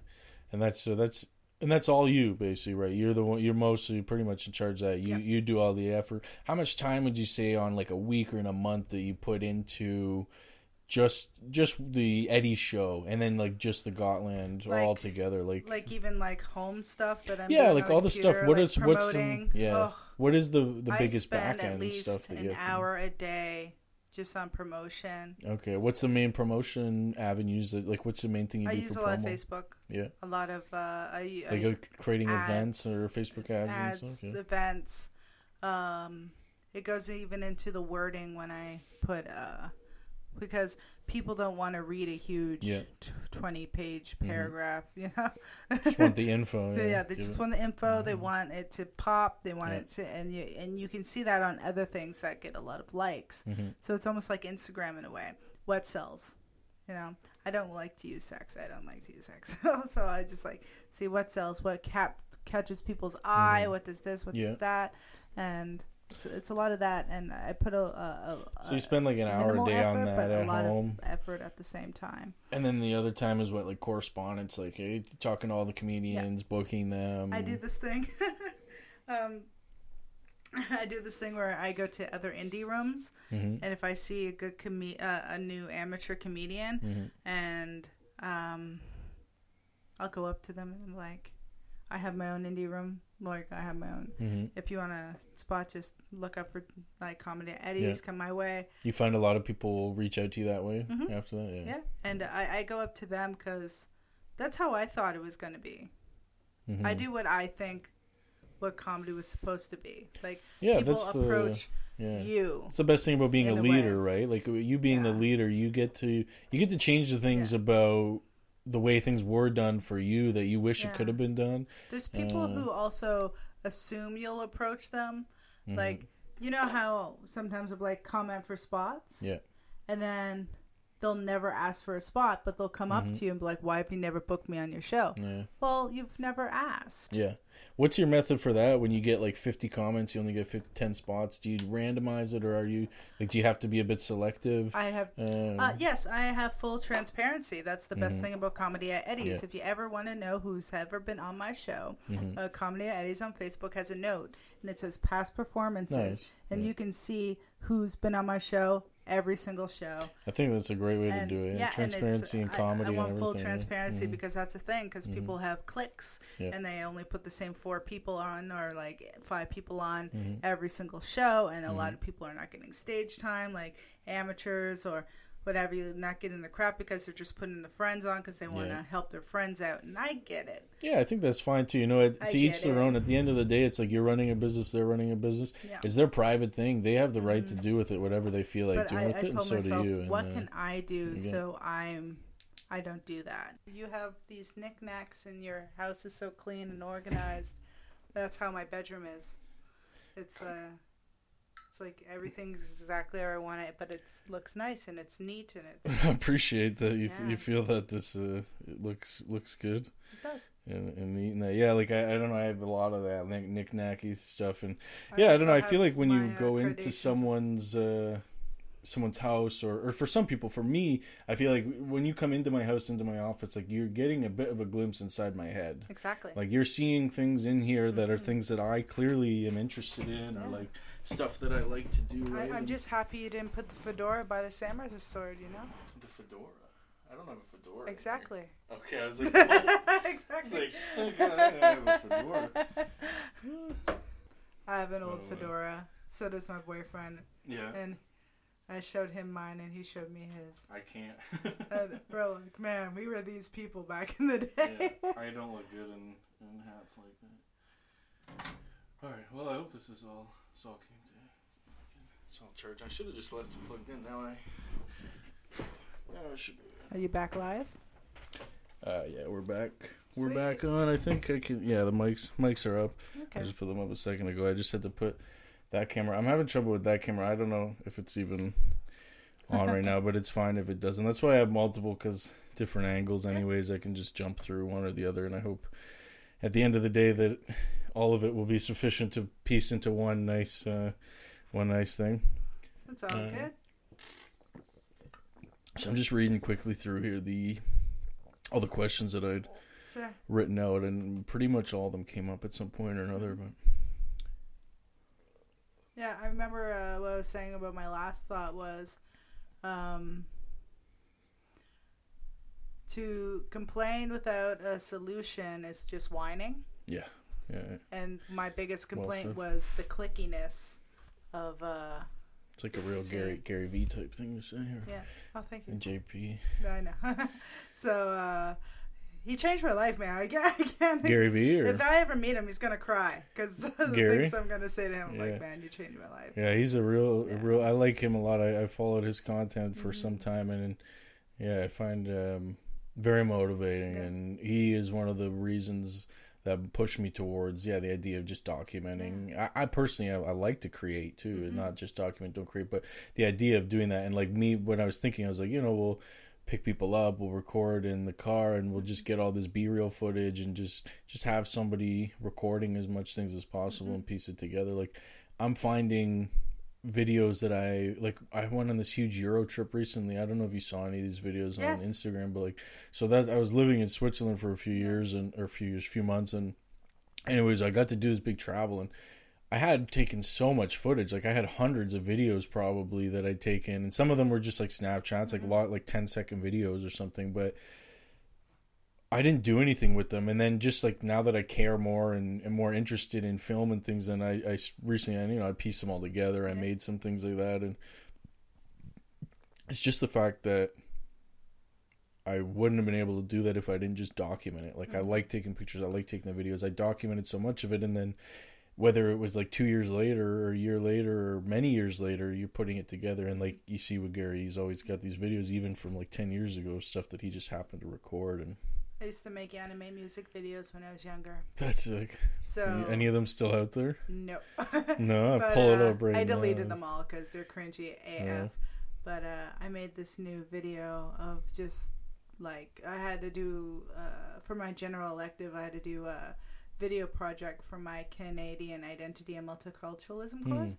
and that's so that's and that's all you basically, right? You're the one. You're mostly pretty much in charge of that. You you do all the effort. How much time would you say on like a week or in a month that you put into? Just, just the Eddie show, and then like just the Gotland Like- all together. Like, like even like home stuff that I'm yeah, like all the stuff. computer, What like is what's some yeah? Ugh, What is the the biggest back end stuff that an you have to hour a day just on promotion. Okay, what's the main promotion avenues? That like, what's the main thing you I do use for a lot of Facebook. Yeah, A lot of uh, I, like I, uh, creating events or Facebook ads, ads, and stuff. Yeah. events. Um, it goes even into the wording when I put uh, because people don't want to read a huge Yeah. t- twenty page paragraph. You know, just want the info. Yeah, Yeah, they just it- want the info. They want it to pop. They want Yeah. it to, and you and you can see that on other things that get a lot of likes. Mhm. So it's almost like Instagram in a way. What sells? You know, I don't like to use sex. I don't like to use sex. so I just like see what sells, what cap catches people's eye, what does this, what Mm-hmm. Yeah. does that, and it's, it's a lot of that. And I put a, a, a So you spend like an hour a day effort, on that but at a lot home, of effort at the same time. and then the other time is what like correspondence, like hey, talking to all the comedians, booking them. I do this thing. um, I do this thing where I go to other indie rooms, Mhm. and if I see a good com- uh, a new amateur comedian, Mhm. and um, I'll go up to them and I'm like, I have my own indie room. Like I have my own. Mhm. If you want a spot, just look up for like comedy at Eddy's. Yeah. Come my way. You find a lot of people will reach out to you that way Mhm. after that. Yeah. Yeah, and I, I go up to them because that's how I thought it was going to be. Mhm. I do what I think what comedy was supposed to be. Like Yeah, people that's the approach yeah. you. It's the best thing about being a leader, way. right? Like you being the leader, you get to you get to change the things Yeah. about the way things were done for you that you wish it could have been done. There's people Uh, who also assume you'll approach them. Mhm. Like you know how sometimes of like comment for spots. Yeah. And then they'll never ask for a spot, but they'll come Mm-hmm. up to you and be like, "Why have you never booked me on your show?" Yeah. Well, you've never asked. Yeah. What's your method for that? When you get like 50 comments, you only get 50, 10 spots. Do you randomize it or are you like do you have to be a bit selective? I have Uh, Uh, yes, I have full transparency. That's the best thing about Comedy at Eddy's. Mm-hmm. Yeah. If you ever want to know who's ever been on my show, Mm-hmm. uh, Comedy at Eddy's on Facebook has a note, and it says past performances, Nice. and Yeah. you can see who's been on my show every single show. I think that's a great way to do it. Yeah. and Transparency and I- comedy I, want and full transparency Mhm. because that's a thing. Because people have clicks, Yeah. and they only put the same four people on or like five people on Mm-hmm. every single show, and a lot of people are not getting stage time, like amateurs or whatever. You're not getting the crap because they're just putting the friends on because they want to Yeah. help their friends out, and I get it. Yeah, I think that's fine too. You know, it, to each their it. own. At the end of the day, it's like you're running a business, they're running a business. Yeah. Mm-hmm. It's their private thing. They have the right to do with it whatever they feel like but doing I, with I it, and so myself, do you. And, what uh, can I do so I'm I don't do that. You have these knickknacks and your house is so clean and organized. That's how my bedroom is. It's uh it's like everything's exactly where I want it, but it looks nice and it's neat and it's I appreciate that you Yeah. you feel that this uh, it looks looks good it does. and, and eating that. Yeah, like I, I don't know, I have a lot of that like knick-knacky stuff, and yeah, I don't know. I feel like when you uh, go into someone's uh, someone's house, or or for some people, for me, I feel like when you come into my house, into my office, like you're getting a bit of a glimpse inside my head. Exactly. Like you're seeing things in here that are things that I clearly am interested in, or Mm-hmm. Like stuff that I like to do. I, Right? I'm just happy you didn't put the fedora by the samurai sword, you know? the fedora. I don't have a fedora. Exactly. Okay, I was like, I was exactly. like, "Stink, I don't have a fedora. I have an old Oh, fedora. So does my boyfriend. Yeah, And I showed him mine and he showed me his. I can't. And we're like, man, we were these people back in the yeah, day. I don't look good in, in hats like that. All right. Well, I hope this is all. This all came to. It's all charged. I should have just left it plugged in. Now I. Oh, it should be. Are you back live? Uh, yeah, we're back. We're Sweet. back on. I think I can. Yeah, the mics mics are up. I Okay. just put them up a second ago. I just had to put that camera. I'm having trouble with that camera. I don't know if it's even on right now, but it's fine if it doesn't. That's why I have multiple because different angles. Anyways, I can just jump through one or the other, and I hope at the end of the day that all of it will be sufficient to piece into one nice, uh, one nice thing. That's all Uh, good. So I'm just reading quickly through here the all the questions that I'd Sure. written out, and pretty much all of them came up at some point or another. But Yeah, I remember uh, what I was saying about my last thought was um, to complain without a solution is just whining. yeah, yeah, And my biggest complaint said. was the clickiness of, uh, it's like a real See. Gary Gary V type thing to say here. yeah. Oh, thank you. And JP I know. so, uh, he changed my life, man. I can't. I can't Gary V or If I ever meet him, he's gonna cry because the Gary? things I'm gonna say to him. Yeah. Like, man, you changed my life. yeah, he's a real a real. I like him a lot. I, I followed his content for Mhm. some time, and, yeah, I find um, very motivating, Yeah. and he is one of the reasons that pushed me towards yeah the idea of just documenting I, I personally I, I like to create too and Mhm. not just document don't create but the idea of doing that and like me when i was thinking i was like you know we'll pick people up we'll record in the car and we'll just get all this b-reel footage and just just have somebody recording as much things as possible Mhm. and piece it together like i'm finding videos that i like i went on this huge euro trip recently. I don't know if you saw any of these videos Yes. on instagram but like so that i was living in switzerland for a few years and or a few years few months and anyways i got to do this big travel and i had taken so much footage. Like i had hundreds of videos probably that i'd taken and some of them were just like snapshots like a lot like 10 second videos or something but i didn't do anything with them and then just like now that i care more and am more interested in film and things then I recently I, you know i pieced them all together i made some things like that and it's just the fact that I wouldn't have been able to do that if I didn't just document it. Like I Mhm. like taking pictures, I like taking the videos. I documented so much of it, and then whether it was like two years later or a year later or many years later, you're putting it together. And like you see with Gary, he's always got these videos, even from like ten years ago, stuff that he just happened to record, and I used to make anime music videos when I was younger. that's like So any of them still out there? no. No, I But, pull it uh, up right I now. deleted them all because they're cringy AF. Yeah. But uh, I made this new video of just like I had to do uh, for my general elective. I had to do a video project for my Canadian identity and multiculturalism Hmm. course,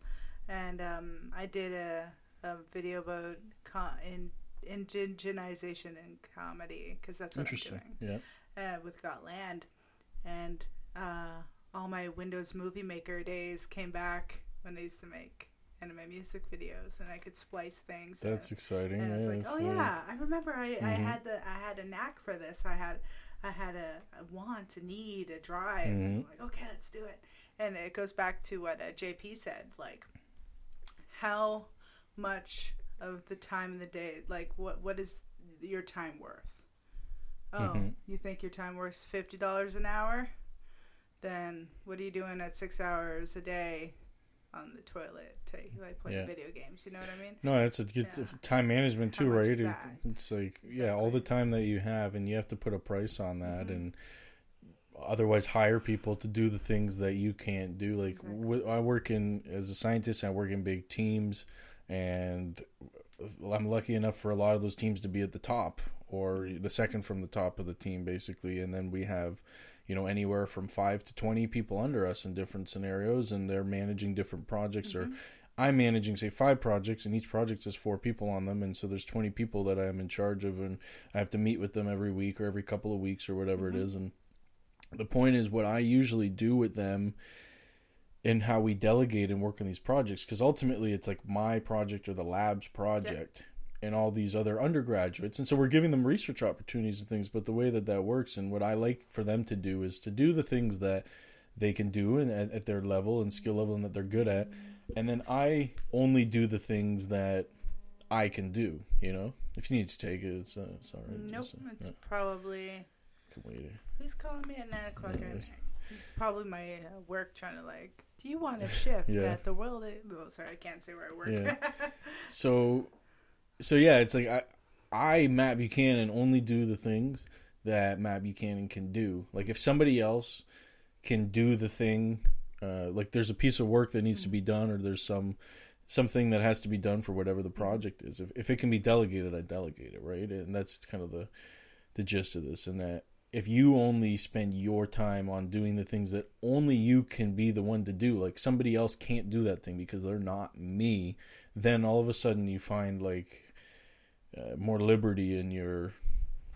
and um, I did a, a video about co- in indigenization in comedy because that's what I'm Interesting. doing Yeah. uh, with Gotland, and uh, all my Windows Movie Maker days came back when I used to make anime music videos, and I could splice things. That's and, exciting. and yeah, like, oh uh, yeah, I remember I, I Mhm. had the I had a knack for this. I had I had a, a want, a need, a drive. And I'm like, okay, let's do it. And it goes back to what uh, JP said, like how much of the time in the day, like what what is your time worth? Oh, Mhm. you think your time worth fifty dollars an hour? Then what are you doing at six hours a day on the toilet, to, like playing Yeah. video games? You know what I mean? No, it's a good Yeah. time management too, right? It- it's like yeah, all the time that you have, and you have to put a price on that, Mhm. and otherwise hire people to do the things that you can't do. Like Exactly. I work in as a scientist, I work in big teams, and I'm lucky enough for a lot of those teams to be at the top or the second from the top of the team, basically, and then we have. You know, anywhere from five to twenty people under us in different scenarios, and they're managing different projects or Mhm. I'm managing say five projects and each project has four people on them and so there's 20 people that I'm in charge of and I have to meet with them every week or every couple of weeks or whatever Mhm. it is and the point is what I usually do with them and how we delegate and work on these projects because ultimately it's like my project or the lab's project and all these other undergraduates and so we're giving them research opportunities and things but the way that that works and what I like for them to do is to do the things that they can do and at, at their level and skill level and that they're good at and then I only do the things that I can do. You know, if you need to take it, it's uh, it's all right. Nope, Just, it's probably. can wait. Who's calling me at nine o'clock Yeah, at night? It's probably my uh, work trying to like. Do you want to shift Yeah. at the world? Is... Oh, sorry, I can't say where I work. Yeah. So, so yeah, it's like I I Matt Buchanan only do the things that Matt Buchanan can do. Like if somebody else can do the thing, uh, like there's a piece of work that needs to be done, or there's some something that has to be done for whatever the project is. If if it can be delegated, I delegate it, right? And that's kind of the the gist of this. And that if you only spend your time on doing the things that only you can be the one to do, like somebody else can't do that thing because they're not me, then all of a sudden you find like uh, more liberty in your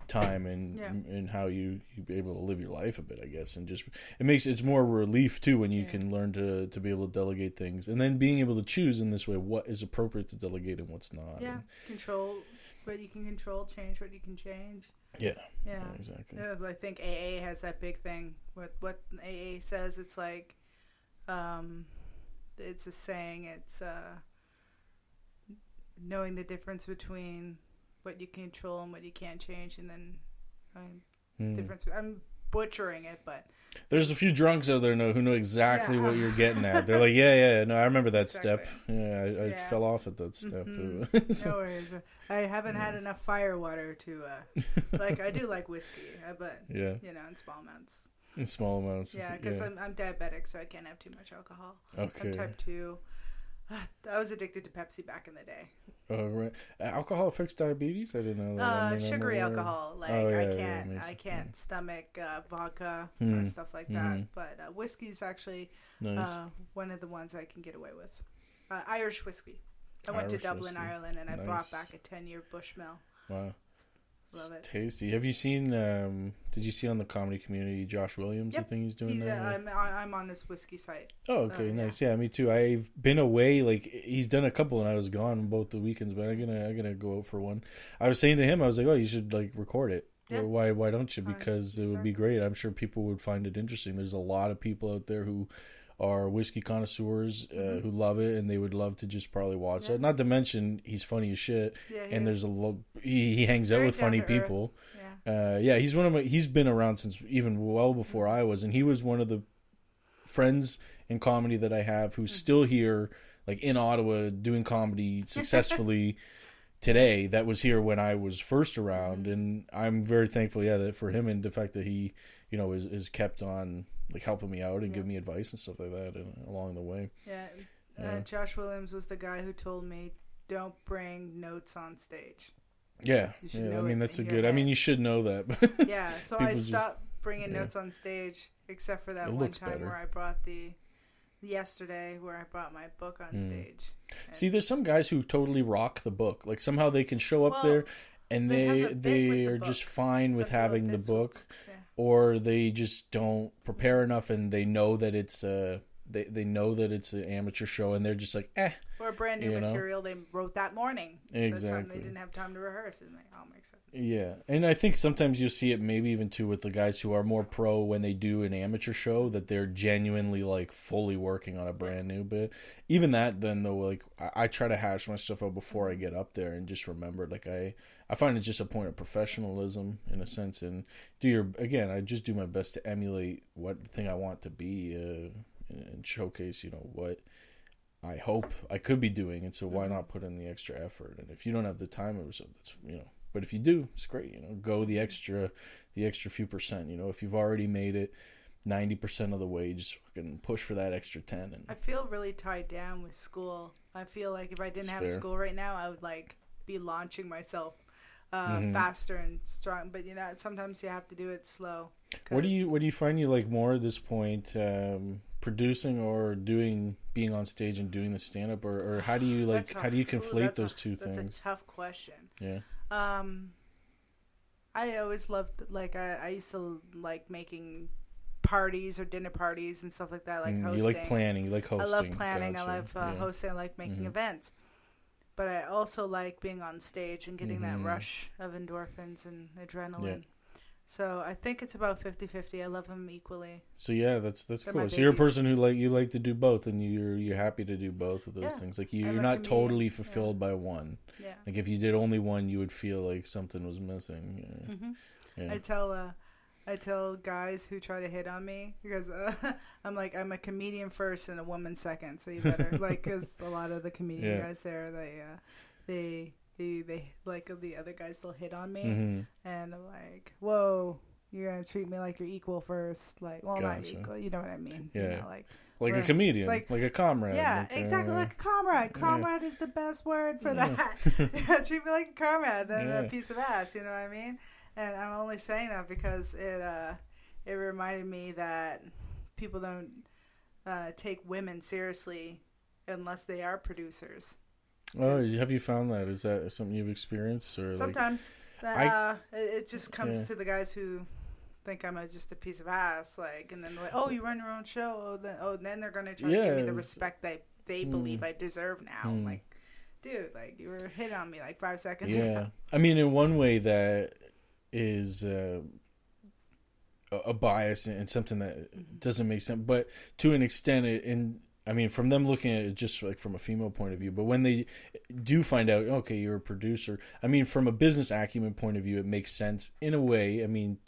time and Yeah. and how you you be able to live your life a bit i guess and just it makes it's more relief too when you Yeah. can learn to to be able to delegate things and then being able to choose in this way what is appropriate to delegate and what's not Yeah, And- control what you can control, change what you can change. Yeah Yeah. exactly Yeah, I think AA has that big thing. What what AA says, it's like, um, it's a saying. It's uh, knowing the difference between what you control and what you can't change, and then Hmm. difference. I'm butchering it, but there's a few drunks out there know who know exactly Yeah. what you're getting at they're like yeah yeah no i remember that step yeah i, I Yeah. fell off at that step Mhm. So- no worries. I haven't had enough fire water to uh, like. I do like whiskey, uh, but yeah you know, in small amounts. in small amounts Yeah, because I'm I'm diabetic, so I can't have too much alcohol. okay I'm type two. I was addicted to Pepsi back in the day. Oh, right. Alcohol affects diabetes? I didn't know that. Uh, I'm sugary alcohol, like Oh, yeah, I can't, makes- I can't stomach uh, vodka Hmm. or stuff like that. Mhm. But uh, is actually Nice. uh, one of the ones I can get away with. Uh, Irish whiskey. I went Irish to Dublin, whiskey. Ireland, and I Nice. brought back a ten-year Bushmill. wow. Love It's it. tasty. Have you seen, um, did you see on the comedy community Josh Williams, Yep. the thing he's doing He's, uh. I'm on, I'm on this whiskey site. Oh, okay, yeah. nice. Yeah, me too. I've been away. Like he's done a couple, and I was gone both the weekends. But I'm gonna, I'm gonna go out for one. I was saying to him, I was like, "Oh, you should like record it. Yeah. Why, why don't you? Uh, Because it would be great. I'm sure people would find it interesting. There's a lot of people out there who are whiskey connoisseurs uh, Mhm. who love it, and they would love to just probably watch Yeah. it. Not to mention, he's funny as shit, Yeah, and there's a lo- he, he hangs out with funny down to earth. people. yeah. Uh, yeah, he's one of my. He's been around since even well before I was, and he was one of the friends in comedy that I have who's still here, like in Ottawa, doing comedy successfully today. That was here when I was first around, and I'm very thankful, yeah, that for him and the fact that he, you know, is, is kept on like helping me out and Yeah. giving me advice and stuff like that and, along the way. Yeah, Yeah. Uh, Josh Williams was the guy who told me don't bring notes on stage. Yeah, yeah. I mean, that's a good. I mean, you should know that. Yeah, so I just- stopped bringing yeah. notes on stage, except for that It one time better. where I brought the yesterday where I brought my book on Mm. stage. See, there's some guys who totally rock the book. Like somehow they can show up Well, there and they they they, with the are book. just fine with having the book, books, yeah. Or they just don't prepare enough and they know that it's a they they know that it's an amateur show and they're just like eh Or a brand new You know? material they wrote that morning. Exactly. they didn't have time to rehearse. And like, oh, makes sense. yeah. And I think sometimes you'll see it maybe even too with the guys who are more pro when they do an amateur show that they're genuinely like fully working on a brand new bit. Even that then though like I, I try to hash my stuff out before I get up there and just remember like I I find it just a point of professionalism in a sense and do your again I just do my best to emulate what thing I want to be uh, and showcase you know what I hope I could be doing and so why not put in the extra effort and if you don't have the time it was that's you know but if you do it's great you know go the extra the extra few percent you know if you've already made it 90% of the way just fucking push for that extra 10 and I feel really tied down with school. I feel like if I didn't have fair. school right now, I would like be launching myself uh, Mhm. faster and strong. But you know, sometimes you have to do it slow. What do you what do you find you like more at this point, um, producing or doing being on stage and doing the stand up, or, or how do you like how do you ooh, conflate a- those two That's things? That's a tough question. yeah, Um, I always loved like I, I used to like making parties or dinner parties and stuff like that. Like Mm, hosting. you like planning, you like hosting. I love planning. Gotcha. I love uh, yeah. hosting. I like making Mhm. events. But I also like being on stage and getting Mhm. that rush of endorphins and adrenaline. Yeah. So I think it's about 50-50. I love them equally. So yeah, that's that's They're cool. So you're a person who like you like to do both, and you're you're happy to do both of those Yeah. things. Like you, you're a not totally yeah. fulfilled by one. Yeah. Like if you did only one, you would feel like something was missing. Yeah. hmm yeah. I tell uh, I tell guys who try to hit on me because uh, I'm like I'm a comedian first and a woman second. So you better like because a lot of the comedian Yeah. guys there they uh, they they, they like the other guys they'll hit on me, hmm and I'm like, whoa. You're gonna treat me like you're equal first, like well, not equal. You know what I mean? You Yeah. know, like Like a comedian, Like- like, a comrade. yeah, like, exactly uh, like a comrade. yeah. Comrade is the best word for Yeah. that. Treat me like a comrade than Yeah. a piece of ass. You know what I mean? And I'm only saying that because it uh, it reminded me that people don't uh, take women seriously unless they are producers. Oh, have you found that? Is that something you've experienced, or like? Sometimes uh, I- it, it just comes Yeah. to the guys who think I'm a, just a piece of ass, like, and then like, oh, you run your own show, oh, then, oh, then they're gonna try to give me the respect they they Hmm. believe I deserve now. Hmm. Like, dude, like you were hit on me like five seconds Yeah, ago. I mean, in one way, that is uh, a a bias and something that doesn't make sense. But to an extent, in I mean, from them looking at it just like from a female point of view, but when they do find out, okay, you're a producer. I mean, from a business acumen point of view, it makes sense in a way. I mean.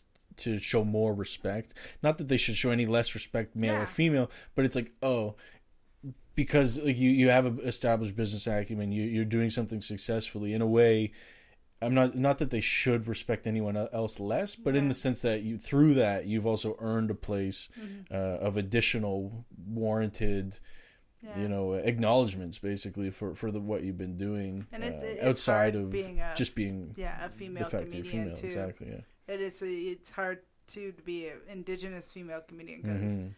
To show more respect, not that they should show any less respect, male Yeah. or female, but it's like, oh, because like you you have an established business acumen, you you're doing something successfully in a way. I'm not not that they should respect anyone else less, but in the sense that you through that you've also earned a place Mhm. uh, of additional warranted, Yeah. you know, acknowledgments basically for for the what you've been doing and it's, uh, it's outside of being a just being yeah a the female fact that you're comedian female. too. Exactly. Yeah. It is it's hard too to be an indigenous female comedian because Mhm.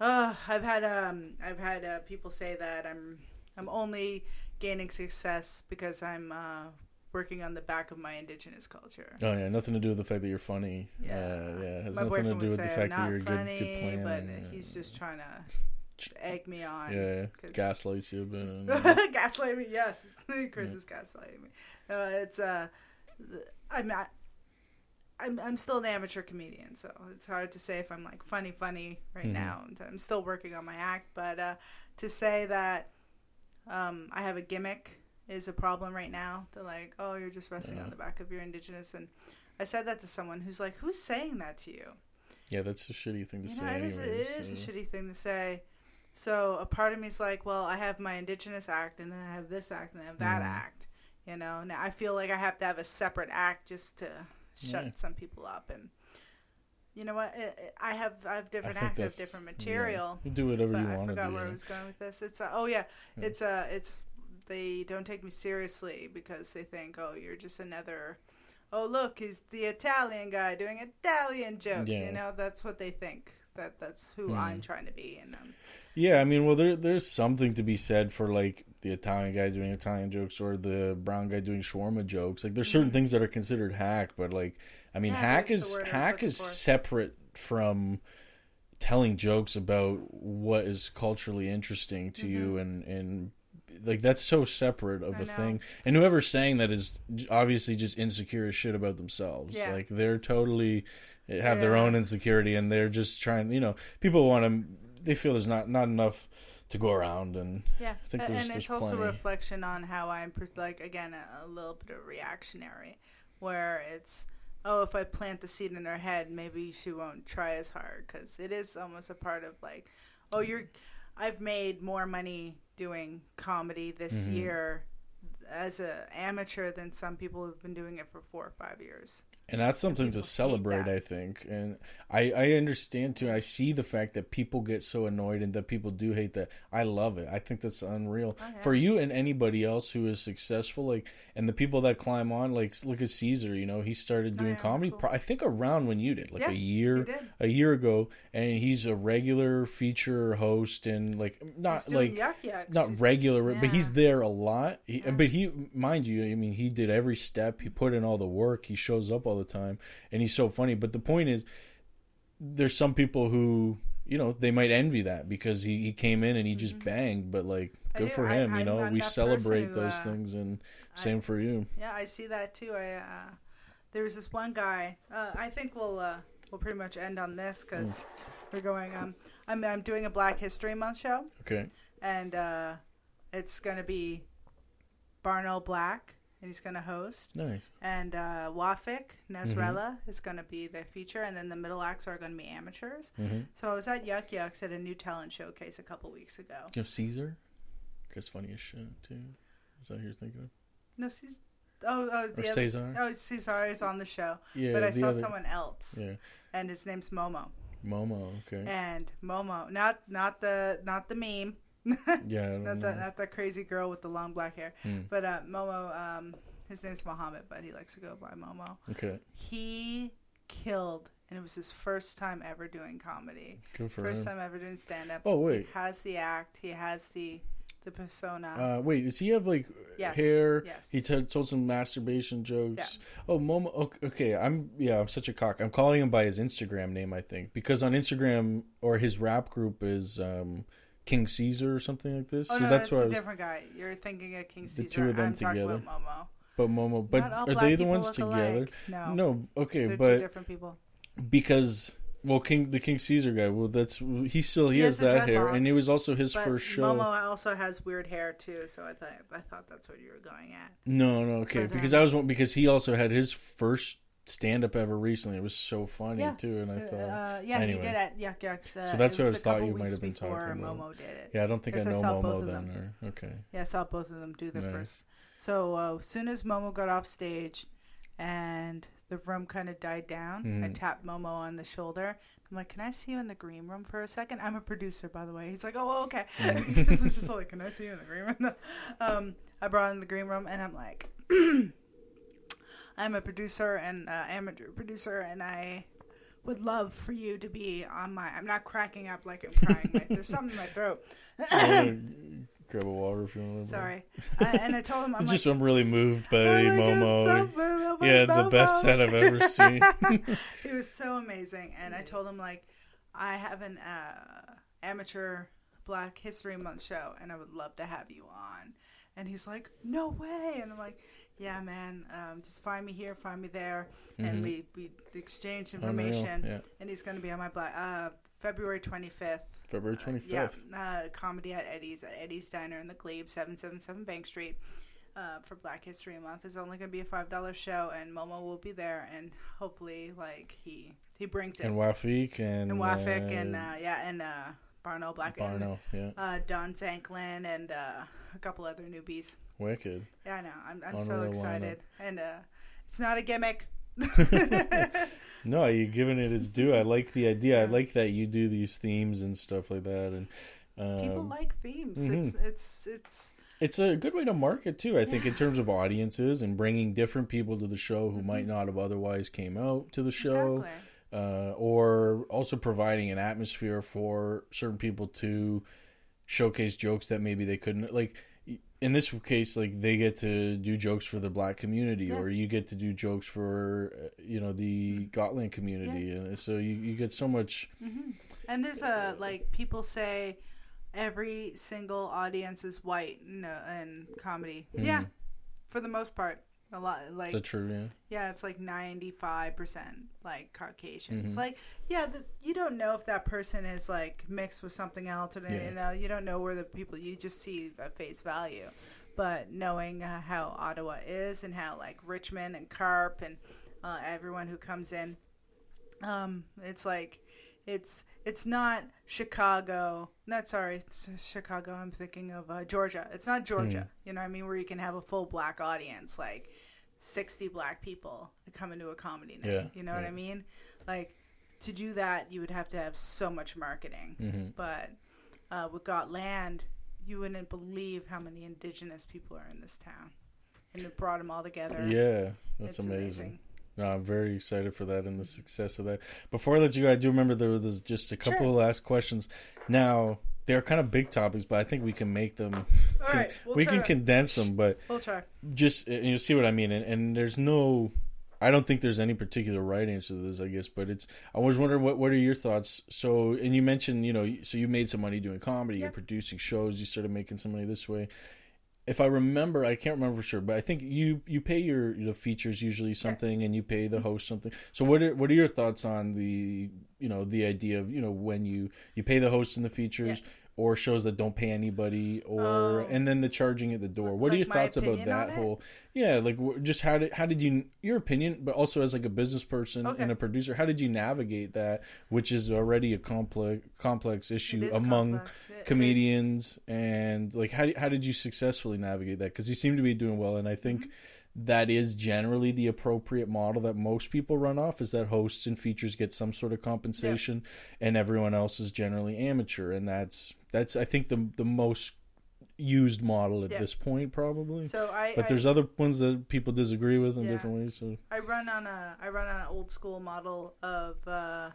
Uh, I've had um, I've had uh, people say that I'm I'm only gaining success because I'm uh, working on the back of my indigenous culture. Oh yeah, nothing to do with the fact that you're funny. Yeah. uh, yeah, it has my nothing to do with the fact that you're a good funny, good plan. but yeah. he's just trying to egg me on. Yeah, gaslights you, gaslight me, yes. Chris is gaslighting me. Uh, it's uh, I'm not. I'm I'm still an amateur comedian, so it's hard to say if I'm like funny, funny right Mhm. now. I'm still working on my act, but uh, to say that um, I have a gimmick is a problem right now. They're like, "Oh, you're just resting Yeah. on the back of your indigenous," and I said that to someone who's like, "Who's saying that to you?" yeah, that's a shitty thing to You say. know, it is, a, anyways, it is a uh, shitty thing to say. So a part of me is like, well, I have my indigenous act, and then I have this act, and I have that Mhm. act. You know, now I feel like I have to have a separate act just to shut Yeah. some people up. And you know what? It, it- I have I have different I acts, I have different yeah, material. you do whatever you I want to forgot do. where I was going with this. It's uh, oh yeah, Yeah. it's uh it's they don't take me seriously because they think oh you're just another oh look he's the Italian guy doing Italian jokes. Yeah. You know that's what they think. That that's who Mhm. I'm trying to be. And um, Yeah, I mean, well, there there's something to be said for like the Italian guy doing Italian jokes or the brown guy doing shawarma jokes. Like, there's certain Mhm. things that are considered hack, but like, I mean, Yeah, hack is word I was hack is for. separate from telling jokes about what is culturally interesting to you, and and like that's so separate of. I a know. thing. And whoever's saying that is obviously just insecure as shit about themselves. Yeah. Like they're totally eh, have their own insecurity, and they're just trying. You know, people want to. They feel there's not not enough to go around, and Yeah, I think there's- and there's it's also a plenty. reflection on how I'm like again a, a little bit of reactionary, where it's oh if I plant the seed in her head, maybe she won't try as hard because it is almost a part of like oh you're I've made more money doing comedy this Mhm. year as an amateur than some people who've been doing it for four or five years. And that's something to celebrate. I think, and I I understand too. I see the fact that people get so annoyed and that people do hate that. I love it. I think that's unreal Oh, yeah. for you and anybody else who is successful. Like, and the people that climb on, like, look at Caesar. You know, he started Oh, doing yeah, comedy. cool. Pro- I think around when you did, like Yeah, a year. A year ago, and he's a regular feature host, and like not like Yuk Yuk's. not regular, but he's there a lot. He, Yeah. But he, mind you, I mean, he did every step. He put in all the work. He shows up all the time, and he's so funny. But the point is, there's some people who, you know, they might envy that because he, he came in and he just banged. But like, Mm-hmm. Good do. for I- him. you I'm- know, we celebrate who, those uh, things, and I- same for you. Yeah, I see that too. I uh, there was this one guy. Uh, I think we'll uh, we'll pretty much end on this because we're going. Um, I'm I'm doing a Black History Month show, Okay. and uh, it's gonna be Barnell Black, and he's gonna host, Nice. and uh, Wafik Mm-hmm. Nasrella is gonna be the feature, and then the middle acts are gonna be amateurs. hmm So I was at Yuk Yuk's at a new talent showcase a couple weeks ago. You have Caesar. Guess funny as shit too. Is that who you're thinking of? No, Caesar, Oh, oh, the Or other, Cesar? Oh, Cesar is on the show, Yeah, but I saw other- someone else, Yeah, and his name's Momo. Momo. Okay. And Momo, not not the not the meme, Yeah. Not the not the crazy girl with the long black hair, Hmm. but uh, Momo. Um, his name's Mohammed, but he likes to go by Momo. Okay. He killed, and it was his first time ever doing comedy. Good for First him. time ever doing stand up. Oh wait. He has the act. He has the the persona. Uh, wait, does he have like Yes, hair? yes. He t- told some masturbation jokes. Yeah. Oh, Momo. Okay, okay, I'm yeah, I'm such a cock. I'm calling him by his Instagram name, I think, because on Instagram or his rap group is um, King Caesar or something like this. oh so no, that's that's, why. I a was- different guy. You're thinking of King Caesar. The two of them I'm together. Momo. but Momo, but are they the ones together? alike. No, No. Okay, they're two but different people. because well, King the King Caesar guy. Well, that's he still he, He has, has that hair, and it was also his first show. Momo also has weird hair too, so I thought I thought that's what you were going at. No, no, okay, But, because um, I was because he also had his first stand up ever recently. It was so funny Yeah. too, and I thought, Uh, yeah, anyway. he did at Yuk Yuk's. Uh, So that's what I was thought you might have been talking about. Momo did it. yeah, I don't think I I know saw Momo then. Or, okay, Yeah, I saw both of them do their Nice. first. So uh, as soon as Momo got off stage, and the room kind of died down, I Mhm. tapped Momo on the shoulder. I'm like, "Can I see you in the green room for a second? I'm a producer, by the way." He's like, "Oh, okay." Mhm. this is just like, "Can I see you in the green room?" um, I brought in the green room, and I'm like, "I'm a producer and uh, amateur producer, and I." Would love for you to be on my. I'm not cracking up like I'm crying. Like, there's something in my throat. Yeah, grab a water if you want. Sorry. I, and I told him, I'm I'm like, just I'm really moved by Oh Momo. so by yeah, the best set I've ever seen. It was so amazing, and I told him like, I have an uh, amateur Black History Month show, and I would love to have you on. And he's like, No way! And I'm like, Yeah, man, um, just find me here, find me there, and Mhm. we we exchanged Unreal, information. Yeah, And he's gonna be on my Black uh, February 25th. February Uh, 25th. yeah, uh, comedy at Eddy's at Eddy's Diner in the Glebe, seven seven seven Bank Street. Uh, for Black History Month, it's only gonna be a five dollar show, and Momo will be there, and hopefully, like he he brings it. And Wafik and and Wafik and uh, uh, yeah, and uh, Barno Black Barno. Yeah, and uh, Don Zanklin and uh, a couple other newbies. Wicked. Yeah, I know. I'm I'm so excited, and uh, it's not a gimmick. No, you're giving it its due. I like the idea. I like that you do these themes and stuff like that, and um, People like themes. mhm. It's it's it's it's a good way to market too. I think in terms of audiences and bringing different people to the show who Mhm. might not have otherwise came out to the show, exactly. uh, or also providing an atmosphere for certain people to showcase jokes that maybe they couldn't like. In this case, like they get to do jokes for the black community, Yeah. or you get to do jokes for uh, you know the Gotland community, and so you, you get so much. hmm And there's a like people say every single audience is white in, uh, in comedy. Mhm. Yeah, for the most part, a lot like that true? Yeah. yeah, it's like ninety five percent like Caucasian. It's Mhm. like yeah, the, you don't know if that person is like mixed with something else, or Yeah. you know, you don't know where the people you just see at face value. But knowing uh, how Ottawa is and how like Richmond and Carp and uh, everyone who comes in, um, it's like it's it's not Chicago. Not sorry, it's Chicago. I'm thinking of uh, Georgia. It's not Georgia. You know what I mean? Where you can have a full black audience, like sixty black people come into a comedy night. Yeah, You know what. I mean? Like to do that, you would have to have so much marketing. hmm But uh, with Gotland, you wouldn't believe how many indigenous people are in this town, and it brought them all together. Yeah, that's It's amazing. No, I'm very excited for that and the success of that. Before I let you go, I do remember there was just a couple Sure. of last questions. Now they're kind of big topics, but I think we can make them. All right, we'll we can to- condense them, but We'll try. just and you see what I mean. And, and there's no, I don't think there's any particular right answer to this. I guess, but it's. I was wondering what what are your thoughts? So, and you mentioned you know, so you made some money doing comedy. You're producing shows. You started making some money this way. If I remember, I can't remember for sure, but I think you you pay your the features usually something, and you pay the host something. So what are what are your thoughts on the you know the idea of you know when you you pay the host and the features, or shows that don't pay anybody, or Oh. and then the charging at the door. What are your thoughts about that whole? Yeah, like just how did how did you your opinion, but also as like a business person Okay. and a producer, how did you navigate that, which is already a complex complex issue is among complex. It- it is. comedians and like how how did you successfully navigate that? Because you seem to be doing well, and I think Mm-hmm. that is generally the appropriate model that most people run off is that hosts and features get some sort of compensation and everyone else is generally amateur and that's that's I think the the most used model at Yeah. this point probably. So I, but I, there's other ones that people disagree with in Yeah. different ways. So I run on a I run on an old school model of uh,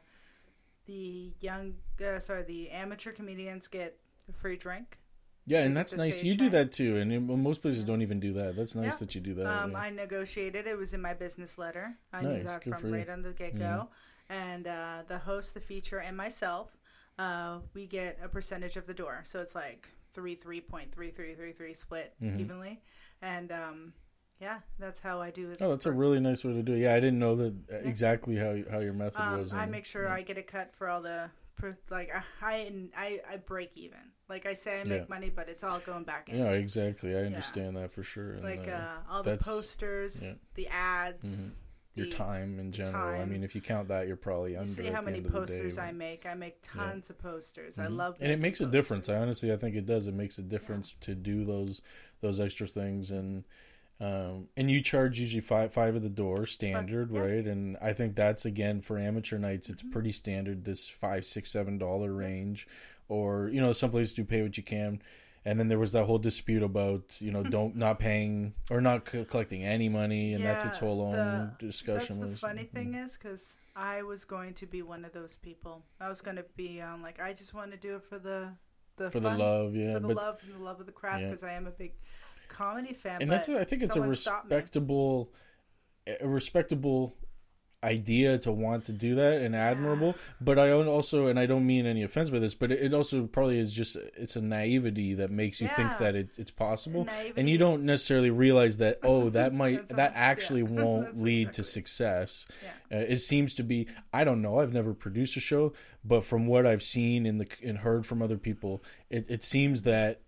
the young uh, sorry the amateur comedians get a free drink. yeah, and that's nice. You do that too, and in, well, most places don't even do that. That's nice Yeah. that you do that. Um, yeah. I negotiated. It was in my business letter. I knew Nice, that good from right on the get go. And uh, the host, the feature, and myself, uh, we get a percentage of the door. So it's like three, three point three, three, three, three split Mhm. evenly. And um, yeah, that's how I do it. Oh, that's a really nice way to do it. Yeah, I didn't know that uh, exactly how how your method Um, was. I and- make sure I get a cut for all the per- like I I I break even. Like I say, I make Yeah. money, but it's all going back in. Yeah, exactly. I understand that for sure. And, like uh, uh, all the posters, yeah. the ads, Mhm. Your time in general. I mean, if you count that, you're probably You under. see at how the many the day, posters I make? I make tons of posters. I Mhm. love, and it makes a difference. I honestly, I think it does. It makes a difference to do those those extra things, and um, and you charge usually five five at the door, standard, yeah. right? And I think that's again for amateur nights, Mm-hmm. it's pretty standard. This five, six, seven dollar range, or you know, some places do pay what you can. And then there was that whole dispute about you know don't not paying or not c- collecting any money, and that's its whole own the- discussion. That's the funny Mhm. thing is because I was going to be one of those people. I was going to be um, like, I just want to do it for the the for the love, yeah, for the but love and the love of the craft Yeah. because I am a big comedy fan. and that's I think it's a someone stopped me. respectable a respectable idea to want to do that and admirable but i also and i don't mean any offense by this but it, also probably is just it's a naivety that makes you think that it, it's possible. And you don't necessarily realize that oh that might that actually yeah. won't lead to success. Yeah. uh, it seems to be i don't know i've never produced a show but from what i've seen in the and heard from other people it, it seems that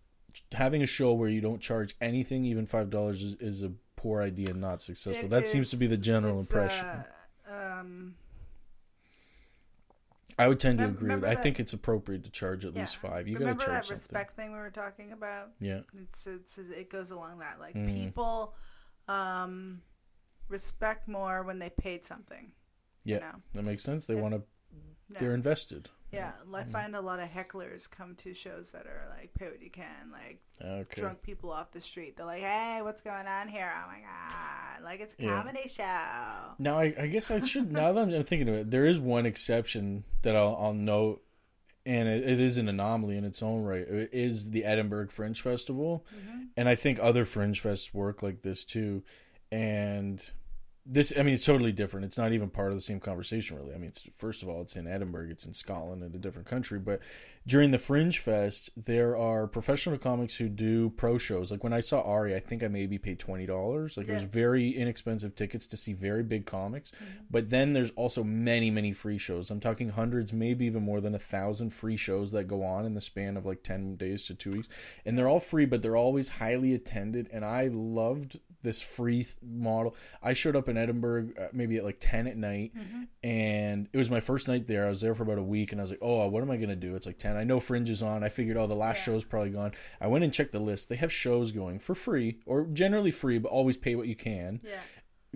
having a show where you don't charge anything even five dollars is, is a poor idea and not successful. It that seems to be the general impression. uh, um, i would tend to agree with remember i think it's appropriate to charge at least five you gotta remember charge that something respect thing we were talking about? yeah It's, it's it goes along that like Mm. people um, respect more when they paid something. yeah You know? that makes sense they want to Yeah. they're invested Yeah, I Mm. find a lot of hecklers come to shows that are like pay what you can, like okay drunk people off the street. They're like, "Hey, what's going on here? Oh my god, like it's a Yeah. comedy show." Now, I, I guess I should. now that I'm, thinking of it, there is one exception that I'll, I'll note, and it, it is an anomaly in its own right. It is the Edinburgh Fringe Festival, and I think other Fringe Fests work like this too. And this, I mean, it's totally different. It's not even part of the same conversation, really. I mean, first of all, it's in Edinburgh, it's in Scotland, in a different country. But during the Fringe Fest, there are professional comics who do pro shows. Like when I saw Ari, I think I maybe paid twenty dollars. Like it was very inexpensive tickets to see very big comics. But then there's also many, many free shows. I'm talking hundreds, maybe even more than a thousand free shows that go on in the span of like ten days to two weeks, and they're all free, but they're always highly attended. And I loved this free th- model. I showed up in Edinburgh uh, maybe at like 10 at night and it was my first night there. I was there for about a week and I was like, "Oh, what am I going to do?" It's like 10. I know Fringe is on. I figured, "Oh, the last Yeah. show's probably gone." I went and checked the list. They have shows going for free or generally free, but always pay what you can Yeah,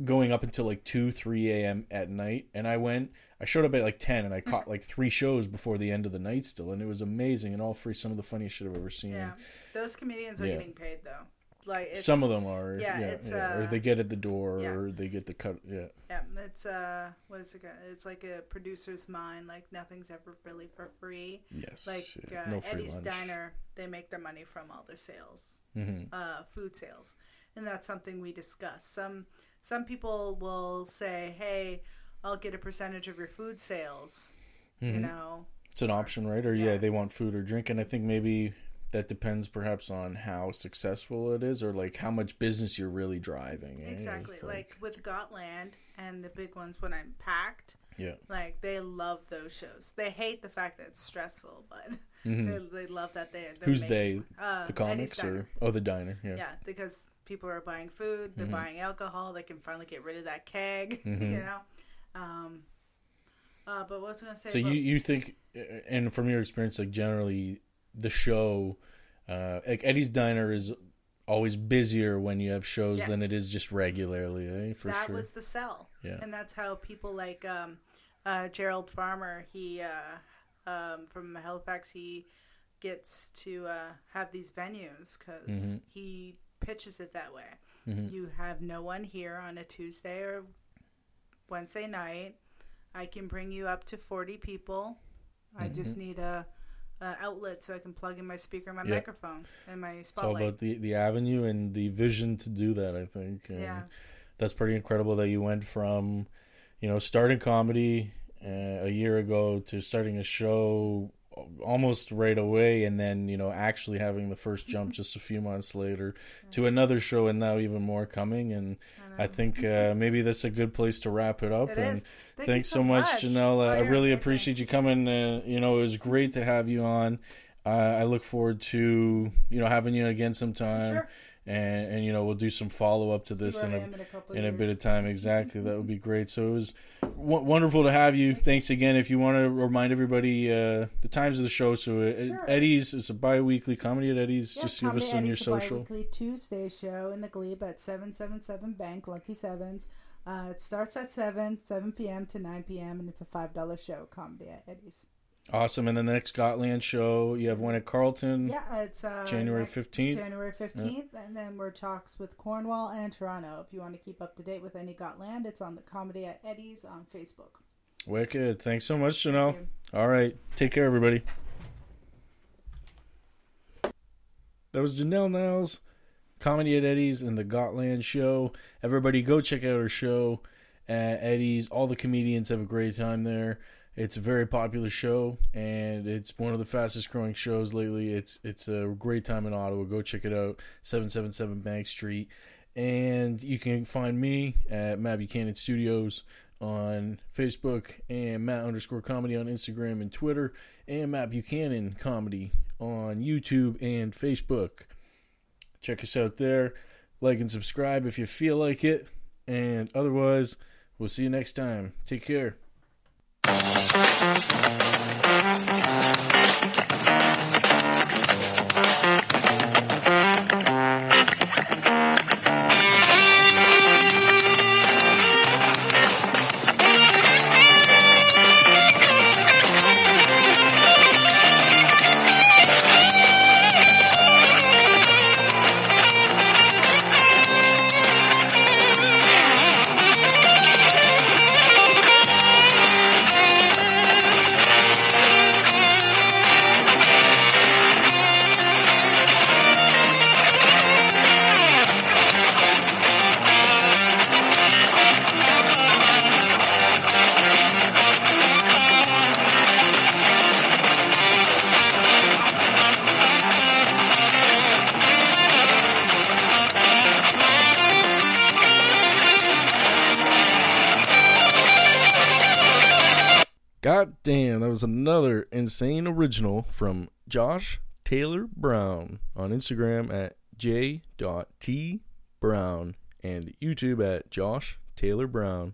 going up until like 2 3 a.m at night and i went i showed up at like 10 and i caught mm-hmm. like three shows before the end of the night still and it was amazing and all free some of the funniest shit i've ever seen yeah. Those comedians are Yeah. getting paid though. Like some of them are yeah, yeah, yeah. or uh, they get at the door yeah. or they get the cut yeah Yeah, it's uh, what is it? It's like a producer's mind. Like nothing's ever really for free. yes Like uh, no Eddy's lunch Diner, they make their money from all their sales. hmm uh, food sales, and that's something we discuss. Some some people will say, "Hey, I'll get a percentage of your food sales." You Mhm. know, it's an option right or yeah. Yeah. they want food or drink and i think maybe that depends perhaps on how successful it is or like how much business you're really driving eh? exactly. If, Like with Gotland and the big ones when I'm packed, yeah like they love those shows. They hate the fact that it's stressful, but Mhm. they, they love that they. they're who's they Uh, the comics or oh the diner yeah Yeah, because people are buying food, they're Mhm. buying alcohol, they can finally get rid of that keg, Mhm. you know. Um, uh, but what was gonna say? So about- you you think, uh, and from your experience, like generally, the show, uh, like Eddy's Diner is always busier when you have shows than it is just regularly, eh? For that sure. was the sell. Yeah. And that's how people like um, uh, Gerald Farmer, he uh, um, from Halifax, he gets to uh, have these venues because Mhm. he pitches it that way. Mhm. You have no one here on a Tuesday or Wednesday night. I can bring you up to 40 people. I just need a, a outlet so I can plug in my speaker, and my. Yeah. microphone, and my spotlight. It's all about the the avenue and the vision to do that. I think. And Yeah. That's pretty incredible that you went from, you know, starting comedy uh, a year ago to starting a show almost right away, and then you know actually having the first jump just a few months later to another show, and now even more coming. And I think uh, maybe that's a good place to wrap it up. It and. Thank thanks so much, much. Janelle. Uh, I really appreciate you coming. Uh, you know, it was great to have you on. Uh, I look forward to you know having you again sometime, Sure. And and you know we'll do some follow up to this in a in a in a bit of time. Exactly, that would be great. So it was w- wonderful to have you. Thanks again. If you want to remind everybody uh, the times of the show, so uh, Sure. Eddy's it's a bi-weekly comedy at Eddy's. Yeah, Just give us on your social. bi-weekly Tuesday show in the Glebe at 777 Bank, Lucky Sevens. Uh, it starts at 7, 7 p.m. to 9 p.m., and it's a $5 show, Comedy at Eddy's. Awesome. And then the next Gotland show, you have one at Carleton, Yeah, it's uh, January fifteenth. January 15th, and then we're talks with Cornwall and Toronto. If you want to keep up to date with any Gotland, it's on the Comedy at Eddy's on Facebook. Wicked. Thanks so much, Janelle. All right. Take care, everybody. That was Janelle Niles, Comedy at Eddy's and the Gotland Show. Everybody go check out her show at Eddy's. All the comedians have a great time there. It's a very popular show and it's one of the fastest growing shows lately. It's it's a great time in Ottawa. Go check it out. 777 Bank Street. And you can find me at Matt Buchanan Studios on Facebook and Matt underscore comedy on Instagram and Twitter and Matt Buchanan comedy on YouTube and Facebook. Check us out there. Like and subscribe if you feel like it. And otherwise, we'll see you next time. Take care. God another insane original from Josh Taylor Brown on Instagram at j.tbrown and YouTube at Josh Taylor Brown.